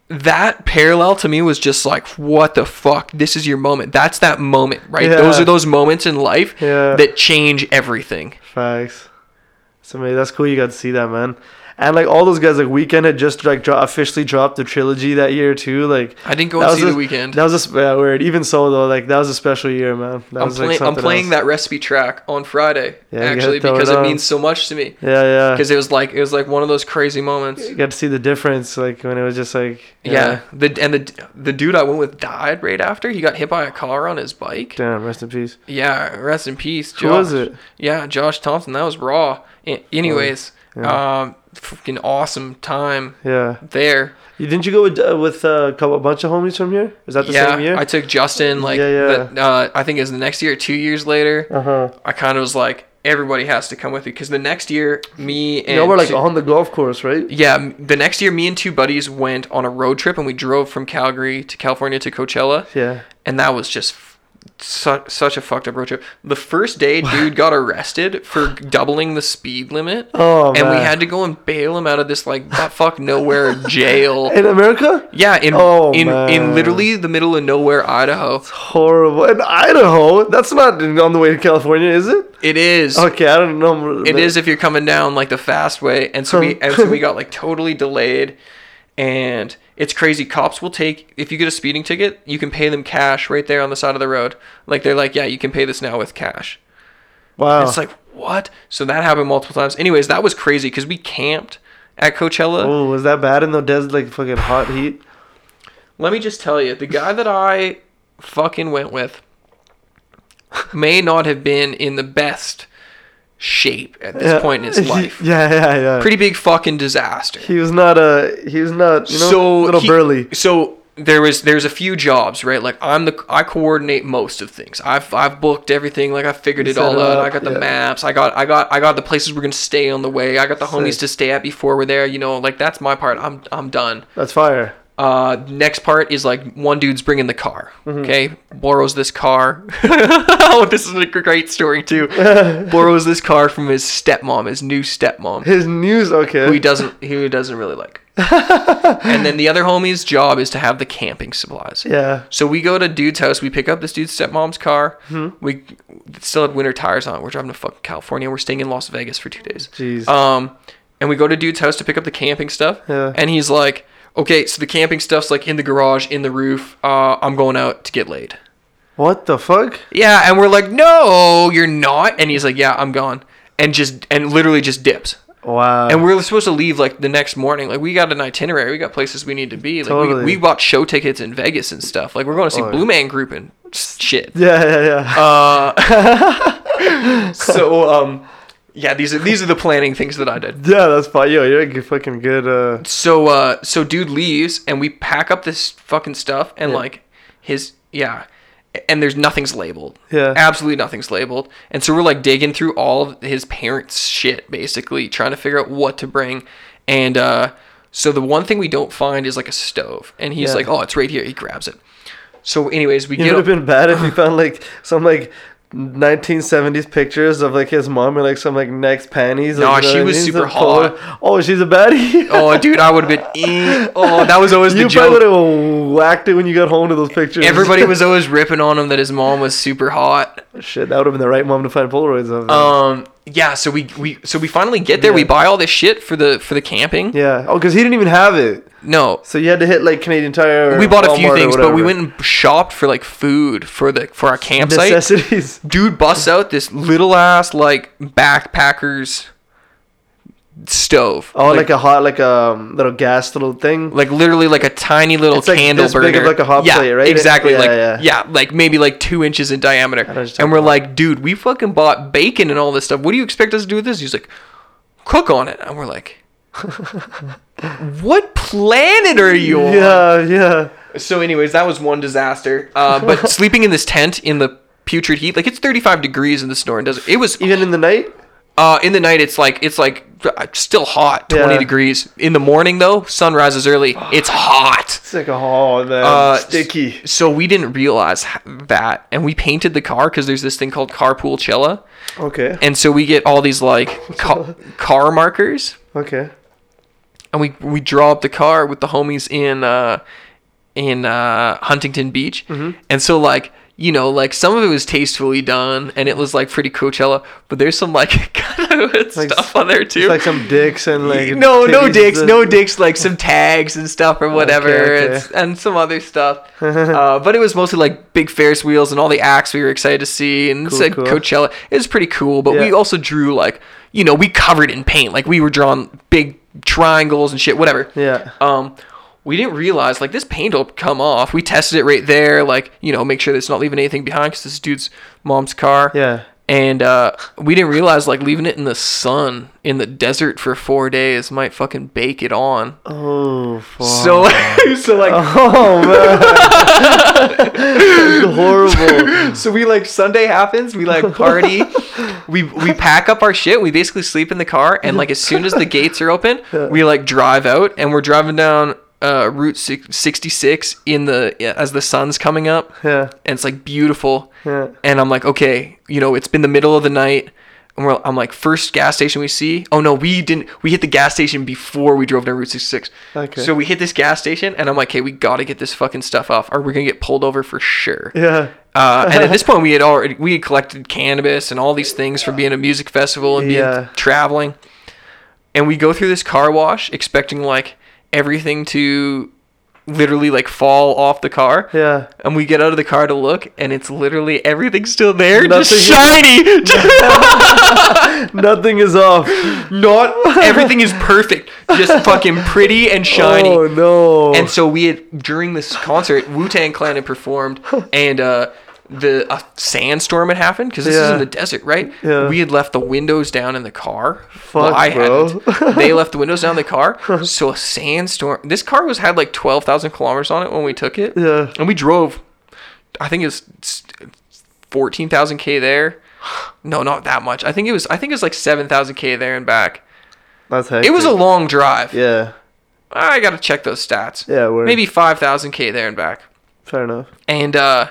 that parallel to me was just like, "What the fuck? This is your moment. That's that moment, right? Yeah. Those are those moments in life Yeah. that change everything." Facts. It's amazing. That's cool. You got to see that, man. And like all those guys, like Weeknd had just like dro- officially dropped the trilogy that year too. Like I didn't go and see a- the Weeknd. That was a yeah, weird. Even so though, like that was a special year, man. That I'm was like playing. I'm playing else. that recipe track on Friday, Yeah, actually, throw it because it, means so much to me. Yeah, yeah. Because it was like it was like one of those crazy moments. You got to see the difference, like when it was just like Yeah. The and the the dude I went with died right after. He got hit by a car on his bike. Damn, rest in peace. Yeah. Rest in peace, Josh. Who was it? Yeah, Josh Thompson. That was raw. Anyways, Yeah. um, fucking awesome time Yeah. there. You, didn't you go with uh, with uh, a couple, a bunch of homies from here? Is that the yeah, same year? I took Justin like Yeah, yeah. the- uh, I think it was the next year, two years later. uh huh. I kind of was like, everybody has to come with you because the next year, me and You know, we're like two- on the golf course, right? yeah, the next year, me and two buddies went on a road trip and we drove from Calgary to California to Coachella, Yeah. and that was just f- su- such a fucked up road trip. The first day, dude got arrested for doubling the speed limit. Oh and we had to go and bail him out of this like fuck nowhere jail. in America. Yeah, in Oh, in in literally the middle of nowhere, Idaho. It's horrible. In Idaho, that's not on the way to California, is it? It is. Okay, I don't know. It is if you're coming down like the fast way, and so we and so we got like totally delayed, and It's crazy. Cops will take if you get a speeding ticket, you can pay them cash right there on the side of the road. Like they're like, yeah, you can pay this now with cash. Wow. It's like what? So that happened multiple times. Anyways, that was crazy because we camped at Coachella. oh, was that bad in the desert, like fucking hot heat? Let me just tell you, the guy that I fucking went with may not have been in the best shape at this Yeah. point in his life. yeah, yeah, yeah. Pretty big fucking disaster. He was not a. He was not. You know, so little he- burly. So there was there's a few jobs, right? Like I'm the I coordinate most of things. I've I've booked everything. Like I figured it all out. up, I got the yeah. maps. I got I got I got the places we're gonna stay on the way. I got the homies to stay at before we're there. You know, like that's my part. I'm I'm done. That's fire. Uh, next part is like one dude's bringing the car. Mm-hmm. Okay, borrows this car. oh, this is a great story too. borrows this car from his stepmom, his new stepmom His news. Okay. who he doesn't who doesn't really like. and then the other homie's job is to have the camping supplies. Yeah. So we go to dude's house. We pick up this dude's stepmom's car. Hmm. We still had winter tires on. We're driving to fucking California. We're staying in Las Vegas for two days. Jeez. Um, and we go to dude's house to pick up the camping stuff. Yeah. And he's like, "Okay, so the camping stuff's like in the garage, in the roof. Uh, I'm going out to get laid." what the fuck? Yeah, and we're like, "No, you're not." And he's like, "Yeah, I'm gone." And just and literally just dips. Wow. And we're supposed to leave like the next morning. Like we got an itinerary. We got places we need to be. Like Totally. we, we bought show tickets in Vegas and stuff. Like we're going to see Oh, Blue Man Group and shit. yeah, yeah, yeah. Uh, so um, yeah, these are these are the planning things that I did. yeah, that's fine. Yo, you're a fucking good. Uh, So uh, so dude leaves and we pack up this fucking stuff and Yeah. like his yeah. And there's nothing's labeled. Yeah. Absolutely nothing's labeled. And so we're like digging through all of his parents' shit, basically, trying to figure out what to bring. And uh, so the one thing we don't find is like a stove. And he's Yeah. like, oh, it's right here. He grabs it. So, anyways, we it would get have been bad if we found like some like 1970s pictures of like his mom in like some like next panties. No, she was super hot. Oh, she's a baddie. oh, dude, I would have been. E- oh, that was always you the probably would have whacked it when you got home to those pictures. Everybody was always ripping on him that his mom was super hot. shit. That would have been the right mom to find Polaroids of. Um, yeah. So we we so we finally get there. We buy all this shit for the for the camping. yeah. Oh, because he didn't even have it. No, So you had to hit like Canadian Tire. or we bought a few Walmart or things, but we whatever. went and shopped for like food for the for our campsite. necessities. Dude busts out this little ass like backpackers stove. Oh, like, a hot, like a um, little gas little thing. like literally like a tiny little It's like candle this burner. big of like a hot yeah, plate, right? Exactly. Yeah, like yeah. yeah. like maybe like two inches in diameter. know what you're And we're like, dude, we fucking bought bacon and all this stuff. What do you expect us to do with this? He's like, cook on it. And we're like, what planet are you on? Yeah, yeah. So, anyways, that was one disaster. Uh, but sleeping in this tent in the putrid heat, like it's 35 degrees in the Sonoran Desert. It was Even in the night. uh, in the night. It's like it's like uh, still hot, 20 Yeah. degrees. In the morning though, sun rises early. It's hot. It's like a oh man, Uh, sticky. So we didn't realize that, and we painted the car because there's this thing called Carpoolchella, Okay. and so we get all these like ca- car markers, Okay. And we we draw up the car with the homies in uh in uh Huntington Beach, Mm-hmm. and so like you know like some of it was tastefully done, and it was like pretty Coachella, but there's some like kind of Like stuff on there too. Like some dicks and like no, no dicks, and- no dicks, like some tags and stuff or whatever, okay. It's, and some other stuff. uh, but it was mostly like big Ferris wheels and all the acts we were excited to see, and Cool, said cool. Coachella. It was pretty cool, but we also drew like, you know, we covered in paint, like we were drawing big triangles and shit, whatever. Yeah. Um, we didn't realize like this paint will come off. We tested it right there, like you know, make sure it's not leaving anything behind because this dude's mom's car Yeah. and uh, we didn't realize like leaving it in the sun in the desert for four days might fucking bake it on. Oh fuck. So, so like, Oh man. Horrible. so we like Sunday happens, we like party, we we pack up our shit, we basically sleep in the car, and like as soon as the gates are open, we like drive out, and we're driving down uh, Route 66 in the as the sun's coming up, Yeah. and it's like beautiful. Yeah. And I'm like, okay, you know, it's been the middle of the night. And we're, I'm like, first gas station we see. Oh no, we didn't. We hit the gas station before we drove down Route 66. Okay. So we hit this gas station, and I'm like, hey, we gotta get this fucking stuff off, or we're gonna get pulled over for sure. Yeah. Uh, and at this point, we had already we had collected cannabis and all these things from being a music festival and being Yeah. traveling. And we go through this car wash, expecting like everything to literally like fall off the car. Yeah. And we get out of the car to look, and it's literally everything's still there, just Nothing- shiny. Nothing is off. Not everything is perfect, just fucking pretty and shiny. Oh no. And so we had during this concert, Wu Tang Clan had performed, and uh, the a sandstorm had happened because this is in the desert, right? Yeah. We had left the windows down in the car. Fuck, I bro. hadn't. they left the windows down in the car. So a sandstorm. This car was had like twelve thousand kilometers on it when we took it. Yeah. And we drove. I think it it's fourteen thousand k there. No, not that much. I think it was. I think it was like seven thousand k there and back. That's hectic. It was a long drive. Yeah. I gotta check those stats. Yeah, word. Maybe five thousand k there and back. Fair enough. And uh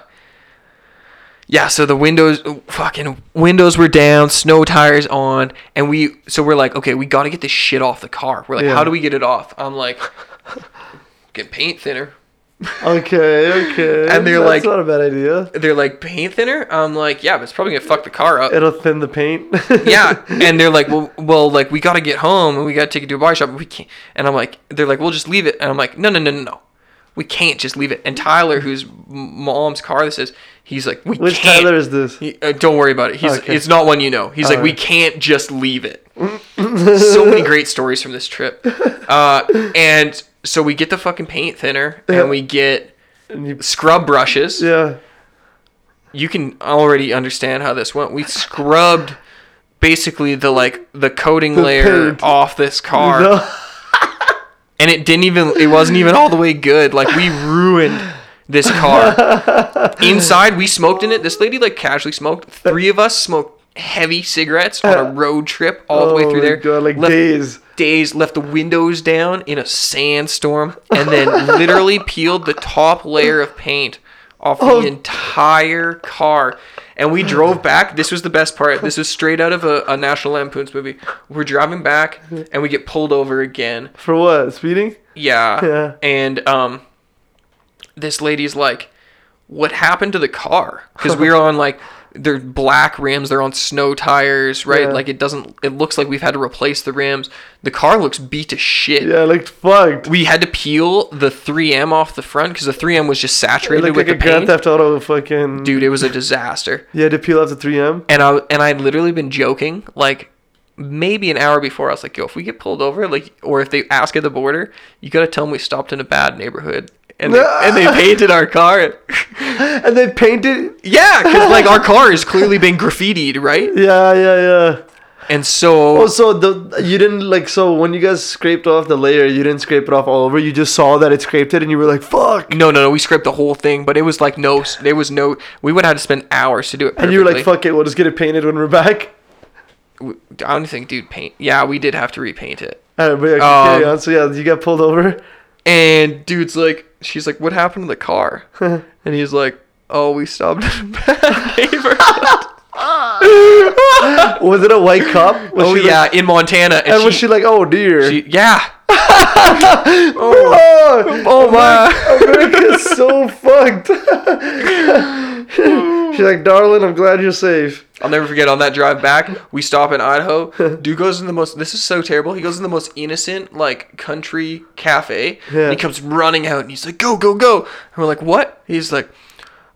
yeah, so the windows fucking windows were down, snow tires on, and we so we're like, okay, we got to get this shit off the car. We're like, Yeah. how do we get it off? I'm like get paint thinner. Okay, okay. And they're That's like- not a bad idea. They're like, paint thinner? I'm like, yeah, but it's probably going to fuck the car up. It'll thin the paint. yeah, and they're like, well, well, like we got to get home and we got to take it to a body shop. We can't. And I'm like, they're like, we'll just leave it. And I'm like, no, no, no, no, no. We can't just leave it. And Tyler, who's m- mom's car, this is, he's like, we Which can't. Tyler is this? He, uh, don't worry about it. He's Okay. it's not one you know. He's like, we can't just leave it. so many great stories from this trip. Uh, and so we get the fucking paint thinner and we get And you, scrub brushes. yeah. You can already understand how this went. We scrubbed basically the like the coating The layer paint. off this car. No. and it didn't even it wasn't even all the way good like we ruined this car inside we smoked in it this lady like casually smoked three of us smoked heavy cigarettes on a road trip all the way Oh through there God, like left, days. days left the windows down in a sandstorm and then literally peeled the top layer of paint off Oh. the entire car and we drove back this was the best part this was straight out of a, a national lampoon's movie we're driving back and we get pulled over again For what? Speeding? yeah. Yeah. And um, this lady's like, "What happened to the car?" Because we were on like they're black rims, they're on snow tires, right? Yeah. Like it doesn't. It looks like we've had to replace the rims. The car looks beat to shit. Yeah, it like fucked. We had to peel the 3M off the front because the 3M was just It saturated looked with like a the Grand. Theft Auto fucking. Dude, it was a disaster. You had to peel off the 3M. And I and I'd literally been joking like maybe an hour before I was like, yo, if we get pulled over, like, or if they ask at the border, you gotta tell them we stopped in a bad neighborhood. And they, and they painted our car. And they painted. yeah, because like our car has clearly been graffitied, right? Yeah, yeah, yeah. And so Oh, so the you didn't like so when you guys scraped off the layer, you didn't scrape it off all over. You just saw that it scraped it, and you were like, "Fuck!" no, no, no, we scraped the whole thing, but it was like no, there was no. We would have to spend hours to do it. Perfectly. And you were like, "Fuck it, we'll just get it painted when we're back." I don't think, dude, paint. Yeah, we did have to repaint it. All right, but yeah, carry Um, on. So yeah, you got pulled over. And dude's like, she's like, what happened to the car? and he's like, oh, we stopped in a bad neighborhood. Was it a white cop? Oh, was oh yeah, Like, in Montana. And, and she, was she like, "Oh dear"? she- yeah. oh, Oh my. America's so fucked. She's like, "Darling, I'm glad you're safe." I'll never forget on that drive back, we stop in Idaho. Dude goes in the most, this is so terrible. He goes in the most innocent, like, country cafe. Yeah. And he comes running out and he's like, go, go, go. And we're like, what? He's like,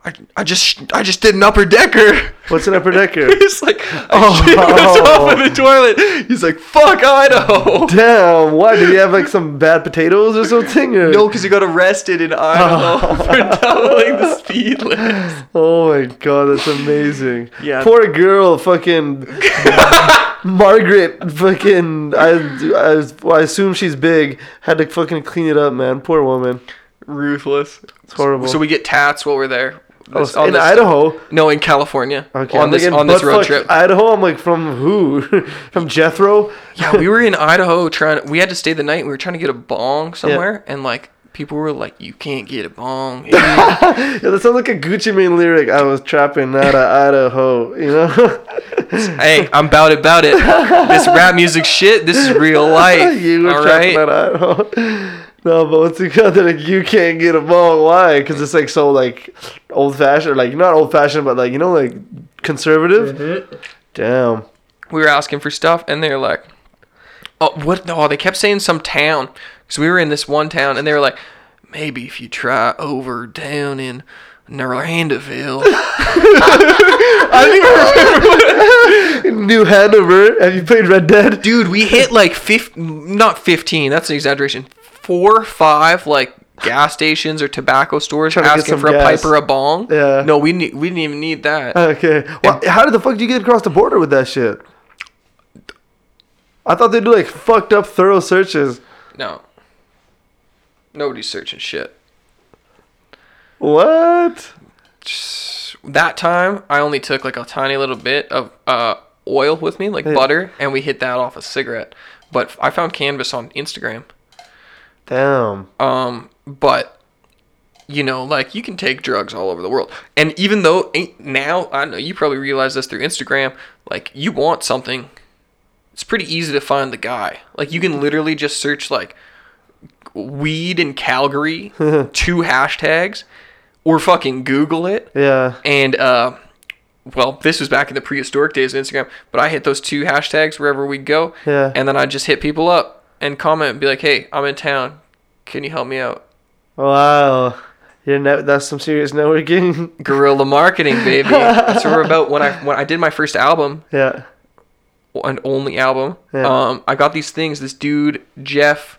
I, I just, I just did an upper decker. What's an upper decker? He's like, I Oh. shit myself in the toilet. He's like, fuck Idaho. Damn! Why did he have like some bad potatoes or something? Or? No, because he got arrested in Idaho for doubling the speed limit. Oh my god, that's amazing. Yeah. Poor girl, fucking Margaret, fucking. I, I, I assume she's big. Had to fucking clean it up, man. Poor woman. Ruthless. It's horrible. So we get tats while we're there. Oh, This- on in this- Idaho. No, in California. Okay. on I'm this thinking, on this road trip. Idaho. I'm like from who? from Jethro. yeah, we were in Idaho trying. We had to stay the night. We were trying to get a bong somewhere, and like people were like, "You can't get a bong." Yeah, that sounds like a Gucci Mane lyric. I was trapping out of Idaho. You know. hey, I'm about it, about it. This rap music shit. This is real life. you were all trapping right. out of Idaho. No, but what's it called? They're like you can't get a bong. Why? Because it's like so like old fashioned, like not old fashioned, but like you know like conservative. Mm-hmm. Damn. we were asking for stuff and they're like oh what no they kept saying some town because we were in this one town and they were like maybe if you try over down in Norlandaville. New Hanover. Have you played Red Dead? Dude, we hit like fif- not 15, that's an exaggeration. Four, five, like gas stations or tobacco stores Trying to get asking some for a gas. pipe or a bong. Yeah. No, we ne- we didn't even need that. Okay. Well, how did the fuck did you get across the border with that shit? I thought they do like fucked up thorough searches. no. Nobody's searching shit. What? That time, I only took like a tiny little bit of uh, oil with me, like butter, and we hit that off a cigarette. But I found canvas on Instagram. Damn. Um, but you know, like you can take drugs all over the world, and even though ain't now, I know you probably realize this through Instagram. Like you want something, it's pretty easy to find the guy. Like you can literally just search like weed in Calgary, two hashtags, or fucking Google it, Yeah. and uh. Well, this was back in the prehistoric days of Instagram, but I hit those two hashtags wherever we go, Yeah. and then I just hit people up and comment and be like, "Hey, I'm in town. Can you help me out?" Wow. You're that's some serious networking. Guerrilla marketing, baby. That's what we're about. When I when I did my first album, yeah. and only album, Yeah. um, I got these things. This dude Jeff,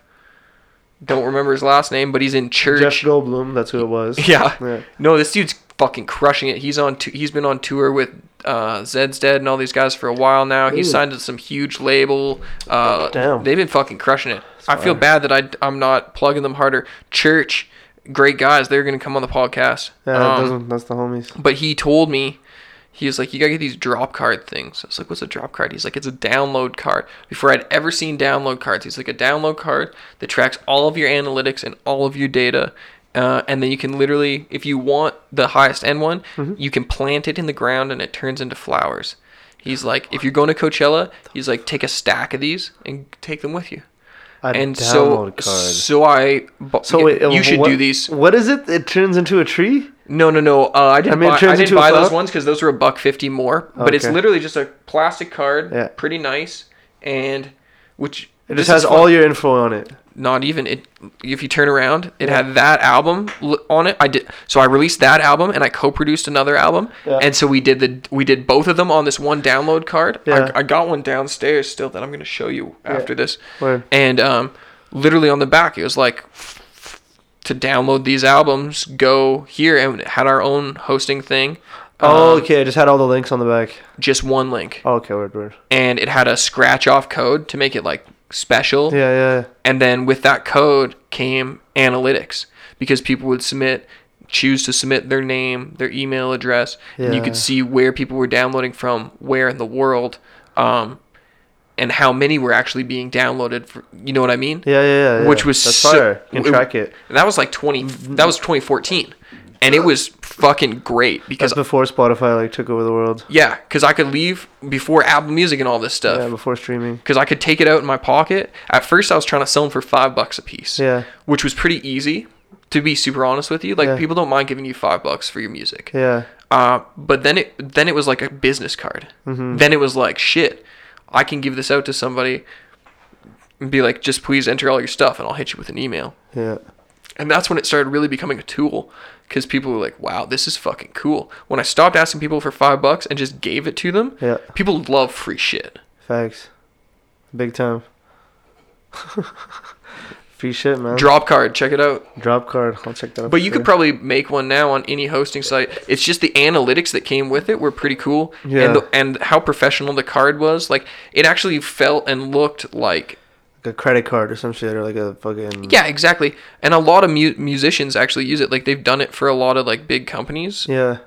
don't remember his last name, but he's in church. Jeff Goldblum, that's who it was. yeah. Yeah. No, this dude's fucking crushing it. He's on. T- he's been on tour with uh, Zed's Dead and all these guys for a while now. He's Ooh. signed to some huge label. Uh, Damn. They've been fucking crushing it. I feel fire. bad that I I'm not plugging them harder. Church, great guys. They're gonna come on the podcast. Yeah, Um, doesn't, that's the homies. but he told me he was like you gotta get these drop card things i was like what's a drop card he's like it's a download card before i'd ever seen download cards he's like a download card that tracks all of your analytics and all of your data uh, and then you can literally if you want the highest end one you can plant it in the ground and it turns into flowers he's like if you're going to coachella he's like take a stack of these and take them with you A and so card. so i bu- So wait, you should what, do these What is it? It turns into a tree? no, no, no. Uh, I didn't I mean, it buy, I didn't into a buy those ones because those were a buck fifty more. But it's literally just a plastic card, Yeah. pretty nice, and which It just has fun. all your info on it. Not even it. If you turn around, it had that album on it. I did. So I released that album and I co-produced another album, Yeah. and so we did the we did both of them on this one download card. Yeah. I, I got one downstairs still that I'm gonna show you after this. Word. And um, literally on the back, it was like to download these albums, go here, and had our own hosting thing. Oh, Um, okay. I just had all the links on the back. Just one link, Oh, okay, word, word. and it had a scratch off code to make it like special. Yeah, yeah. And then with that code came analytics because people would submit, choose to submit their name, their email address, and you could see where people were downloading from, where in the world, um, and how many were actually being downloaded. For, you know what I mean? Yeah, yeah, yeah. Which yeah. was That's so- fire. You can it- track it. And that was like 20. That was 2014, and it was fucking great because That's before Spotify like took over the world. yeah, because I could leave before Apple Music and all this stuff. Yeah, before streaming. because I could take it out in my pocket. At first, I was trying to sell them for five bucks a piece. Yeah. Which was pretty easy, to be super honest with you. Like Yeah. people don't mind giving you five bucks for your music. Yeah. Uh, but then it then it was like a business card. Mm-hmm. Then it was like shit. I can give this out to somebody and be like, just please enter all your stuff, and I'll hit you with an email. Yeah. And that's when it started really becoming a tool because people were like, wow, this is fucking cool. When I stopped asking people for five bucks and just gave it to them, Yeah. people love free shit. Facts. Big time. Free shit, man. Drop card, check it out. Drop card. I'll check that out. But you sure. could probably make one now on any hosting site. It's just the analytics that came with it were pretty cool, Yeah. and the, and how professional the card was. Like it actually felt and looked like like a credit card or some shit or like a fucking yeah, exactly. And a lot of mu- musicians actually use it. Like they've done it for a lot of like big companies. yeah.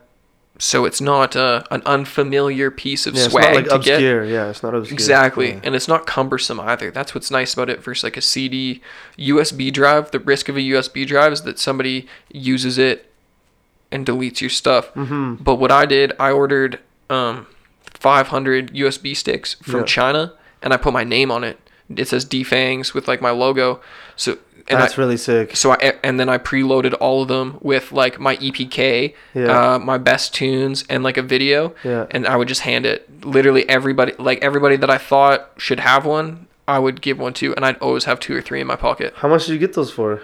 So it's not uh, an unfamiliar piece of Yeah, it's swag not like to get. obscure. Yeah, it's not obscure. Exactly, Yeah. and it's not cumbersome either. That's what's nice about it versus like a CD, USB drive. The risk of a USB drive is that somebody uses it and deletes your stuff. Mhm. But what I did, I ordered um, 500 USB sticks from Yeah. China, and I put my name on it. It says Defangs with like my logo. So and That's I, really sick. so I and then I preloaded all of them with like my EPK, Yeah. uh, my best tunes, and like a video. Yeah. And I would just hand it. Literally everybody, like everybody that I thought should have one, I would give one to, and I'd always have two or three in my pocket. How much did you get those for?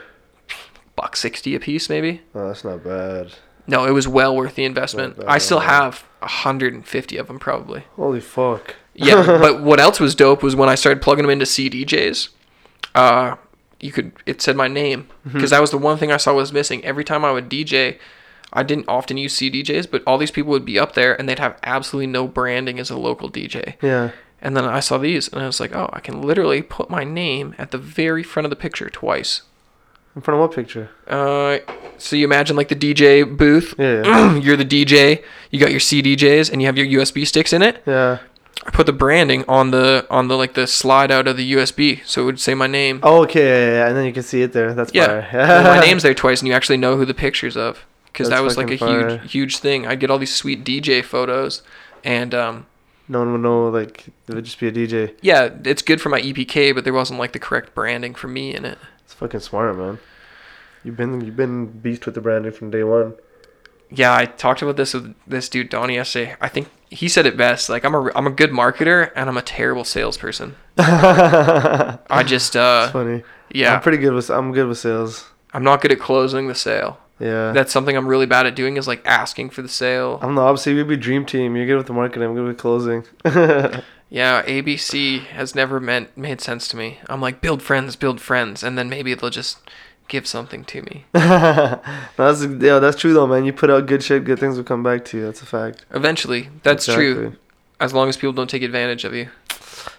buck sixty a piece, maybe. Oh, that's not bad. No, it was well worth the investment. I still have 150 of them probably. Holy fuck. Yeah, but what else was dope was when I started plugging them into CDJs. Uh, you could it said my name Mm-hmm. because that was the one thing I saw was missing. Every time I would DJ, I didn't often use CDJs, but all these people would be up there and they'd have absolutely no branding as a local DJ. Yeah. And then I saw these and I was like, oh, I can literally put my name at the very front of the picture twice. In front of what picture? Uh, so you imagine like the DJ booth. Yeah, yeah. You're the DJ. You got your CDJs and you have your USB sticks in it. Yeah. I put the branding on the on the like the slide out of the USB, so it would say my name. Oh, okay. Yeah, yeah, and then you can see it there. That's yeah, well, my name's there twice, and you actually know who the picture's of, because that was like a fire. huge huge thing. I'd get all these sweet DJ photos, and um, No one would know. Like it would just be a DJ. yeah, it's good for my EPK, but there wasn't like the correct branding for me in it. It's fucking smart, man. You've been you've been beast with the branding from day one. Yeah, I talked about this with this dude Donnie yesterday. I think he said it best. Like I'm a I'm a good marketer and I'm a terrible salesperson. I just uh funny. yeah, I'm pretty good with I'm good with sales. I'm not good at closing the sale. Yeah. That's something I'm really bad at doing is like asking for the sale. I'm the opposite. We'd be dream team. You're good with the marketing. I'm good with closing. Yeah, ABC has never meant made sense to me. I'm like build friends, build friends, and then maybe they'll just give something to me. That's yeah, that's true though, man. You put out good shit, good things will come back to you. That's a fact. Eventually, that's true. As long as people don't take advantage of you.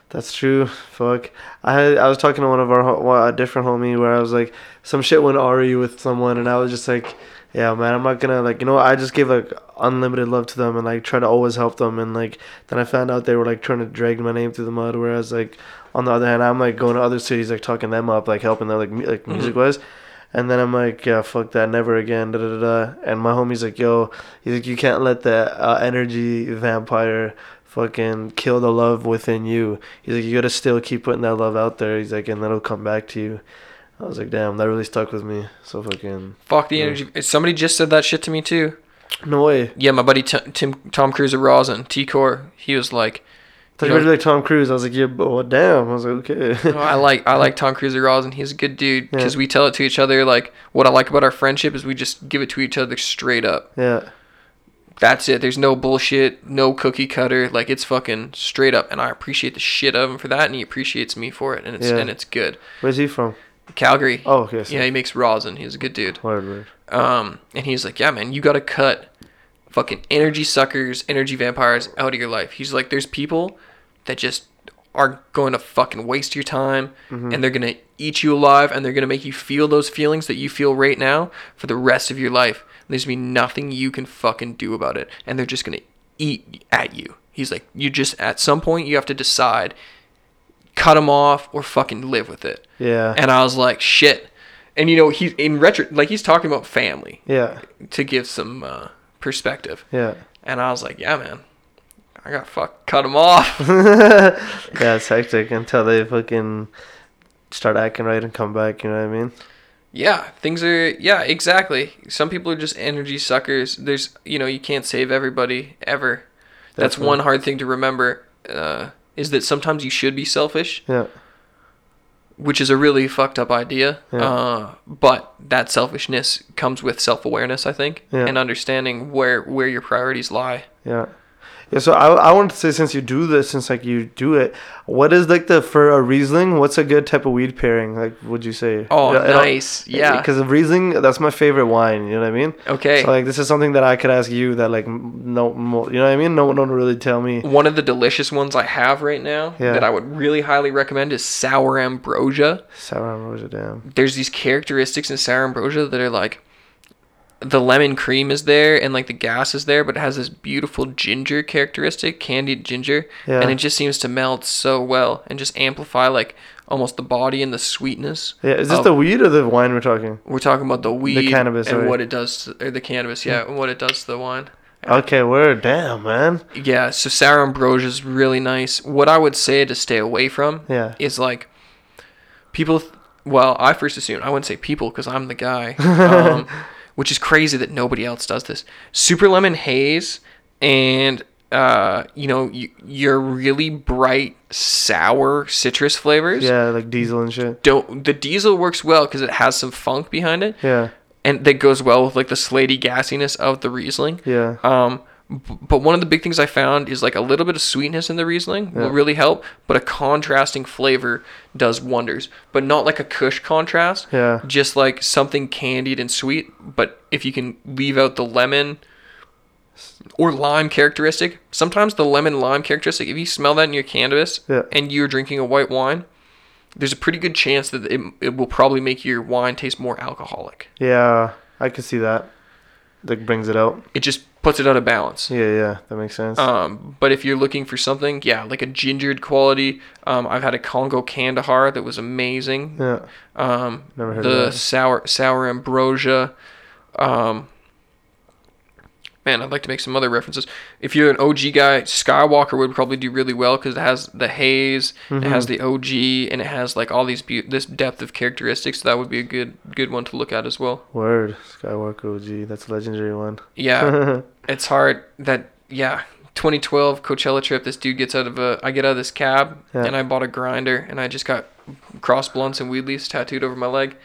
That's true. Fuck. I had, I was talking to one of our a different homie where I was like, some shit went RE with someone, and I was just like, yeah, man, I'm not gonna like, you know, I just gave like unlimited love to them and like try to always help them, and like then I found out they were like trying to drag my name through the mud, whereas like on the other hand, I'm like going to other cities, like talking them up, like helping them like mu- like music wise. And then I'm like, yeah, fuck that, never again, da da da. da. And my homie's like, yo, he's like, you can't let the uh, energy vampire fucking kill the love within you. He's like, you gotta still keep putting that love out there. He's like, and that'll come back to you. I was like, damn, that really stuck with me. So fucking Fuck the Yeah. energy. Somebody just said that shit to me too. no way. Yeah, my buddy T- Tim Tom Cruise of Rosin, T Core. He was like, Thought You were like Tom Cruise. I was like, yeah, but well, damn. I was like, okay. I like I like Tom Cruise of Rosin. He's a good dude Yeah. because we tell it to each other. Like what I like about our friendship is we just give it to each other straight up. yeah, That's it. There's no bullshit, no cookie cutter. Like it's fucking straight up, and I appreciate the shit of him for that, and he appreciates me for it, and it's Yeah. and it's good. where's he from? Calgary. Oh, okay. So Yeah, he makes rosin. He's a good dude. Word, word. Um, and he's like, yeah, man, you gotta cut fucking energy suckers, energy vampires out of your life. He's like, there's people that just are going to fucking waste your time, and they're gonna eat you alive, and they're gonna make you feel those feelings that you feel right now for the rest of your life. There's gonna be nothing you can fucking do about it, and they're just gonna eat at you. He's like, you just at some point you have to decide, cut them off or fucking live with it. Yeah. And I was like, shit. And you know, he's in retro, like he's talking about family yeah. to give some uh, perspective. Yeah. And I was like, yeah, man, I got fuck cut him off. yeah, it's hectic until they fucking start acting right and come back. You know what I mean? yeah, things are yeah, exactly. Some people are just energy suckers. There's you know, you can't save everybody ever. That's Definitely. one hard thing to remember. Uh, is that sometimes you should be selfish, Yeah. which is a really fucked up idea. Yeah. Uh, but that selfishness comes with self awareness, I think, Yeah. and understanding where where your priorities lie. Yeah. Yeah, so I, I wanted to say since you do this, since like you do it, what is like the for a Riesling? What's a good type of weed pairing? Like, would you say? Oh, it- nice. Yeah. Because Riesling, that's my favorite wine. You know what I mean? Okay. So like, this is something that I could ask you that like no, you know what I mean? No one don't really tell me. One of the delicious ones I have right now Yeah. that I would really highly recommend is sour ambrosia. Sour ambrosia, damn. There's these characteristics in sour ambrosia that are like the lemon cream is there and like the gas is there, but it has this beautiful ginger characteristic, candied ginger, Yeah. and it just seems to melt so well and just amplify like almost the body and the sweetness. Yeah, is this of- the weed or the wine we're talking? We're talking about the weed the cannabis, and sorry. what it does, to, or the cannabis, yeah, and what it does to the wine. Okay, word, damn man. Yeah, so sour ambrosia is really nice. What I would say to stay away from Yeah. is like people. Well, I first assumed I wouldn't say people because I'm the guy, um, which is crazy that nobody else does this. Super lemon haze and uh, you know, y- your really bright sour citrus flavors. Yeah, like diesel and shit. Don't the diesel works well because it has some funk behind it, Yeah, and that goes well with like the slaty gassiness of the Riesling. yeah. Um, but one of the big things I found is like a little bit of sweetness in the Riesling will really help, but a contrasting flavor does wonders. But not like a Kush contrast, Yeah. just like something candied and sweet. But if you can leave out the lemon or lime characteristic, sometimes the lemon lime characteristic, if you smell that in your cannabis Yeah. and you're drinking a white wine, there's a pretty good chance that it, it will probably make your wine taste more alcoholic. Yeah, I can see that. Like brings it out. It just puts it out of balance. Yeah, yeah, that makes sense. Um, but if you're looking for something, yeah, like a gingered quality, um, I've had a Congo Kandahar that was amazing. yeah, Um, Never heard the of that. sour sour ambrosia. Um, man, I'd like to make some other references. If you're an OG guy, Skywalker would probably do really well because it has the haze, it has Mm-hmm. the OG, and it has like all these be- this depth of characteristics. So that would be a good good one to look at as well. word Skywalker OG. That's a legendary one. Yeah, it's hard that yeah 2012 coachella trip this dude gets out of a i get out of this cab Yeah. and i bought a grinder and i just got cross blunts and weed leaves tattooed over my leg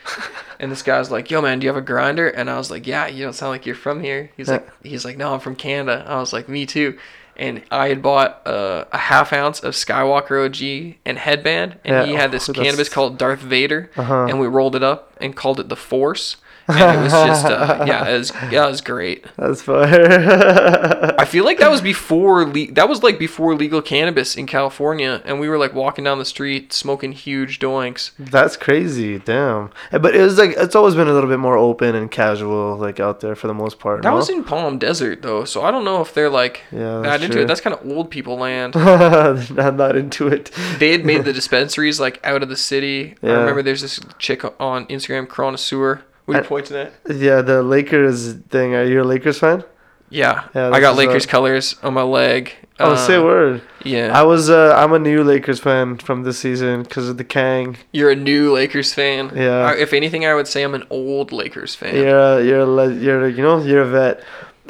and this guy's like yo man do you have a grinder and i was like yeah you don't sound like you're from here he's Yeah. like he's like no i'm from canada i was like me too and i had bought uh, a half ounce of skywalker og and headband and Yeah. he had this Oh, cannabis called darth vader Uh-huh. and we rolled it up and called it the force and it was just uh, yeah it was yeah it was great That's fire. I feel like that was before le- that was like before legal cannabis in California, and we were like walking down the street smoking huge doinks. That's crazy. Damn. Eh, But it was like it's always been a little bit more open and casual, like out there for the most part. That no? was in Palm Desert though, so I don't know if they're like Yeah, that into true. it. That's kind of old people land. I'm not into it. they had made the dispensaries like out of the city. I remember there's this chick on Instagram, Connoisseur. Would you I- point to that? Yeah, the Lakers thing. Are you a Lakers fan? Yeah, Yeah, I got Lakers uh, colors on my leg. Oh, Uh, say a word. Yeah, I was. Uh, I'm a new Lakers fan from this season because of the Kang. you're a new Lakers fan. Yeah. I- if anything, I would say I'm an old Lakers fan. You're a, you're a, you're a, you know you're a vet.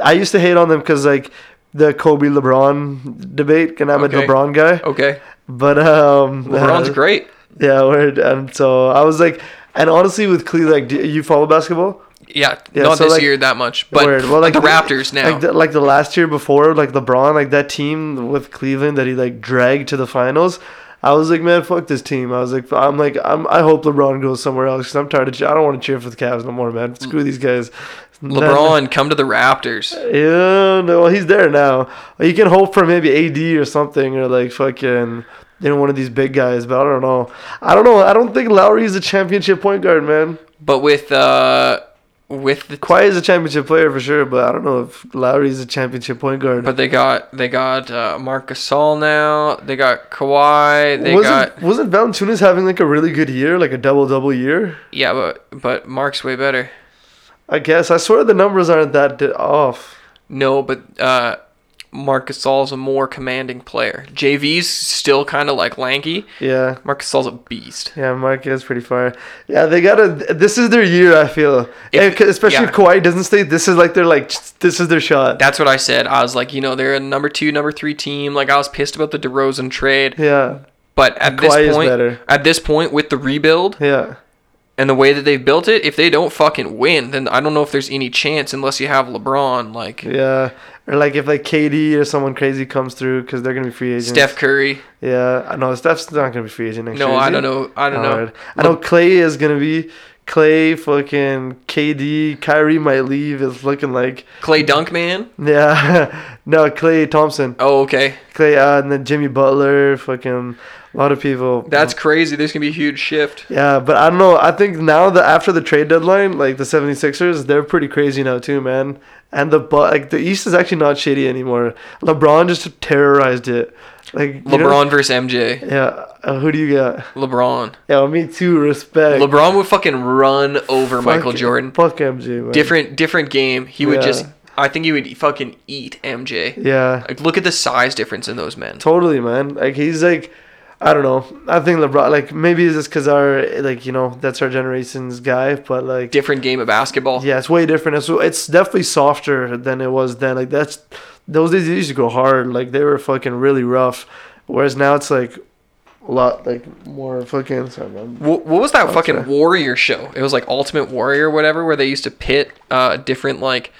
I used to hate on them because like the Kobe LeBron debate, and I'm Okay. a LeBron guy. Okay, But um, LeBron's uh, great. Yeah, word. And so I was like, and honestly, with Cleveland, like, you follow basketball? Yeah, Yeah, not so, this like, year that much, but Word. like the Raptors now. Like the, like the last year before, like LeBron, like that team with Cleveland that he like dragged to the finals. I was like, man, fuck this team. I was like, I'm like, I'm, I hope LeBron goes somewhere else because I'm tired of. I don't want to cheer for the Cavs no more, man. Screw these guys. LeBron, come to the Raptors. Yeah, no, well, he's there now. You can hope for maybe AD or something, or like fucking, know, one of these big guys. But I don't know. I don't know. I don't think Lowry is a championship point guard, man. But with uh, with the Kawhi is a championship player for sure, but I don't know if Lowry is a championship point guard. but they got they got uh, Marc Gasol now. They got Kawhi. They wasn't got wasn't Valanciunas having like a really good year, like a double double year? yeah, but but Marc's way better. I guess I swear the numbers aren't that off. No, but uh, Marc Gasol's a more commanding player. JV's still kind of like lanky. Yeah, Marc Gasol's a beast. yeah, Marc is pretty far. Yeah, they gotta. This is their year. I feel, If- especially yeah. if Kawhi doesn't stay. This is like they're like this is their shot. That's what I said. I was like, you know, they're a number two, number three team. Like I was pissed about the DeRozan trade, Yeah, but at Kawhi this point, at this point with the rebuild, yeah, and the way that they've built it, if they don't fucking win, then I don't know if there's any chance unless you have LeBron, like yeah. Or like if like KD or someone crazy comes through because they're gonna be free agents. Steph Curry. Yeah, I know Steph's not gonna be free agent next year. No, I don't know. I don't know. Alright. I know Klay is gonna be. Klay, fucking KD, Kyrie might leave. It's looking like Clay Dunkman. yeah, no Klay Thompson, Oh, okay. Klay, uh, and then Jimmy Butler, fucking a lot of people. That's crazy. There's gonna be a huge shift. yeah, but I don't know. I think now that after the trade deadline, like the 76ers, they're pretty crazy now too, man. And the like the East is actually not shitty anymore. LeBron just terrorized it. Like you know- LeBron versus MJ. yeah, uh, who do you got? LeBron. Yeah, me too. Respect. LeBron would fucking run over Michael Fuck- Jordan. Fuck MJ, man. Different different game. He would Yeah. just. I think he would fucking eat MJ. Yeah, Like look at the size difference in those men. totally, man. Like he's like, I don't know. I think LeBron, like maybe it's just because our like you know that's our generation's guy, but like Different game of basketball. yeah, it's way different. It's it's definitely softer than it was then. Like that's those days they used to go hard. Like they were fucking really rough, whereas now it's like a lot like more fucking. Sorry. What, what was that fucking sorry. warrior show? It was like Ultimate Warrior or whatever, where they used to pit uh, different like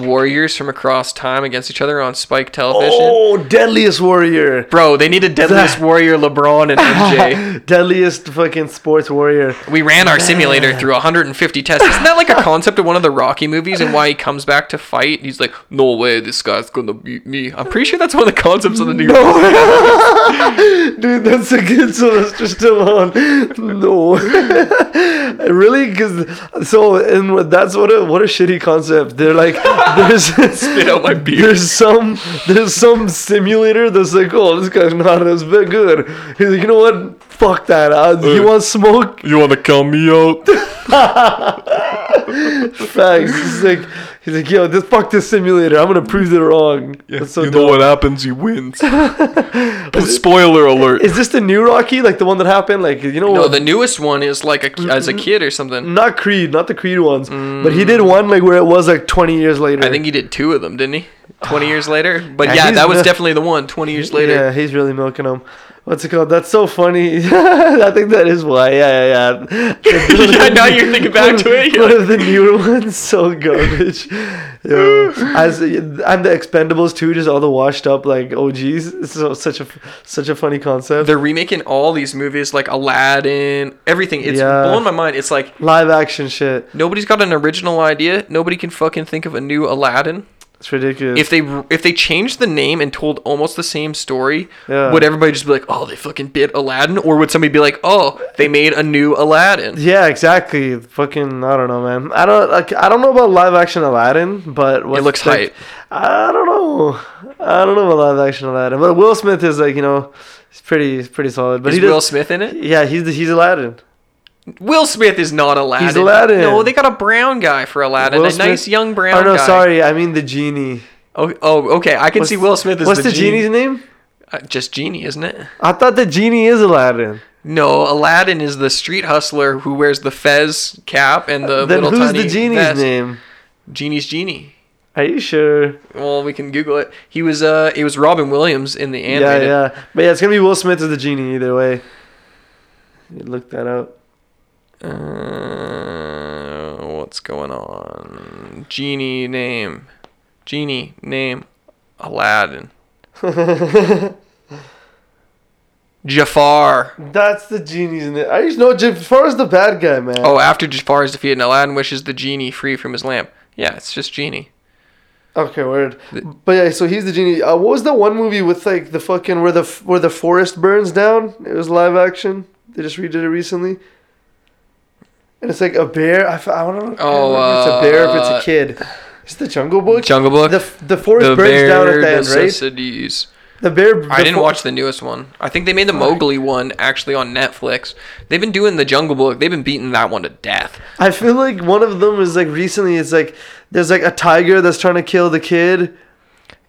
warriors from across time against each other on Spike Television. Oh, deadliest warrior. Bro, they needed Deadliest Warrior LeBron and MJ. deadliest fucking sports warrior. We ran our simulator through 150 tests. Isn't that like a concept of one of the Rocky movies and why he comes back to fight? He's like, no way, this guy's gonna beat me. I'm pretty sure that's one of the concepts of the new. Dude, that's a good Sylvester Stallone. No, really? Because so and that's what a what a shitty concept. They're like, there's Spit out my beer. there's some there's some simulator that's like, oh, this guy's not as big good. He's like, you know what? Fuck that. Uh, you want smoke? You wanna count me out? Facts. He's like, he's like, yo, this fuck this simulator. I'm gonna prove it wrong. That's so dumb. happens? He wins. Oh, spoiler alert. Is this the new Rocky? Like the one that happened? Like you know? No, the newest one is like a, as a kid or something. not Creed, not the Creed ones, but he mm. did one like where it was like 20 years later. I think he did two of them, didn't he? 20 years later? But Yeah, yeah, that was the- definitely the one 20 years later. Yeah, he's really milking them. What's it called? That's so funny. I think that is why. Yeah, yeah, yeah. Yeah, now you're thinking back to it, One of the newer ones, so garbage. Yo, as and the Expendables too, just all the washed up like OGs. It's so such a such a funny concept. They're remaking all these movies like Aladdin, everything. It's Yeah. blowing my mind. It's like Live action shit. nobody's got an original idea. Nobody can fucking think of a new Aladdin. It's ridiculous. If they if they changed the name and told almost the same story, Yeah. would everybody just be like, "Oh, they fucking bit Aladdin," or would somebody be like, "Oh, they made a new Aladdin"? Yeah, exactly. Fucking, I don't know, man. I don't like. I don't know about live action Aladdin, but what's, looks like, I don't know. I don't know about live action Aladdin, but Will Smith is like you know, he's pretty, he's pretty solid. But Is he does, Will Smith in it? Yeah, he's the, he's Aladdin. Will Smith is not Aladdin. He's Aladdin. No, they got a brown guy for Aladdin. Will a nice young brown Oh no, guy. sorry. I mean the genie. Oh, oh, okay. I can What's- see Will Smith as the G. What's the, the, genie's name? Uh, just genie, isn't it? I thought the genie is Aladdin. No, Aladdin is the street hustler who wears the fez cap and the then little who's tiny the genie's vest. name? Genie's genie. Are you sure? Well, we can Google it. He was uh, it was Robin Williams in the animated. yeah. Yeah, but yeah, it's gonna be Will Smith as the genie either way. Look that up. Uh, what's going on? Genie name. Genie name. Aladdin. Jafar. That's the genie's name. I used to know Jafar's the bad guy, man. Oh, after Jafar is defeated, Aladdin wishes the genie free from his lamp. Yeah, it's just genie. Okay, word. But yeah, so he's the genie. Uh, what was the one movie with like the fucking where the where the forest burns down? It was live action. They just redid it recently. And it's like a bear. I, f- I don't know. Oh, it's a bear if it's uh, a kid. It's the Jungle Book. Jungle Book. The f- the forest the burns down at the end, right? The bear. I didn't fo- watch the newest one. I think they made the Mowgli one actually on Netflix. They've been doing the Jungle Book. They've been beating that one to death. I feel like one of them is like recently. It's like there's like a tiger that's trying to kill the kid.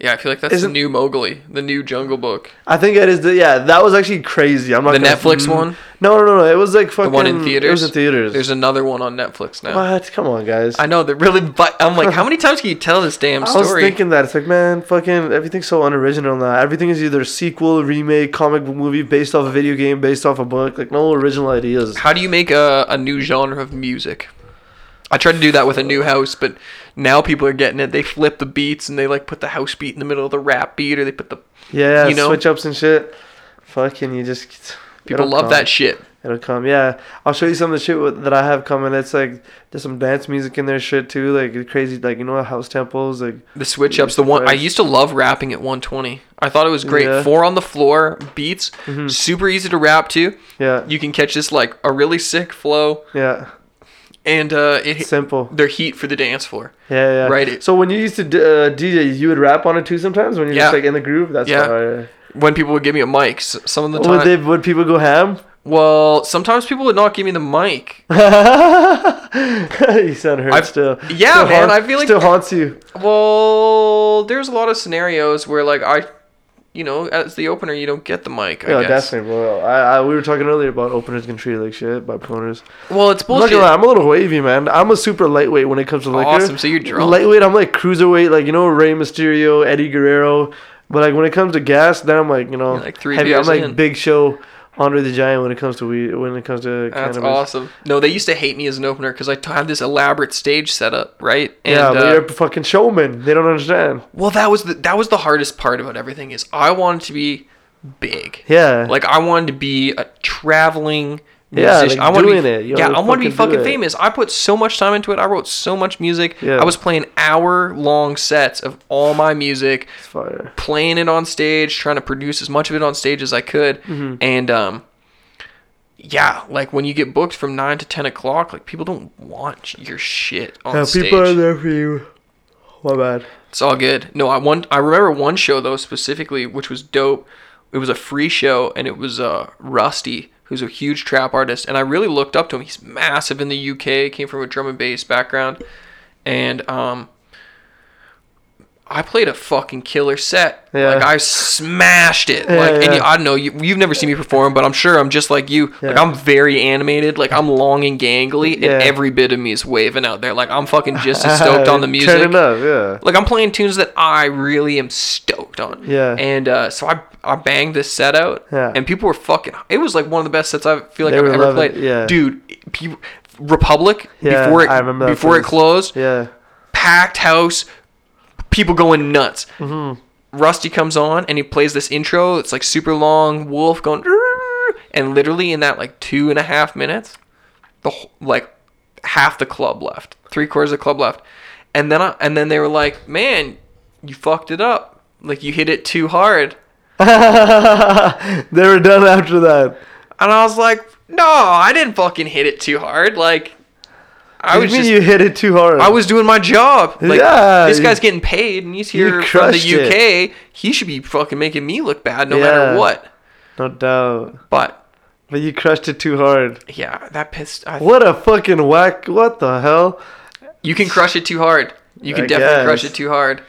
Yeah, I feel like that's Isn't- the new Mowgli, the new Jungle Book. I think it is. The, yeah, that was actually crazy. I'm not The Netflix Mm. one? No, no, no, no. It was like fucking. The one in It was theaters. in theaters. There's another one on Netflix now. what? Come on, guys. I know they're really, but I'm like, how many times can you tell this damn story? I was thinking that it's like, man, fucking everything's so unoriginal now. Everything is either sequel, remake, comic book movie based off a video game, based off a book. Like no original ideas. How do you make a, a new genre of music? I tried to do that with a new house, but now people are getting it. They flip the beats and they like put the house beat in the middle of the rap beat, or they put the Yeah, you know? switch ups and shit. Fucking, you just people love come. that shit. It'll come. Yeah, I'll show you some of the shit that I have coming. It's like there's some dance music in there, shit too. Like crazy, like you know, house tempos. Like The switch ups, the one I used to love rapping at 120. I thought it was great. Yeah. Mm-hmm. Four on the floor beats, super easy to rap to. yeah, You can catch this like a really sick flow, yeah, and uh, it simple. they're heat for the dance floor. Yeah, yeah. Right. So when you used to uh, DJ, you would rap on it too sometimes when you're Yeah. just like in the groove. That's Yeah. why. When people would give me a mic, some of the time. Would they? Would people go ham? well, sometimes people would not give me the mic. you sound hurt I've- still. yeah, Still man, haunt- I feel like- still haunts you. Well, there's a lot of scenarios where like I, you know, as the opener, you don't get the mic. I Yeah, guess. definitely, bro. I, I we were talking earlier about openers getting treated like shit by promoters. Well, it's I'm not bullshit. gonna lie, I'm a little wavy, man. I'm a super lightweight when it comes to liquor. Awesome, so you're drunk. Lightweight, I'm like cruiserweight, like you know Rey Mysterio, Eddie Guerrero. But like when it comes to gas, then I'm like you know You're like three heavy. I'm like in. Big Show, Andre the Giant when it comes to weed. When it comes to That's cannabis. awesome. No, they used to hate me as an opener because I t- had this elaborate stage setup, right? And, yeah, but uh, you're a fucking showman. They don't understand. well, that was the that was the hardest part about everything is I wanted to be big. Yeah. Like I wanted to be a traveling Yeah, musician. like I want to be, it. You yeah, I want to be fucking do fucking it. famous. I put so much time into it. I wrote so much music. Yeah. I was playing hour long sets of all my music, It's fire. playing it on stage, trying to produce as much of it on stage as I could. Mm-hmm. And um yeah, like when you get booked from nine to ten o'clock, like people don't want your shit on Yeah, stage. people are there for you. My bad. It's all good. No, I one I remember one show though specifically, which was dope. It was a free show, and it was uh Rusty, who's a huge trap artist, and I really looked up to him. He's massive in the UK, came from a drum and bass background, and um, I played a fucking killer set. Yeah. Like I smashed it. Yeah, like and yeah. you, I don't know, you, you've never seen me perform, but I'm sure I'm just like you. Yeah. Like I'm very animated. Like I'm long and gangly, and every bit of me is waving out there. Like I'm fucking just as stoked on the music. Turning up, yeah. Like I'm playing tunes that I really am stoked on. Yeah. And uh, so I I banged this set out. Yeah. And people were fucking. It was like one of the best sets I feel like They I've ever played. it, yeah. Dude, people, Republic Yeah, before it I remember that before it closed, Yeah. packed house, people going nuts. Mm-hmm. Rusty comes on and he plays this intro. It's like super long. Wolf going, and literally in that like two and a half minutes, the whole, like half the club left, three quarters of the club left, and then I, and then they were like, "Man, you fucked it up. Like you hit it too hard." they were done after that. And I was like, "No, I didn't fucking hit it too hard. Like I was you mean just." you hit it too hard? I was doing my job. Like, Yeah, this guy's getting paid, and he's here from the crushed it. UK. He should be fucking making me look bad, no Yeah. matter what. no doubt. But But you crushed it too hard. yeah, that pissed. I, What a fucking whack! What the hell? You can crush it too hard. You can I definitely crush it too hard.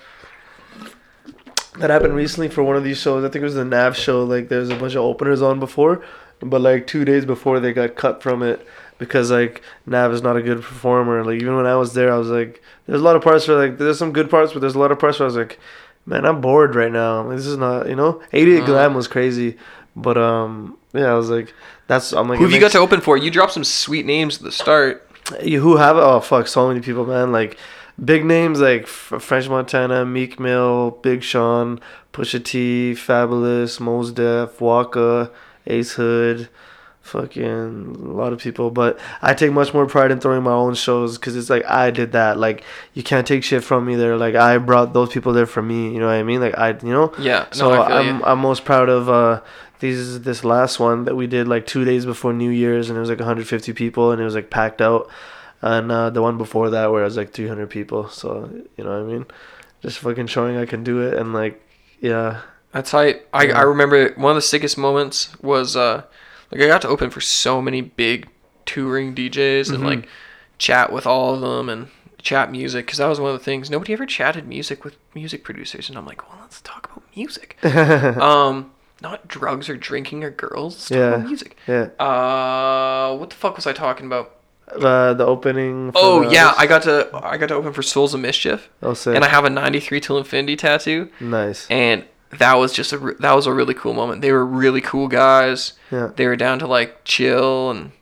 That happened recently for one of these shows. I think it was the Nav show. Like there's a bunch of openers on before, but like two days before they got cut from it because like Nav is not a good performer. Like even when I was there, I was like, there's a lot of parts where like there's some good parts, but there's a lot of parts where I was like, man, I'm bored right now. Like, this is not, you know. 88 Uh. Glam was crazy, but um, yeah, I was like, that's I'm like, who have you got to open for? You dropped some sweet names at the start. you who have oh fuck so many people man like big names like F- French Montana, Meek Mill, Big Sean, Pusha T, Fabolous, Mos Def, Waka, Ace Hood, fucking a lot of people. But I take much more pride in throwing my own shows because it's like I did that. Like you can't take shit from me there. Like I brought those people there for me. You know what I mean? Like I, you know. Yeah, no, So I I'm you. I'm most proud of uh these this last one that we did like two days before New Year's and it was like 150 people and it was like packed out, and uh, the one before that where it was like 300 people. So you know what I mean, just fucking showing I can do it and like yeah That's hype. I, Yeah. I remember one of the sickest moments was uh like I got to open for so many big touring DJs and Mhm. like chat with all of them and chat music because that was one of the things. Nobody ever chatted music with music producers and I'm like well let's talk about music. Um not drugs or drinking or girls. Let's talk Yeah. about music. Yeah. Uh what the fuck was I talking about? Uh, the opening. for oh the- yeah I got to I got to open for Souls of Mischief. I'll say and I have a 93 till infinity tattoo. Nice. And that was just a re- that was a really cool moment. They were really cool guys. yeah They were down to like chill and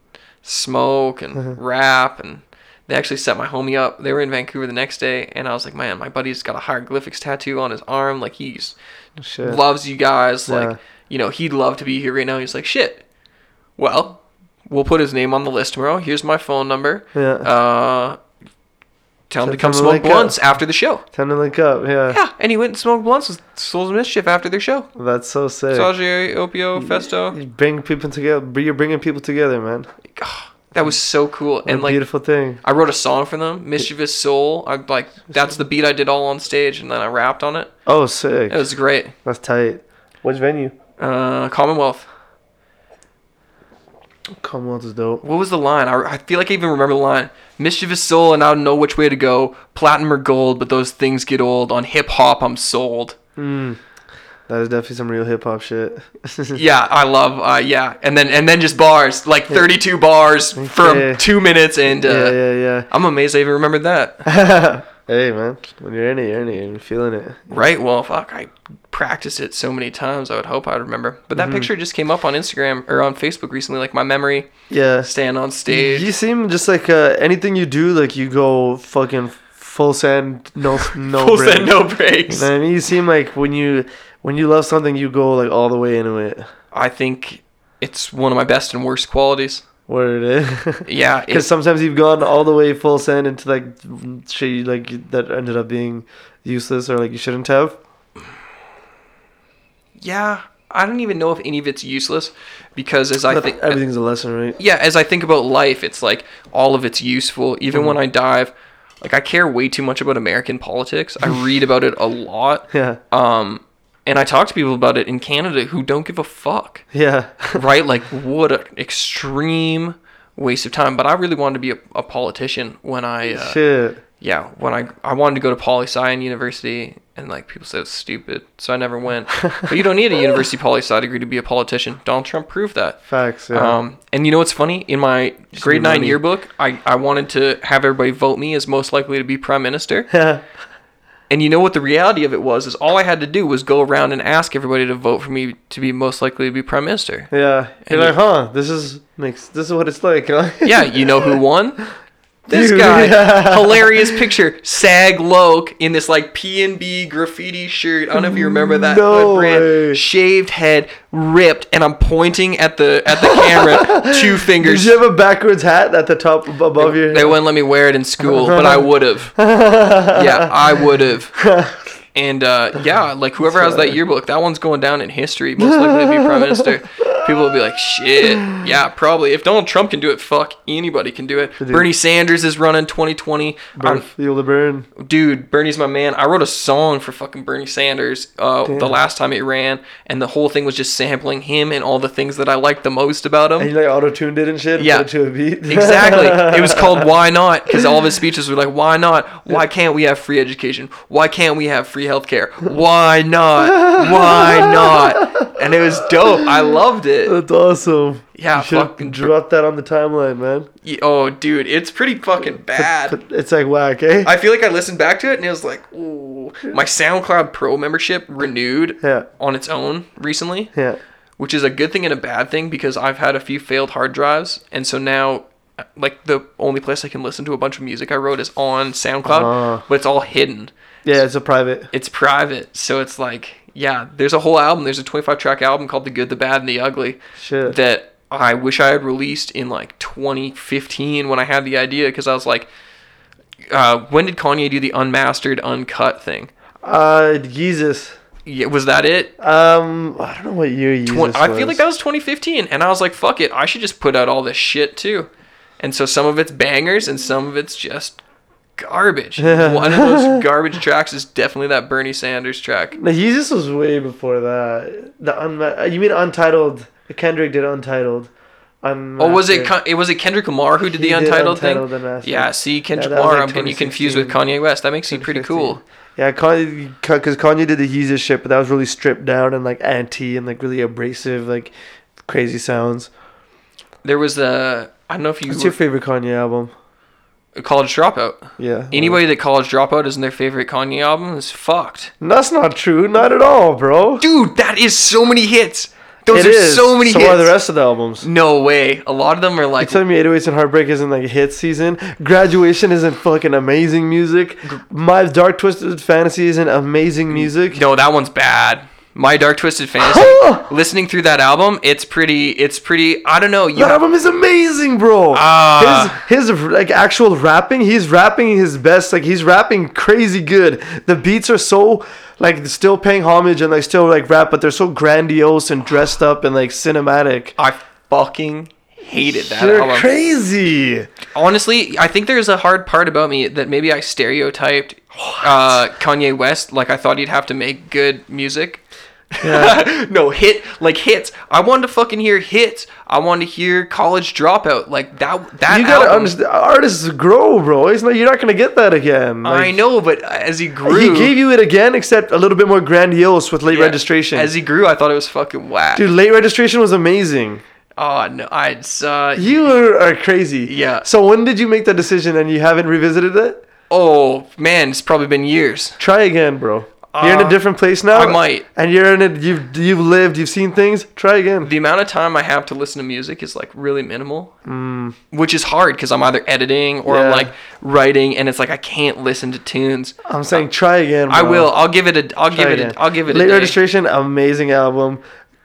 smoke and Uh-huh. rap and they actually set my homie up. They were in Vancouver the next day and I was like, "Man, my buddy's got a hieroglyphics tattoo on his arm. Like he's shit loves you guys. Yeah. Like, you know, he'd love to be here right now." He's like, "Shit. Well, we'll put his name on the list tomorrow. Here's my phone number. yeah Uh Tell him to come tell him smoke link up. blunts after the show. time to link up yeah, Yeah, and he went and smoked blunts with Souls of Mischief after their show. that's so sick. Tajai, Opio, Phesto. You bring people together. You're bringing people together, man. That was so cool. What And like, beautiful thing. I wrote a song for them, Mischievous Soul. I like that's the beat I did all on stage, and then I rapped on it. Oh, sick. It was great. That's tight. Which venue? Uh, Commonwealth. Commonwealth is dope. What was the line? I, I feel like I even remember the line. Mischievous soul, and I don't know which way to go. Platinum or gold, but those things get old. On hip hop, I'm sold. Mm. That is definitely some real hip hop shit. Yeah, I love. Uh, yeah, and then and then just bars, like 32 bars from two minutes, and uh, yeah, yeah, yeah. I'm amazed I even remembered that. hey man, when you're in it, you're in it, you're feeling it. Right. Well, fuck, I practiced it so many times. I would hope I'd remember. But that Mm-hmm. picture just came up on Instagram or on Facebook recently, like my memory Yeah. stand on stage. You seem just like uh, anything you do, like you go fucking full send, no no Full break. send, no You breaks. know what I mean? You seem like when you when you love something, you go like all the way into it. I think it's one of my best and worst qualities. Where it is. Yeah, Because sometimes you've gone all the way full send into like shit like that ended up being useless or like you shouldn't have. yeah. I don't even know if any of it's useless because as I think everything's a lesson, right? yeah, as I think about life, it's like all of it's useful. Even when I dive, like I care way too much about American politics. I read about it a lot. Yeah, Um, and I talk to people about it in Canada who don't give a fuck. yeah, right? Like, what an extreme waste of time. But I really wanted to be a, a politician when I, uh, shit. yeah, when I I wanted to go to Poli Sci in university, and like people said it's stupid, so I never went. but you don't need a university poli sci degree to be a politician. Donald Trump proved that. Facts. Yeah. Um, and you know what's funny? In my grade nine money. yearbook, I, I wanted to have everybody vote me as most likely to be prime minister. And you know what the reality of it was? Is all I had to do was go around and ask everybody to vote for me to be most likely to be prime minister. Yeah. And You're like, huh? This is makes. This is what it's like. Huh? Yeah, you know who won? This Dude, guy. yeah. Hilarious picture. Sag Loke in this like P and B graffiti shirt. I don't know if you remember that, No brand. way. Shaved head, ripped, and I'm pointing at the at the camera, two Did fingers. you have a backwards hat at the top ab- above your? They wouldn't let me wear it in school, but I would have. Yeah, I would have. And uh, yeah, like whoever has that yearbook, that one's going down in history. Most likely to be prime minister. People will be like, "Shit, yeah, probably." If Donald Trump can do it, fuck anybody can do it. Bernie Sanders is running 2020. Burn, feel the burn. dude, Bernie's my man. I wrote a song for fucking Bernie Sanders uh, the last time he ran, and the whole thing was just sampling him and all the things that I liked the most about him. And you like auto tuned it and shit. and Yeah. Put it to a beat. Exactly. It was called Why Not? Because all of his speeches were like, Why not? Why can't we have free education? Why can't we have free healthcare? Why not? Why not? And it was dope. I loved it. That's awesome. Yeah, you fucking drop that on the timeline, man. Y- Oh, dude, it's pretty fucking bad. It's like whack, eh? I feel like I listened back to it and it was like, ooh. My SoundCloud Pro membership renewed yeah, on its own recently, yeah. which is a good thing and a bad thing because I've had a few failed hard drives. And so now, like, the only place I can listen to a bunch of music I wrote is on SoundCloud, Ah. but it's all hidden. Yeah, it's a private. It's private. So it's like, yeah, there's a whole album. There's a 25 track album called The Good, the Bad, and the Ugly Shit. that I wish I had released in like 2015 when I had the idea because I was like, uh, when did Kanye do the unmastered, uncut thing? uh, Yeezus. Yeah, was that it? Um, I don't know what year Yeezus Twen- I feel like that was 2015, and I was like, "Fuck it, I should just put out all this shit too." And so some of it's bangers, and some of it's just garbage. One of those garbage tracks is definitely that Bernie Sanders track. No, Yeezus was way before that. The unma- uh, You mean Untitled? Kendrick did Untitled. Oh, was it? It was it Kendrick Lamar who did He the did Untitled, Untitled thing? Yeah, see, Kendrick was Lamar, like I'm getting you confused with Kanye West. That makes you pretty cool. Yeah, Kanye, because Kanye did the Yeezus shit, but that was really stripped down and like anti and like really abrasive, like crazy sounds. There was the I don't know if you What's your favorite Kanye album? College Dropout. Yeah. Anybody that College Dropout isn't their favorite Kanye album is fucked. That's not true. Not at all, bro. Dude, that is so many hits. Those It are is. so many so hits. are the rest of the albums. No way. A lot of them are like. You telling me 808s and Heartbreak isn't like a hit season? Graduation isn't fucking amazing music. My Dark Twisted Fantasy isn't amazing music. No, that one's bad. My Dark Twisted Fantasy. listening through that album, it's pretty. It's pretty. I don't know. You That have, album is amazing, bro. Ah. his his like actual rapping, he's rapping his best. Like he's rapping crazy good. The beats are so like still paying homage and like still like rap, but they're so grandiose and dressed up and like cinematic. I fucking hated that They're album. crazy. Honestly, I think there's a hard part about me that maybe I stereotyped uh, Kanye West. Like I thought he'd have to make good music. no hit like hits. I wanted to fucking hear hits. I wanted to hear college dropout. Like that. That You gotta album, understand, artists grow, bro. It's not, you're not gonna get that again. I know, but as he grew, He gave you it again, except a little bit more grandiose with late yeah, registration. As he grew, I thought it was fucking whack. Dude, late registration was amazing. Oh no, I uh, You are, are crazy. Yeah. So when did you make that decision and you haven't revisited it? oh man, it's probably been years. Try again, bro. You're in a Uh, different place now. I might. And you're in it. You've you've lived. You've seen things. Try again. The amount of time I have to listen to music is like really minimal, Mm. which is hard because I'm either editing or I'm like writing, and it's like I can't listen to tunes. I'm saying try again. I will. I'll give it a. I'll Try give it. again. A, I'll give it. Late a day. registration, amazing album.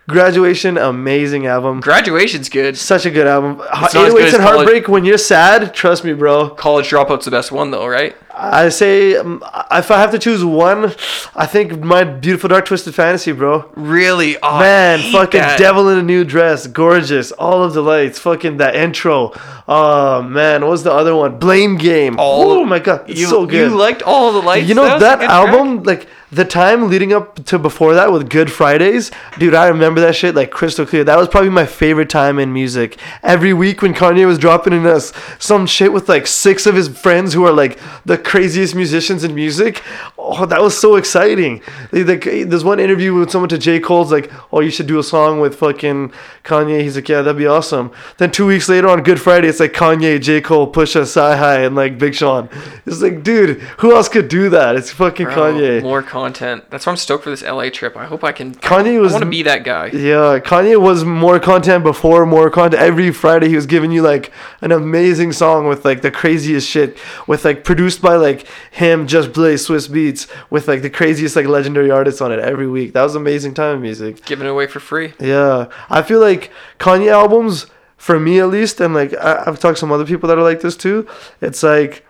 Graduation, amazing album. Graduation's good. Such a good album. It's not as good 808s as and College- Heartbreak. When you're sad, trust me, bro. College Dropout's the best one though, right? I say um, if I have to choose one, I think my beautiful dark twisted fantasy, bro. Really? Oh, Man, fucking that. devil in a new dress, gorgeous, all of the lights, fucking that intro. Oh man, what was the other one? Blame game. Oh my god, it's You, so good. you liked all the lights. You know a that, good track? album, like the time leading up to before that with Good Fridays, dude. I remember that shit like crystal clear. That was probably my favorite time in music. Every week when Kanye was dropping in us some shit with like six of his friends who are like the craziest musicians in music. Oh, that was so exciting. Like, there's one interview with someone to J Cole's like, "Oh, you should do a song with fucking Kanye." He's like, "Yeah, that'd be awesome." Then two weeks later on Good Friday, it's like Kanye, J Cole, Pusha, CyHi, and like Big Sean. It's like, dude, who else could do that? It's fucking Bro, Kanye. More content. That's why I'm stoked for this LA trip. I hope I can. Kanye was I want to be that guy. Yeah, Kanye was more content before more content. Every Friday he was giving you like an amazing song with like the craziest shit, with like produced by like him, Just Blaze, Swizz Beatz, with like the craziest like legendary artists on it every week. That was amazing time of music. Giving it away for free. Yeah, I feel like Kanye albums, for me at least, and like I, I've talked to some other people that are like this too. It's like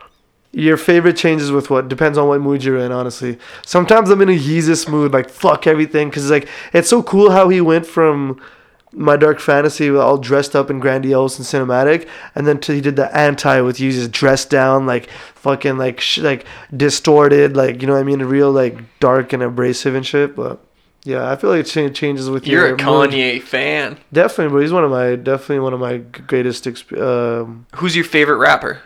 your favorite changes with what depends on what mood you're in. Honestly, sometimes I'm in a Yeezus mood, like fuck everything, because like it's so cool how he went from my dark fantasy all dressed up and grandiose and cinematic and then he did the anti with Yeezus dressed down like fucking like sh- like distorted like you know what I mean real like dark and abrasive and shit but yeah I feel like it cha- changes with You're your a mood. Kanye fan. Definitely, but he's one of my definitely one of my greatest exp- um, Who's your favorite rapper?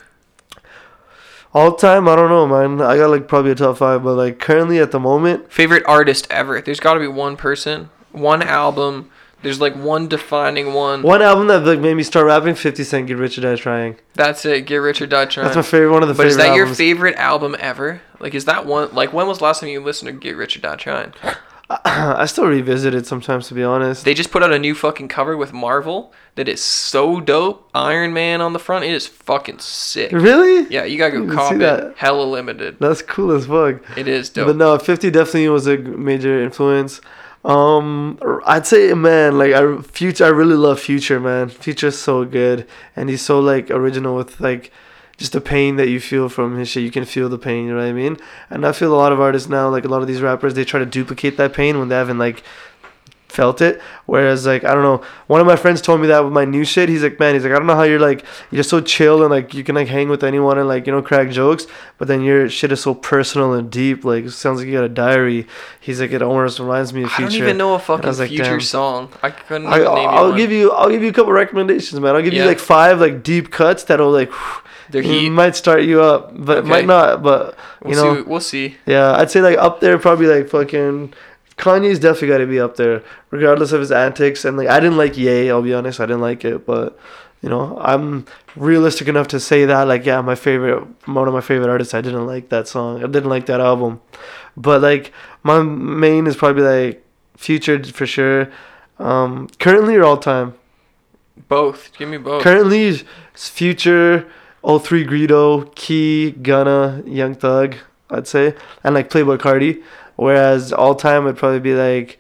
all time. I don't know, man. I got like probably a top five, but like currently at the moment, Favorite artist ever? There's got to be one person, one album. There's like one defining one. one album that like made me start rapping. Fifty Cent, Get Rich or Die Trying. That's it. Get Rich or Die Trying. That's my favorite. One of the But is that your favorite album ever? Like, is that one? Like, when was the last time you listened to Get Rich or Die Trying? I still revisit it sometimes, to be honest. They just put out a new fucking cover with Marvel that is so dope. Iron Man on the front. It is fucking sick. really? Yeah, you gotta go cop it. that. Hella limited. That's cool as fuck. It is dope. But no, Fifty definitely was a major influence. Um, I'd say, man, like I future. I really love Future, man. Future's so good, and he's so like original with like just the pain that you feel from his shit. You can feel the pain, you know what I mean? And I feel a lot of artists now, like a lot of these rappers, they try to duplicate that pain when they haven't like felt it. Whereas like I don't know, one of my friends told me that with my new shit. He's like, man, he's like, I don't know how you're like you're so chill and like you can like hang with anyone and like you know crack jokes, but then your shit is so personal and deep. Like it sounds like you got a diary. He's like, it almost reminds me of I don't even know a fucking like, future damn. song. I couldn't I, even name I'll one. give you I'll give you a couple recommendations, man. I'll give Yeah. you like five like deep cuts that'll like They're heat. might start you up, but Okay. might not. But you We'll know, see. We'll see. yeah, I'd say like up there, probably like fucking Kanye's definitely got to be up there, regardless of his antics. And like I didn't like Ye, I'll be honest, I didn't like it, but you know I'm realistic enough to say that like yeah, my favorite, one of my favorite artists. I didn't like that song, I didn't like that album, but like my main is probably like Future for sure. Um, currently or all time. Both. Give me both. Currently, it's Future, 03 Greedo, Key, Gunna, Young Thug, I'd say, and like Playboi Carti. Whereas all time would probably be like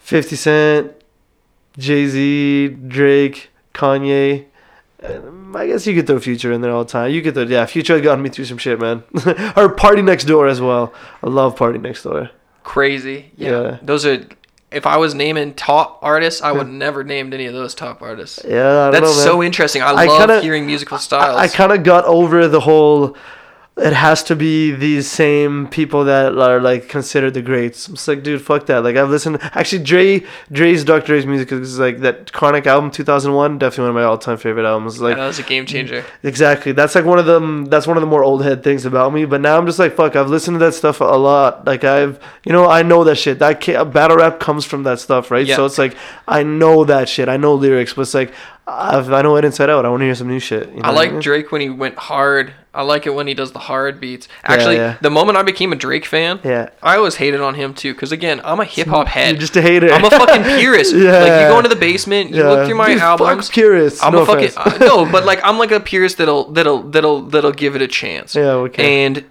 50 Cent, Jay Z, Drake, Kanye. Um, I guess you could throw Future in there all the time. You could throw, yeah, Future got me through some shit, man. or PartyNextDoor as well. I love PartyNextDoor. Crazy. Yeah. Yeah. Those are. If I was naming top artists, I would never named any of those top artists. Yeah, I don't That's know, so interesting. I, I love kinda- hearing musical styles. I, I kind of got over the whole it has to be these same people that are like considered the greats. I'm just like, dude, fuck that. Like I've listened. Actually, Dre, Dre's Dr. Dre's music is like that Chronic album 2001. Definitely one of my all-time favorite albums. Like that was a game changer. exactly. That's like one of them. That's one of the more old head things about me. But now I'm just like, fuck. I've listened to that stuff a lot. Like I've, you know, I know that shit. That battle rap comes from that stuff, right? Yeah. So it's like I know that shit. I know lyrics, but it's like I've, I know it inside out. I want to hear some new shit. You know I like mean? Drake when he went hard. I like it when he does the hard beats. Actually, yeah. the moment I became a Drake fan, Yeah. I always hated on him too. Because again, I'm a hip hop head. You're just a hater. I'm a fucking purist. Like you go into the basement, you look through my Dude, fuck albums. purists. I'm no a fucking uh, no, but like I'm like a purist that'll that'll that'll that'll give it a chance. Yeah, okay. And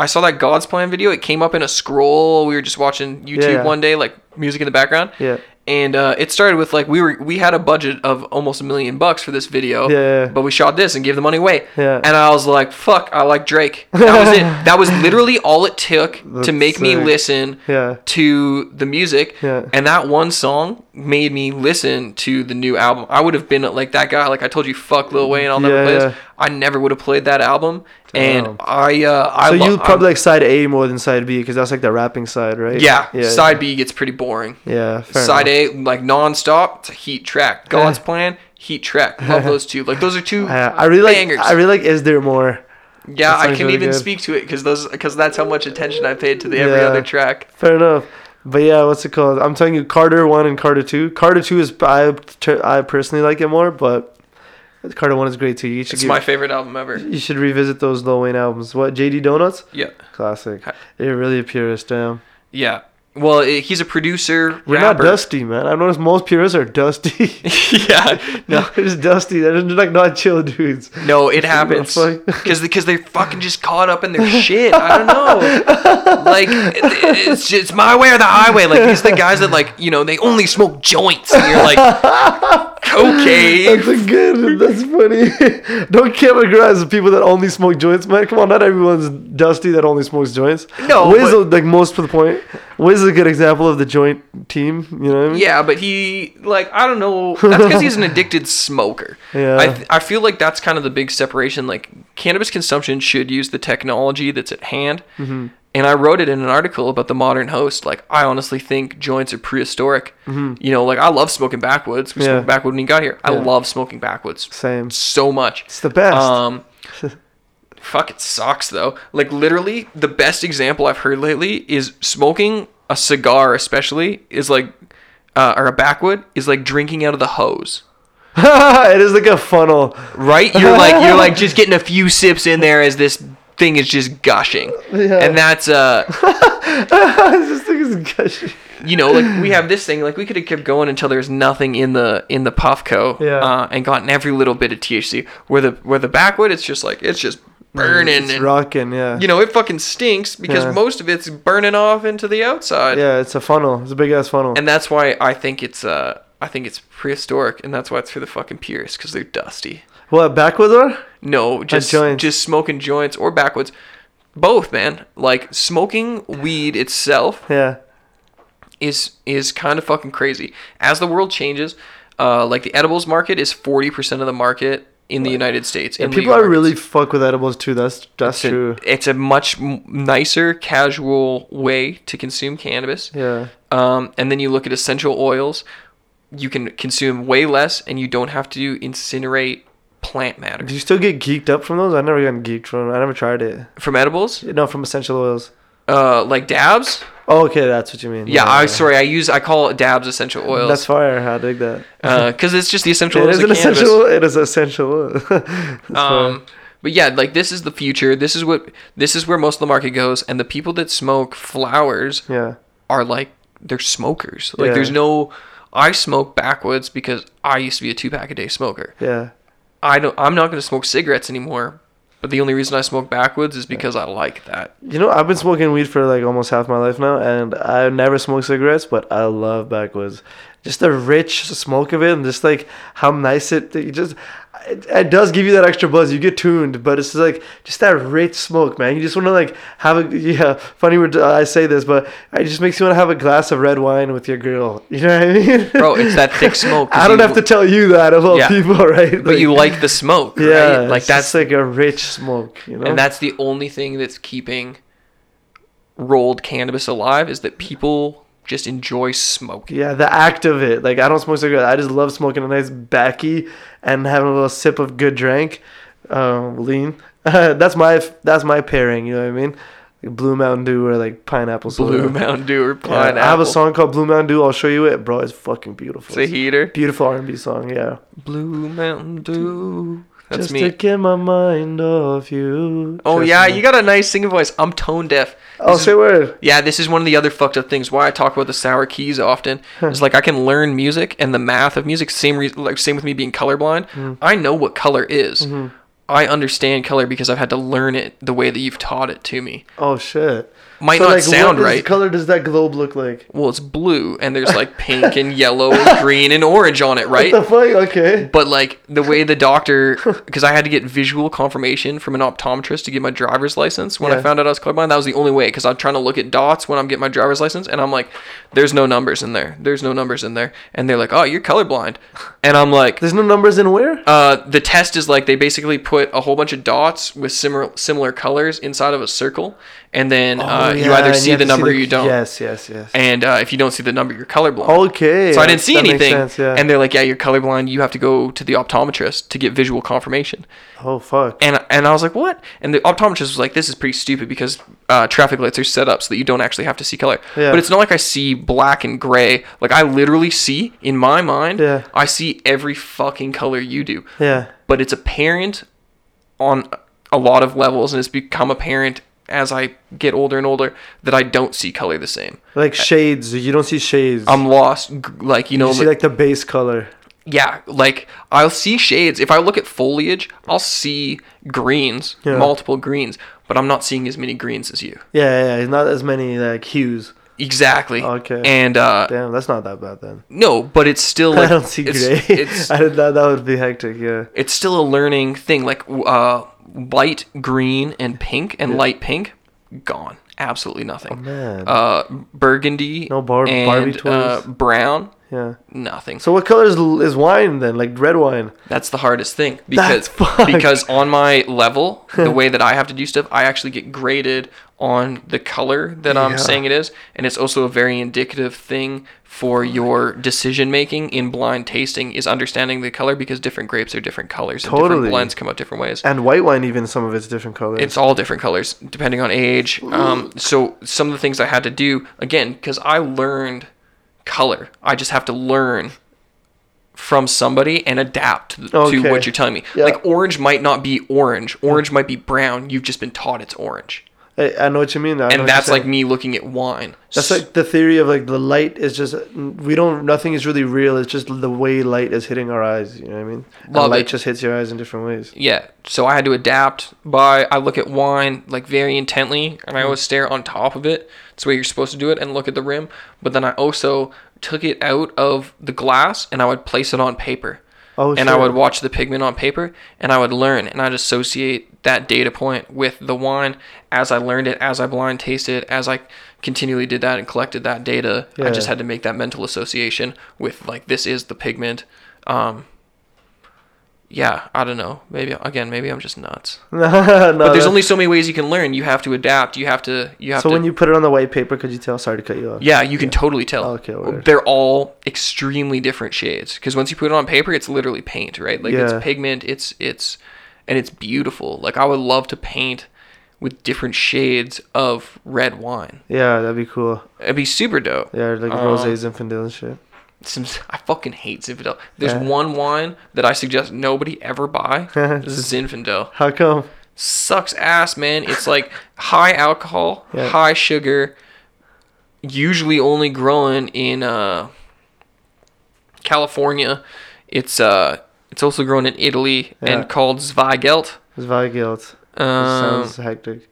I saw that God's Plan video. It came up in a scroll. We were just watching YouTube Yeah. one day, like music in the background. Yeah. And uh, it started with like we were we had a budget of almost a million bucks for this video. Yeah, yeah. But we shot this and gave the money away. Yeah. And I was like, fuck, I like Drake. That was it. That was literally all it took to That's make me listen to the music. Yeah. And that one song made me listen to the new album. I would have been like that guy. Like I told you, fuck Lil Wayne. I'll never Yeah, play yeah. this. I never would have played that album. Damn. And I, uh, I So lo- you I'm- probably like side A more than side B because that's like the rapping side, right? yeah, Yeah. Side B gets pretty boring. Yeah. Fair Side enough. A, like non-stop, it's a heat track. God's Plan, heat track. Love those two. Like those are two Yeah, I really like. I really like. Is there more? yeah, I can really even good. speak to it because those because that's how much attention I paid to the every Yeah. other track. Fair enough. But yeah, what's it called? I'm telling you, Carter one and Carter two. Carter two is I I personally like it more, but Carter one is great too. You should It's give- my favorite album ever. you should revisit those Lil Wayne albums. What JD Donuts? Yeah, Classic. You're really a purist, damn. yeah. Well, he's a producer. You're not dusty, man. I've noticed most purists are dusty. yeah, no, They're just dusty. They're just like not chill dudes. no, it happens because because they're fucking just caught up in their shit. I don't know. Like it- it's just my way or the highway. Like these are the guys that like you know they only smoke joints, and you're like, okay, That's a good. That's funny. Don't categorize the people that only smoke joints, man. Come on, not everyone's dusty that only smokes joints. No, Wiz, but- like most for the point. Wiz is a good example of the joint team. You know what I mean? Yeah, but he like I don't know. That's because he's an addicted smoker. Yeah. I th- I feel like that's kind of the big separation. Like cannabis consumption should use the technology that's at hand. Mm-hmm. And I wrote it in an article about the modern host. Like I honestly think joints are prehistoric. You know, like I love smoking backwoods. We Mm-hmm. Yeah. smoked backwood when he got here. I Yeah. love smoking backwoods Same. so much. It's the best. Um, fuck, it sucks though. Like literally, the best example I've heard lately is smoking a cigar, especially is like, uh, or a backwood is like drinking out of the hose. it is like a funnel. Right? You're like you're like just getting a few sips in there as this thing is just gushing, Yeah. and that's uh, this thing is gushing. you know, like we have this thing. Like we could have kept going until there's nothing in the in the Puffco, Yeah. uh, and gotten every little bit of THC. Where the where the backwood, it's just like it's just burning It's and rocking. Yeah. you know, it fucking stinks because Yeah. most of it's burning off into the outside. yeah, it's a funnel. It's a big ass funnel. And that's why I think it's uh I think it's prehistoric and that's why it's for the fucking purists cuz they're dusty. What backwoods are? No, just joints. just smoking joints or backwoods. Both, man. Like smoking weed itself Yeah. is is kind of fucking crazy. As the world changes, uh like the edibles market is 40% of the market in the United States. And in people are really fuck with edibles too. That's that's it's a, true. it's a much nicer, casual way to consume cannabis. Yeah. Um, and then you look at essential oils, you can consume way less, and you don't have to incinerate plant matter Do you still get geeked up from those? I never gotten geeked from. I never tried it. from edibles, No, from essential oils. uh, like dabs. Oh, okay, that's what you mean. Yeah, I sorry, I use I call it dabs essential oils. That's fire. I dig that. because it's just the essential it oils is of an essential. It is essential. Um, but yeah, like this is the future. This is what this is where most of the market goes, and the people that smoke flowers yeah. are like they're smokers. Like Yeah. there's no. I smoke backwoods because I used to be a two pack a day smoker. Yeah. I don't. I'm not going to smoke cigarettes anymore. But the only reason I smoke backwoods is because I like that. You know, I've been smoking weed for like almost half my life now, and I never smoked cigarettes, but I love backwoods. Just the rich smoke of it, and just like how nice it. You just, it, it does give you that extra buzz. You get tuned, but it's like just that rich smoke, man. You just want to like have a yeah. Funny word I say this, but it just makes you want to have a glass of red wine with your girl. You know what I mean? Bro, it's that thick smoke. I don't you- have to tell you that of all Yeah. people, right? But you like the smoke, yeah, right? Like it's that's just like a rich smoke, you know. and that's the only thing that's keeping rolled cannabis alive is that people just enjoy smoking. Yeah, the act of it. Like I don't smoke cigarettes. I just love smoking a nice backy and having a little sip of good drink, um, lean. that's my that's my pairing. You know what I mean? Like Blue Mountain Dew or like pineapple soda. Blue Mountain Dew or Yeah, pineapple. I have a song called Blue Mountain Dew. I'll show you it, bro. It's fucking beautiful. It's a heater. beautiful R&B song. Yeah. Blue Mountain Dew. That's Just me. to get my mind off you. Oh Trust yeah, me. you got a nice singing voice. I'm tone deaf. Oh, This is- say word. Yeah, this is one of the other fucked up things. Why I talk about the sour keys often is like I can learn music and the math of music. Same reason, like same with me being colorblind. Mm-hmm. I know what color is. I understand color because I've had to learn it the way that you've taught it to me. Oh shit. Might So, not like, sound what right. color does that globe look like? Well, it's blue and there's like pink and yellow and green and orange on it, right? What the fuck? Okay. But like the way the doctor, because I had to get visual confirmation from an optometrist to get my driver's license when I found out I was colorblind. That was the only way because I'm trying to look at dots when I'm getting my driver's license, and I'm like, "There's no numbers in there. There's no numbers in there." And they're like, "Oh, you're colorblind," and I'm like, There's no numbers in where? uh, "The test is like they basically put a whole bunch of dots with similar similar colors inside of a circle, and then uh, Oh, you either see have the number or the- you don't." Yes, yes, yes. And uh, if you don't see the number, you're colorblind. Okay. So I didn't see that makes anything. sense, yeah. And they're like, yeah, you're colorblind. You have to go to the optometrist to get visual confirmation. oh fuck. And and I was like, what? And the optometrist was like, this is pretty stupid because uh, traffic lights are set up so that you don't actually have to see color. Yeah. But it's not like I see black and gray. Like I literally see in my mind, Yeah. I see every fucking color you do. Yeah. But it's apparent on a lot of levels, and it's become apparent as I get older and older that I don't see color the same. Like shades. You don't see shades. I'm lost. Like you know, you see like- the base color. yeah, like I'll see shades. If I look at foliage, I'll see greens, Yeah. multiple greens, but I'm not seeing as many greens as you. Yeah, yeah, yeah. Not as many like hues. Exactly. Okay. And uh Damn, that's not that bad then. no, but it's still like I don't see it's, gray. It's I did that. That would be hectic. Yeah. it's still a learning thing. Like uh light green and pink and light pink, gone. Absolutely nothing. Oh, man. Uh burgundy No bar- and Barbie uh, brown, yeah. nothing. So what color is, is wine then? Like red wine. That's the hardest thing because because on my level, the way that I have to do stuff, I actually get graded on the color that I'm Yeah. saying it is, and it's also a very indicative thing for your decision making in blind tasting is understanding the color because different grapes are different colors and Totally. different blends come out different ways. And white wine, even some of it's different colors. It's all different colors depending on age. Um, so some of the things I had to do again because I learned color. I just have to learn from somebody and adapt to, to Okay. what you're telling me. Yeah. Like orange might not be orange. Orange might be brown. You've just been taught it's orange. I, I know what you mean. I and that's like me looking at wine. That's like the theory of like the light is just we don't nothing is really real. It's just the way light is hitting our eyes. You know what I mean? Love light it. just hits your eyes in different ways. Yeah. So I had to adapt by I look at wine like very intently and I mm-hmm. always stare on top of it. It's the way you're supposed to do it and look at the rim. But then I also took it out of the glass and I would place it on paper. Oh, and I would watch the pigment on paper and I would learn and I'd associate that data point with the wine as I learned it, as I blind tasted, as I continually did that and collected that data. I just had to make that mental association with like this is the pigment. Um yeah, I don't know. Maybe again, maybe I'm just nuts. no, But there's only so many ways you can learn. You have to adapt. You have to. You have So to. when you put it on the white paper, could you tell? Sorry to cut you off. yeah, you can totally tell. Okay, word. They're all extremely different shades because once you put it on paper, it's literally paint, right? Like Yeah. it's pigment. It's it's and it's beautiful. Like I would love to paint with different shades of red wine. Yeah, that'd be cool. It'd be super dope. Yeah, like Um, rosé, Zinfandel and shit. Some, I fucking hate Zinfandel. There's Yeah. one wine that I suggest nobody ever buy. Zinfandel. How come? sucks ass, man. It's like high alcohol, Yeah. high sugar, usually only growing in uh, California. It's uh, it's also grown in Italy Yeah. and called Zweigelt. It's Weigelt. Um, sounds hectic.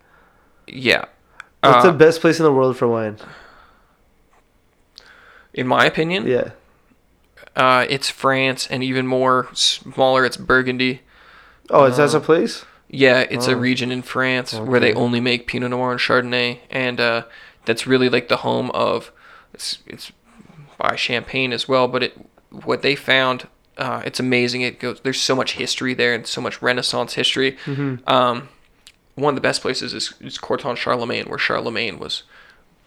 yeah. What's Uh, the best place in the world for wine? In my opinion, Yeah. Uh, it's France, and even more smaller, it's Burgundy. Oh, is that a place? Yeah, it's a Oh. region in France where they only make Pinot Noir and Chardonnay, and uh, that's really like the home of. It's, it's by Champagne as well, but it what they found. Uh, it's amazing. It goes. There's so much history there, and so much Renaissance history. Um, one of the best places is, is Corton Charlemagne, where Charlemagne was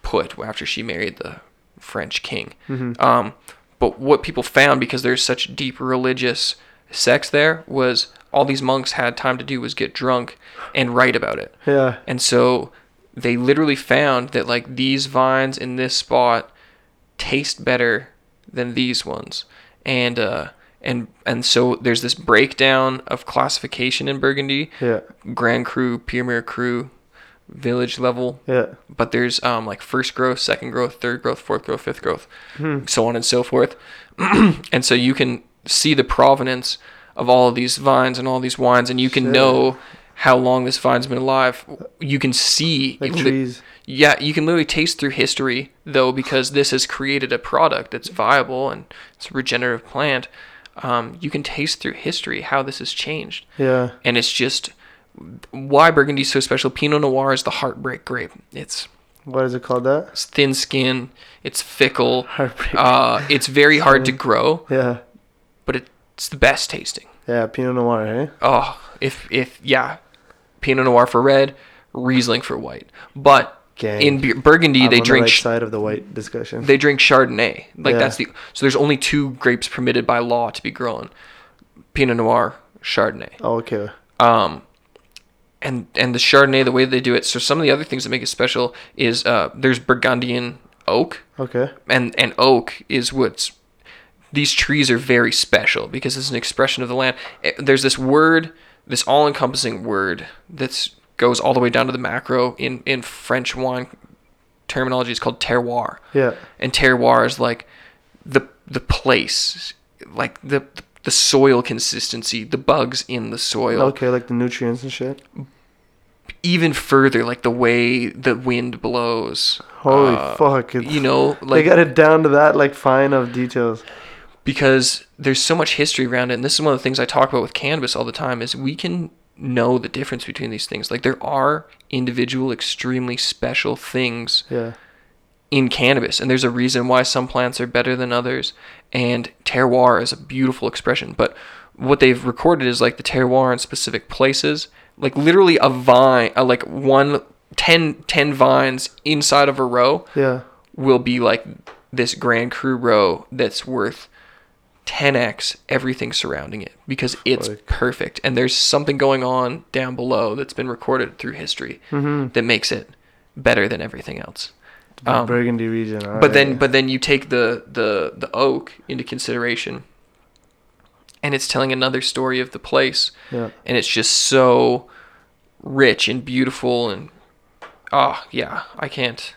put after she married the French king. Um, but what people found, because there's such deep religious sex there, was all these monks had time to do was get drunk and write about it. Yeah. And so they literally found that like these vines in this spot taste better than these ones. And uh and and so there's this breakdown of classification in Burgundy. Yeah. Grand Cru, Premier Cru, village level, Yeah. but there's um like first growth, second growth, third growth, fourth growth, fifth growth, Hmm. so on and so forth. and so you can see the provenance of all of these vines and all these wines, and you can Shit. know how long this vine's been alive. You can see Like li- trees. yeah, you can literally taste through history though, because this has created a product that's viable and it's a regenerative plant. Um, you can taste through history how this has changed Yeah. and it's just why Burgundy is so special. Pinot Noir is the heartbreak grape. It's, What is it called? That it's thin skin, it's fickle, heartbreak. uh, it's very hard to grow, yeah. but it's the best tasting. Yeah. Pinot Noir. Eh. Oh, if if yeah, Pinot Noir for red, Riesling for white. But Gang. in Bu- Burgundy, I'm they on the drink right side of the white discussion. they drink Chardonnay. Like Yeah. that's the so there's only two grapes permitted by law to be grown: Pinot Noir, Chardonnay. oh, okay. um and and the chardonnay the way they do it. So some of the other things that make it special is uh there's burgundian oak. Okay. and and oak is what's these trees are very special because it's an expression of the land. Eh, there's this word this all-encompassing word that goes all the way down to the macro in in french wine terminology. It's called terroir. Yeah. and terroir is like the the place like the the soil consistency the bugs in the soil Okay, like the nutrients and shit. even further like the way the wind blows Holy Uh, fuck! It's, you know like they got it down to that like fine of details. because there's so much history around it and this is one of the things i talk about with cannabis all the time is we can know the difference between these things like there are individual extremely special things Yeah. in cannabis and there's a reason why some plants are better than others and terroir is a beautiful expression but what they've recorded is like the terroir in specific places like literally a vine uh, like one 10, 10 vines inside of a row Yeah. will be like this grand cru row that's worth 10x everything surrounding it because it's Fuck. perfect and there's something going on down below that's been recorded through history Mm-hmm. that makes it better than everything else Um, Burgundy region. but then but then you take the the the oak into consideration and it's telling another story of the place yeah. and it's just so rich and beautiful and oh yeah i can't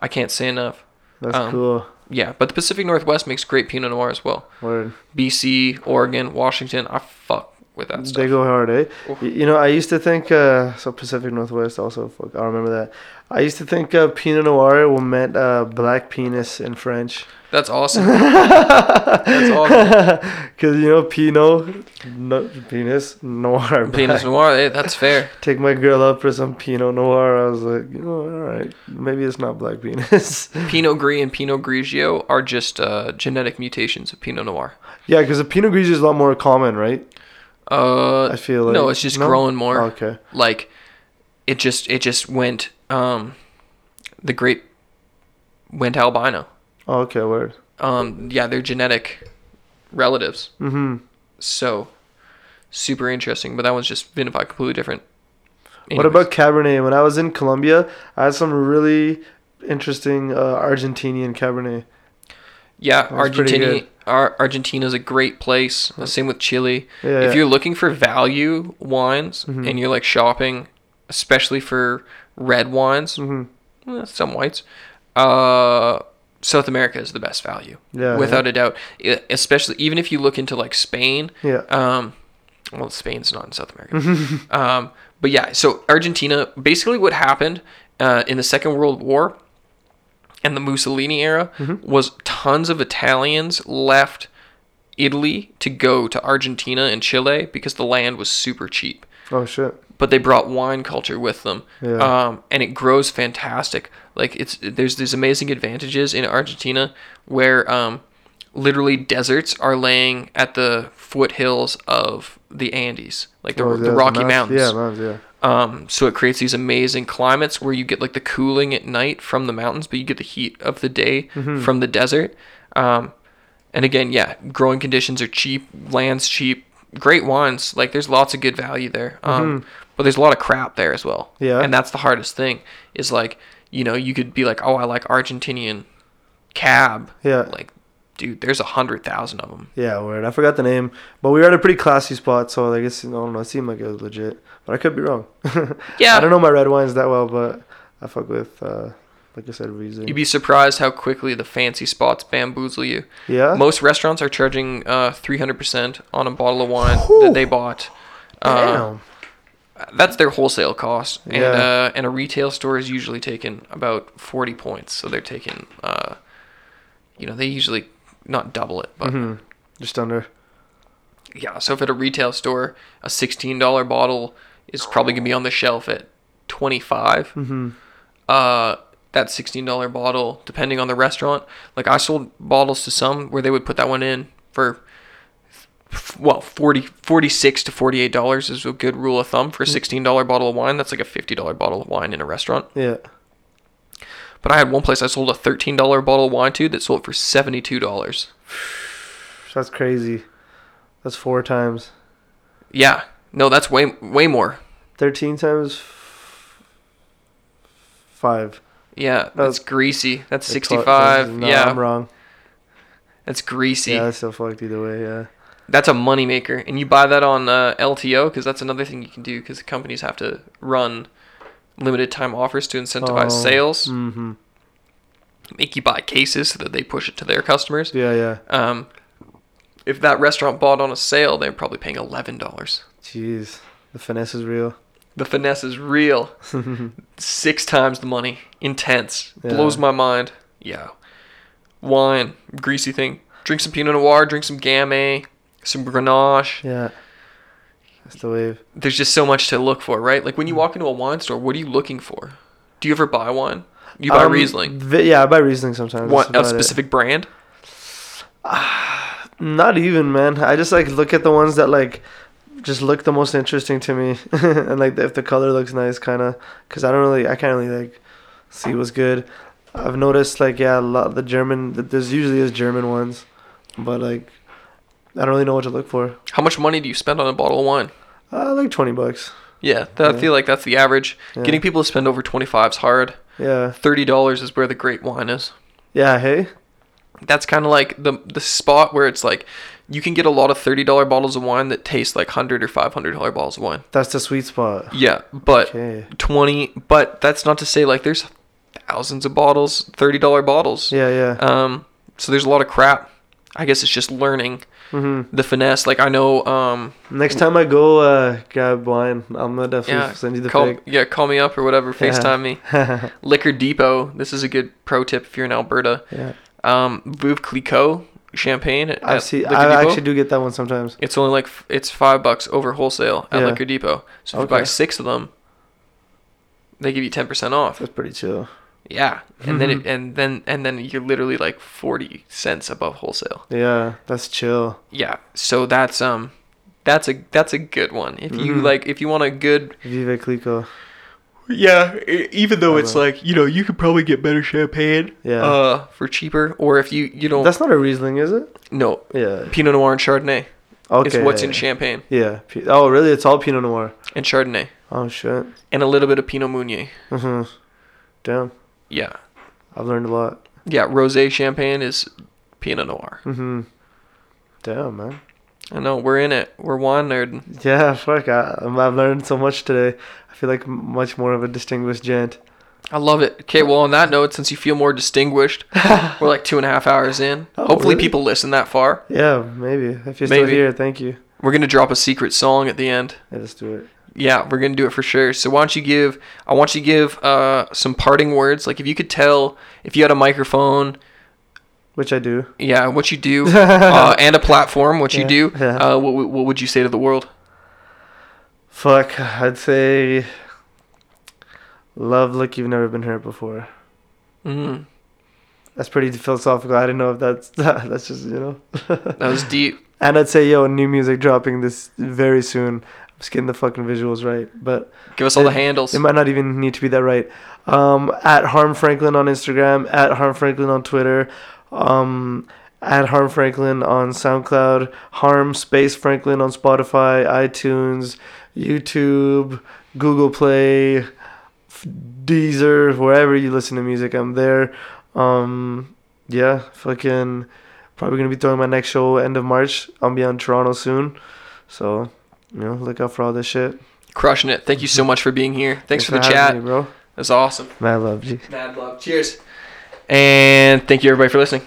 i can't say enough That's um, cool. yeah but the pacific northwest makes great pinot noir as well Word. bc oregon washington i fuck with that stuff. They go hard, eh? Oof. You know, I used to think uh, so. Pacific Northwest also. Fuck, I remember that. I used to think uh, Pinot Noir will meant uh, black penis in French. that's awesome that's awesome Cause you know Pinot, no, penis Noir. pinot black. noir eh, that's fair Take my girl up for some Pinot Noir. I was like, you know, all right, maybe it's not black penis. pinot gris and pinot grigio are just uh, genetic mutations of pinot noir yeah, because the Pinot Grigio is a lot more common, right? uh I feel like no it's just No? growing more Oh, okay. like it just it just went um the grape went albino Oh, okay. Word. um yeah they're genetic relatives Mm-hmm. so super interesting but that one's just vinified completely different What about Cabernet? When I was in Colombia, I had some really interesting uh, Argentinian Cabernet. yeah argentina. Ar- argentina's a great place same with chile Yeah. if yeah. you're looking for value wines Mhm. and you're like shopping especially for red wines Mhm. eh, some whites uh south america is the best value Yeah. without a doubt especially even if you look into like spain Yeah. um well spain's not in south america um but yeah so argentina basically what happened uh, in the second world war and the mussolini era Mhm. was tons of italians left Italy to go to Argentina and Chile because the land was super cheap. Oh shit. But they brought wine culture with them, Yeah. um, and it grows fantastic. Like it's there's these amazing advantages in Argentina where um, literally deserts are laying at the foothills of the Andes, like the, Oh, the Rocky mountains- Mountains. Yeah, mountains. Yeah. Um, so it creates these amazing climates where you get like the cooling at night from the mountains, but you get the heat of the day Mm-hmm. from the desert. Um, and again, yeah, growing conditions are cheap, land's cheap, great wines. Like there's lots of good value there. Um, but there's a lot of crap there as well. Yeah. And that's the hardest thing is like, you know, you could be like, oh, I like Argentinian cab. Yeah. Like, dude, there's a hundred thousand of them. Yeah, word. I forgot the name, but we were at a pretty classy spot, so I guess I don't know. It seemed like it was legit, but I could be wrong. Yeah. I don't know my red wines that well, but I fuck with, uh, like I said, Riesling. You'd be surprised how quickly the fancy spots bamboozle you. yeah. Most restaurants are charging uh, 300% on a bottle of wine Whew. that they bought. Uh, Damn. That's their wholesale cost. And, Yeah. uh, and a retail store is usually taking about 40 points. So they're taking, uh, you know, they usually not double it, but hmm Just under. yeah. So if at a retail store, a $16 bottle is probably going to be on the shelf at 25 hmm uh, that $16 bottle, depending on the restaurant. Like I sold bottles to some where they would put that one in for, well, 40, 46 to $48 is a good rule of thumb for a hmm. $16 bottle of wine. That's like a $50 bottle of wine in a restaurant. Yeah. But I had one place I sold a $13 bottle of wine to that sold for $72. That's crazy. That's four times. Yeah. No, that's way, way more. Thirteen times. f- Five. Yeah, that's That's- greasy. That's Like, tw- 65. No, yeah, I'm wrong. that's greasy. Yeah, that's still fucked either way. Yeah. That's a moneymaker, and you buy that on uh, LTO because that's another thing you can do because companies have to run limited time offers to incentivize Oh, sales. Mm-hmm. Make you buy cases so that they push it to their customers. Yeah, yeah. Um, if that restaurant bought on a sale, they're probably paying eleven dollars. Jeez, the finesse is real. The finesse is real. Six times the money. Intense. Yeah. Blows my mind. Yeah. Wine, greasy thing. Drink some Pinot Noir. Drink some Gamay. Some Grenache. Yeah. That's the wave. there's just so much to look for, right? Like when you walk into a wine store, what are you looking for? Do you ever buy wine? You buy Um, Riesling. vi- yeah, I buy Riesling sometimes. What a about it. specific brand? Not even, man. I just like look at the ones that like just look the most interesting to me, and like if the color looks nice, kind of. Cause I don't really, I can't really like see what's good. I've noticed like yeah, a lot of the German. th- There's usually is German ones, but like I don't really know what to look for. How much money do you spend on a bottle of wine? Uh, like twenty bucks. Yeah, that, I feel like that's the average. Yeah. Getting people to spend over 25 is hard. Yeah, $30 is where the great wine is. yeah. Hey, That's kind of like the the spot where it's like you can get a lot of $30 bottles of wine that taste like 100 or $500 bottles of wine. that's the sweet spot. Yeah, but Okay. 20 but that's not to say like there's thousands of bottles, $30 bottles. Yeah, yeah. Um, so there's a lot of crap. I guess it's just learning hmm the finesse. Like I know, um, Next time I go uh, grab wine, I'm gonna definitely yeah, send you the call, pic. yeah, call me up or whatever. Yeah. Facetime me. Liquor Depot. This is a good pro tip if you're in Alberta. yeah, Um, Veuve Clicquot champagne. I see. Liquor I Depot. actually do get that one sometimes. It's only like it's five bucks over wholesale at Yeah. Liquor Depot. So if you buy six of them, they give you ten percent off. That's pretty chill. Yeah, and then Mm-hmm. it, and then and then you're literally like forty cents above wholesale. Yeah, that's chill. Yeah, so that's um, that's a that's a good one. If you Mhm. like, if you want a good, Veuve Clicquot. yeah, e- even though it's like you know you could probably get better champagne, Yeah. uh, for cheaper, or if you you don't That's not a Riesling, is it? no Yeah. Pinot Noir and Chardonnay. Okay. It's what's in champagne Yeah. P- oh, really? It's all Pinot Noir. and Chardonnay, Oh shit. and a little bit of Pinot Meunier. hmm Damn. Yeah, I've learned a lot. yeah. Rosé champagne is Pinot Noir. Mm-hmm. Damn, man. I know we're in it. We're wine nerding. Yeah, fuck. I, I'm- I've learned so much today. I feel like much more of a distinguished gent. I love it. Okay, well, on that note, since you feel more distinguished, we're like two and a half hours in. Oh, Hopefully, really? people listen that far. Yeah, maybe. If you're still Maybe. here, thank you. We're gonna drop a secret song at the end. Yeah, let's do it. Yeah, we're gonna do it for sure. So why don't you give? I want you to give uh, some parting words. Like if you could tell, if you had a microphone, which I do. Yeah, what you do, uh, and a platform, what you do. yeah. Uh, what, what what would you say to the world? Fuck, I'd say love like you've never been hurt before. Mm, That's pretty philosophical. I don't know if that's that's just you know. that was deep. and I'd say yo, new music dropping this very soon. I'm just getting the fucking visuals right, but Give us all the handles. it might not even need to be that right. Um, at Harm Franklin on Instagram, at Harm Franklin on Twitter, um, at Harm Franklin on SoundCloud, Harm Space Franklin on Spotify, iTunes, YouTube, Google Play, Deezer, wherever you listen to music, I'm there. Um, yeah, fucking probably gonna be throwing my next show end of March. I'll be on Toronto soon, so you know look out for all this shit. Crushing it. Thank you so much for being here. Thanks, for the having chat. me, bro. That's awesome. Mad love, G. Mad love. Cheers. And thank you everybody for listening.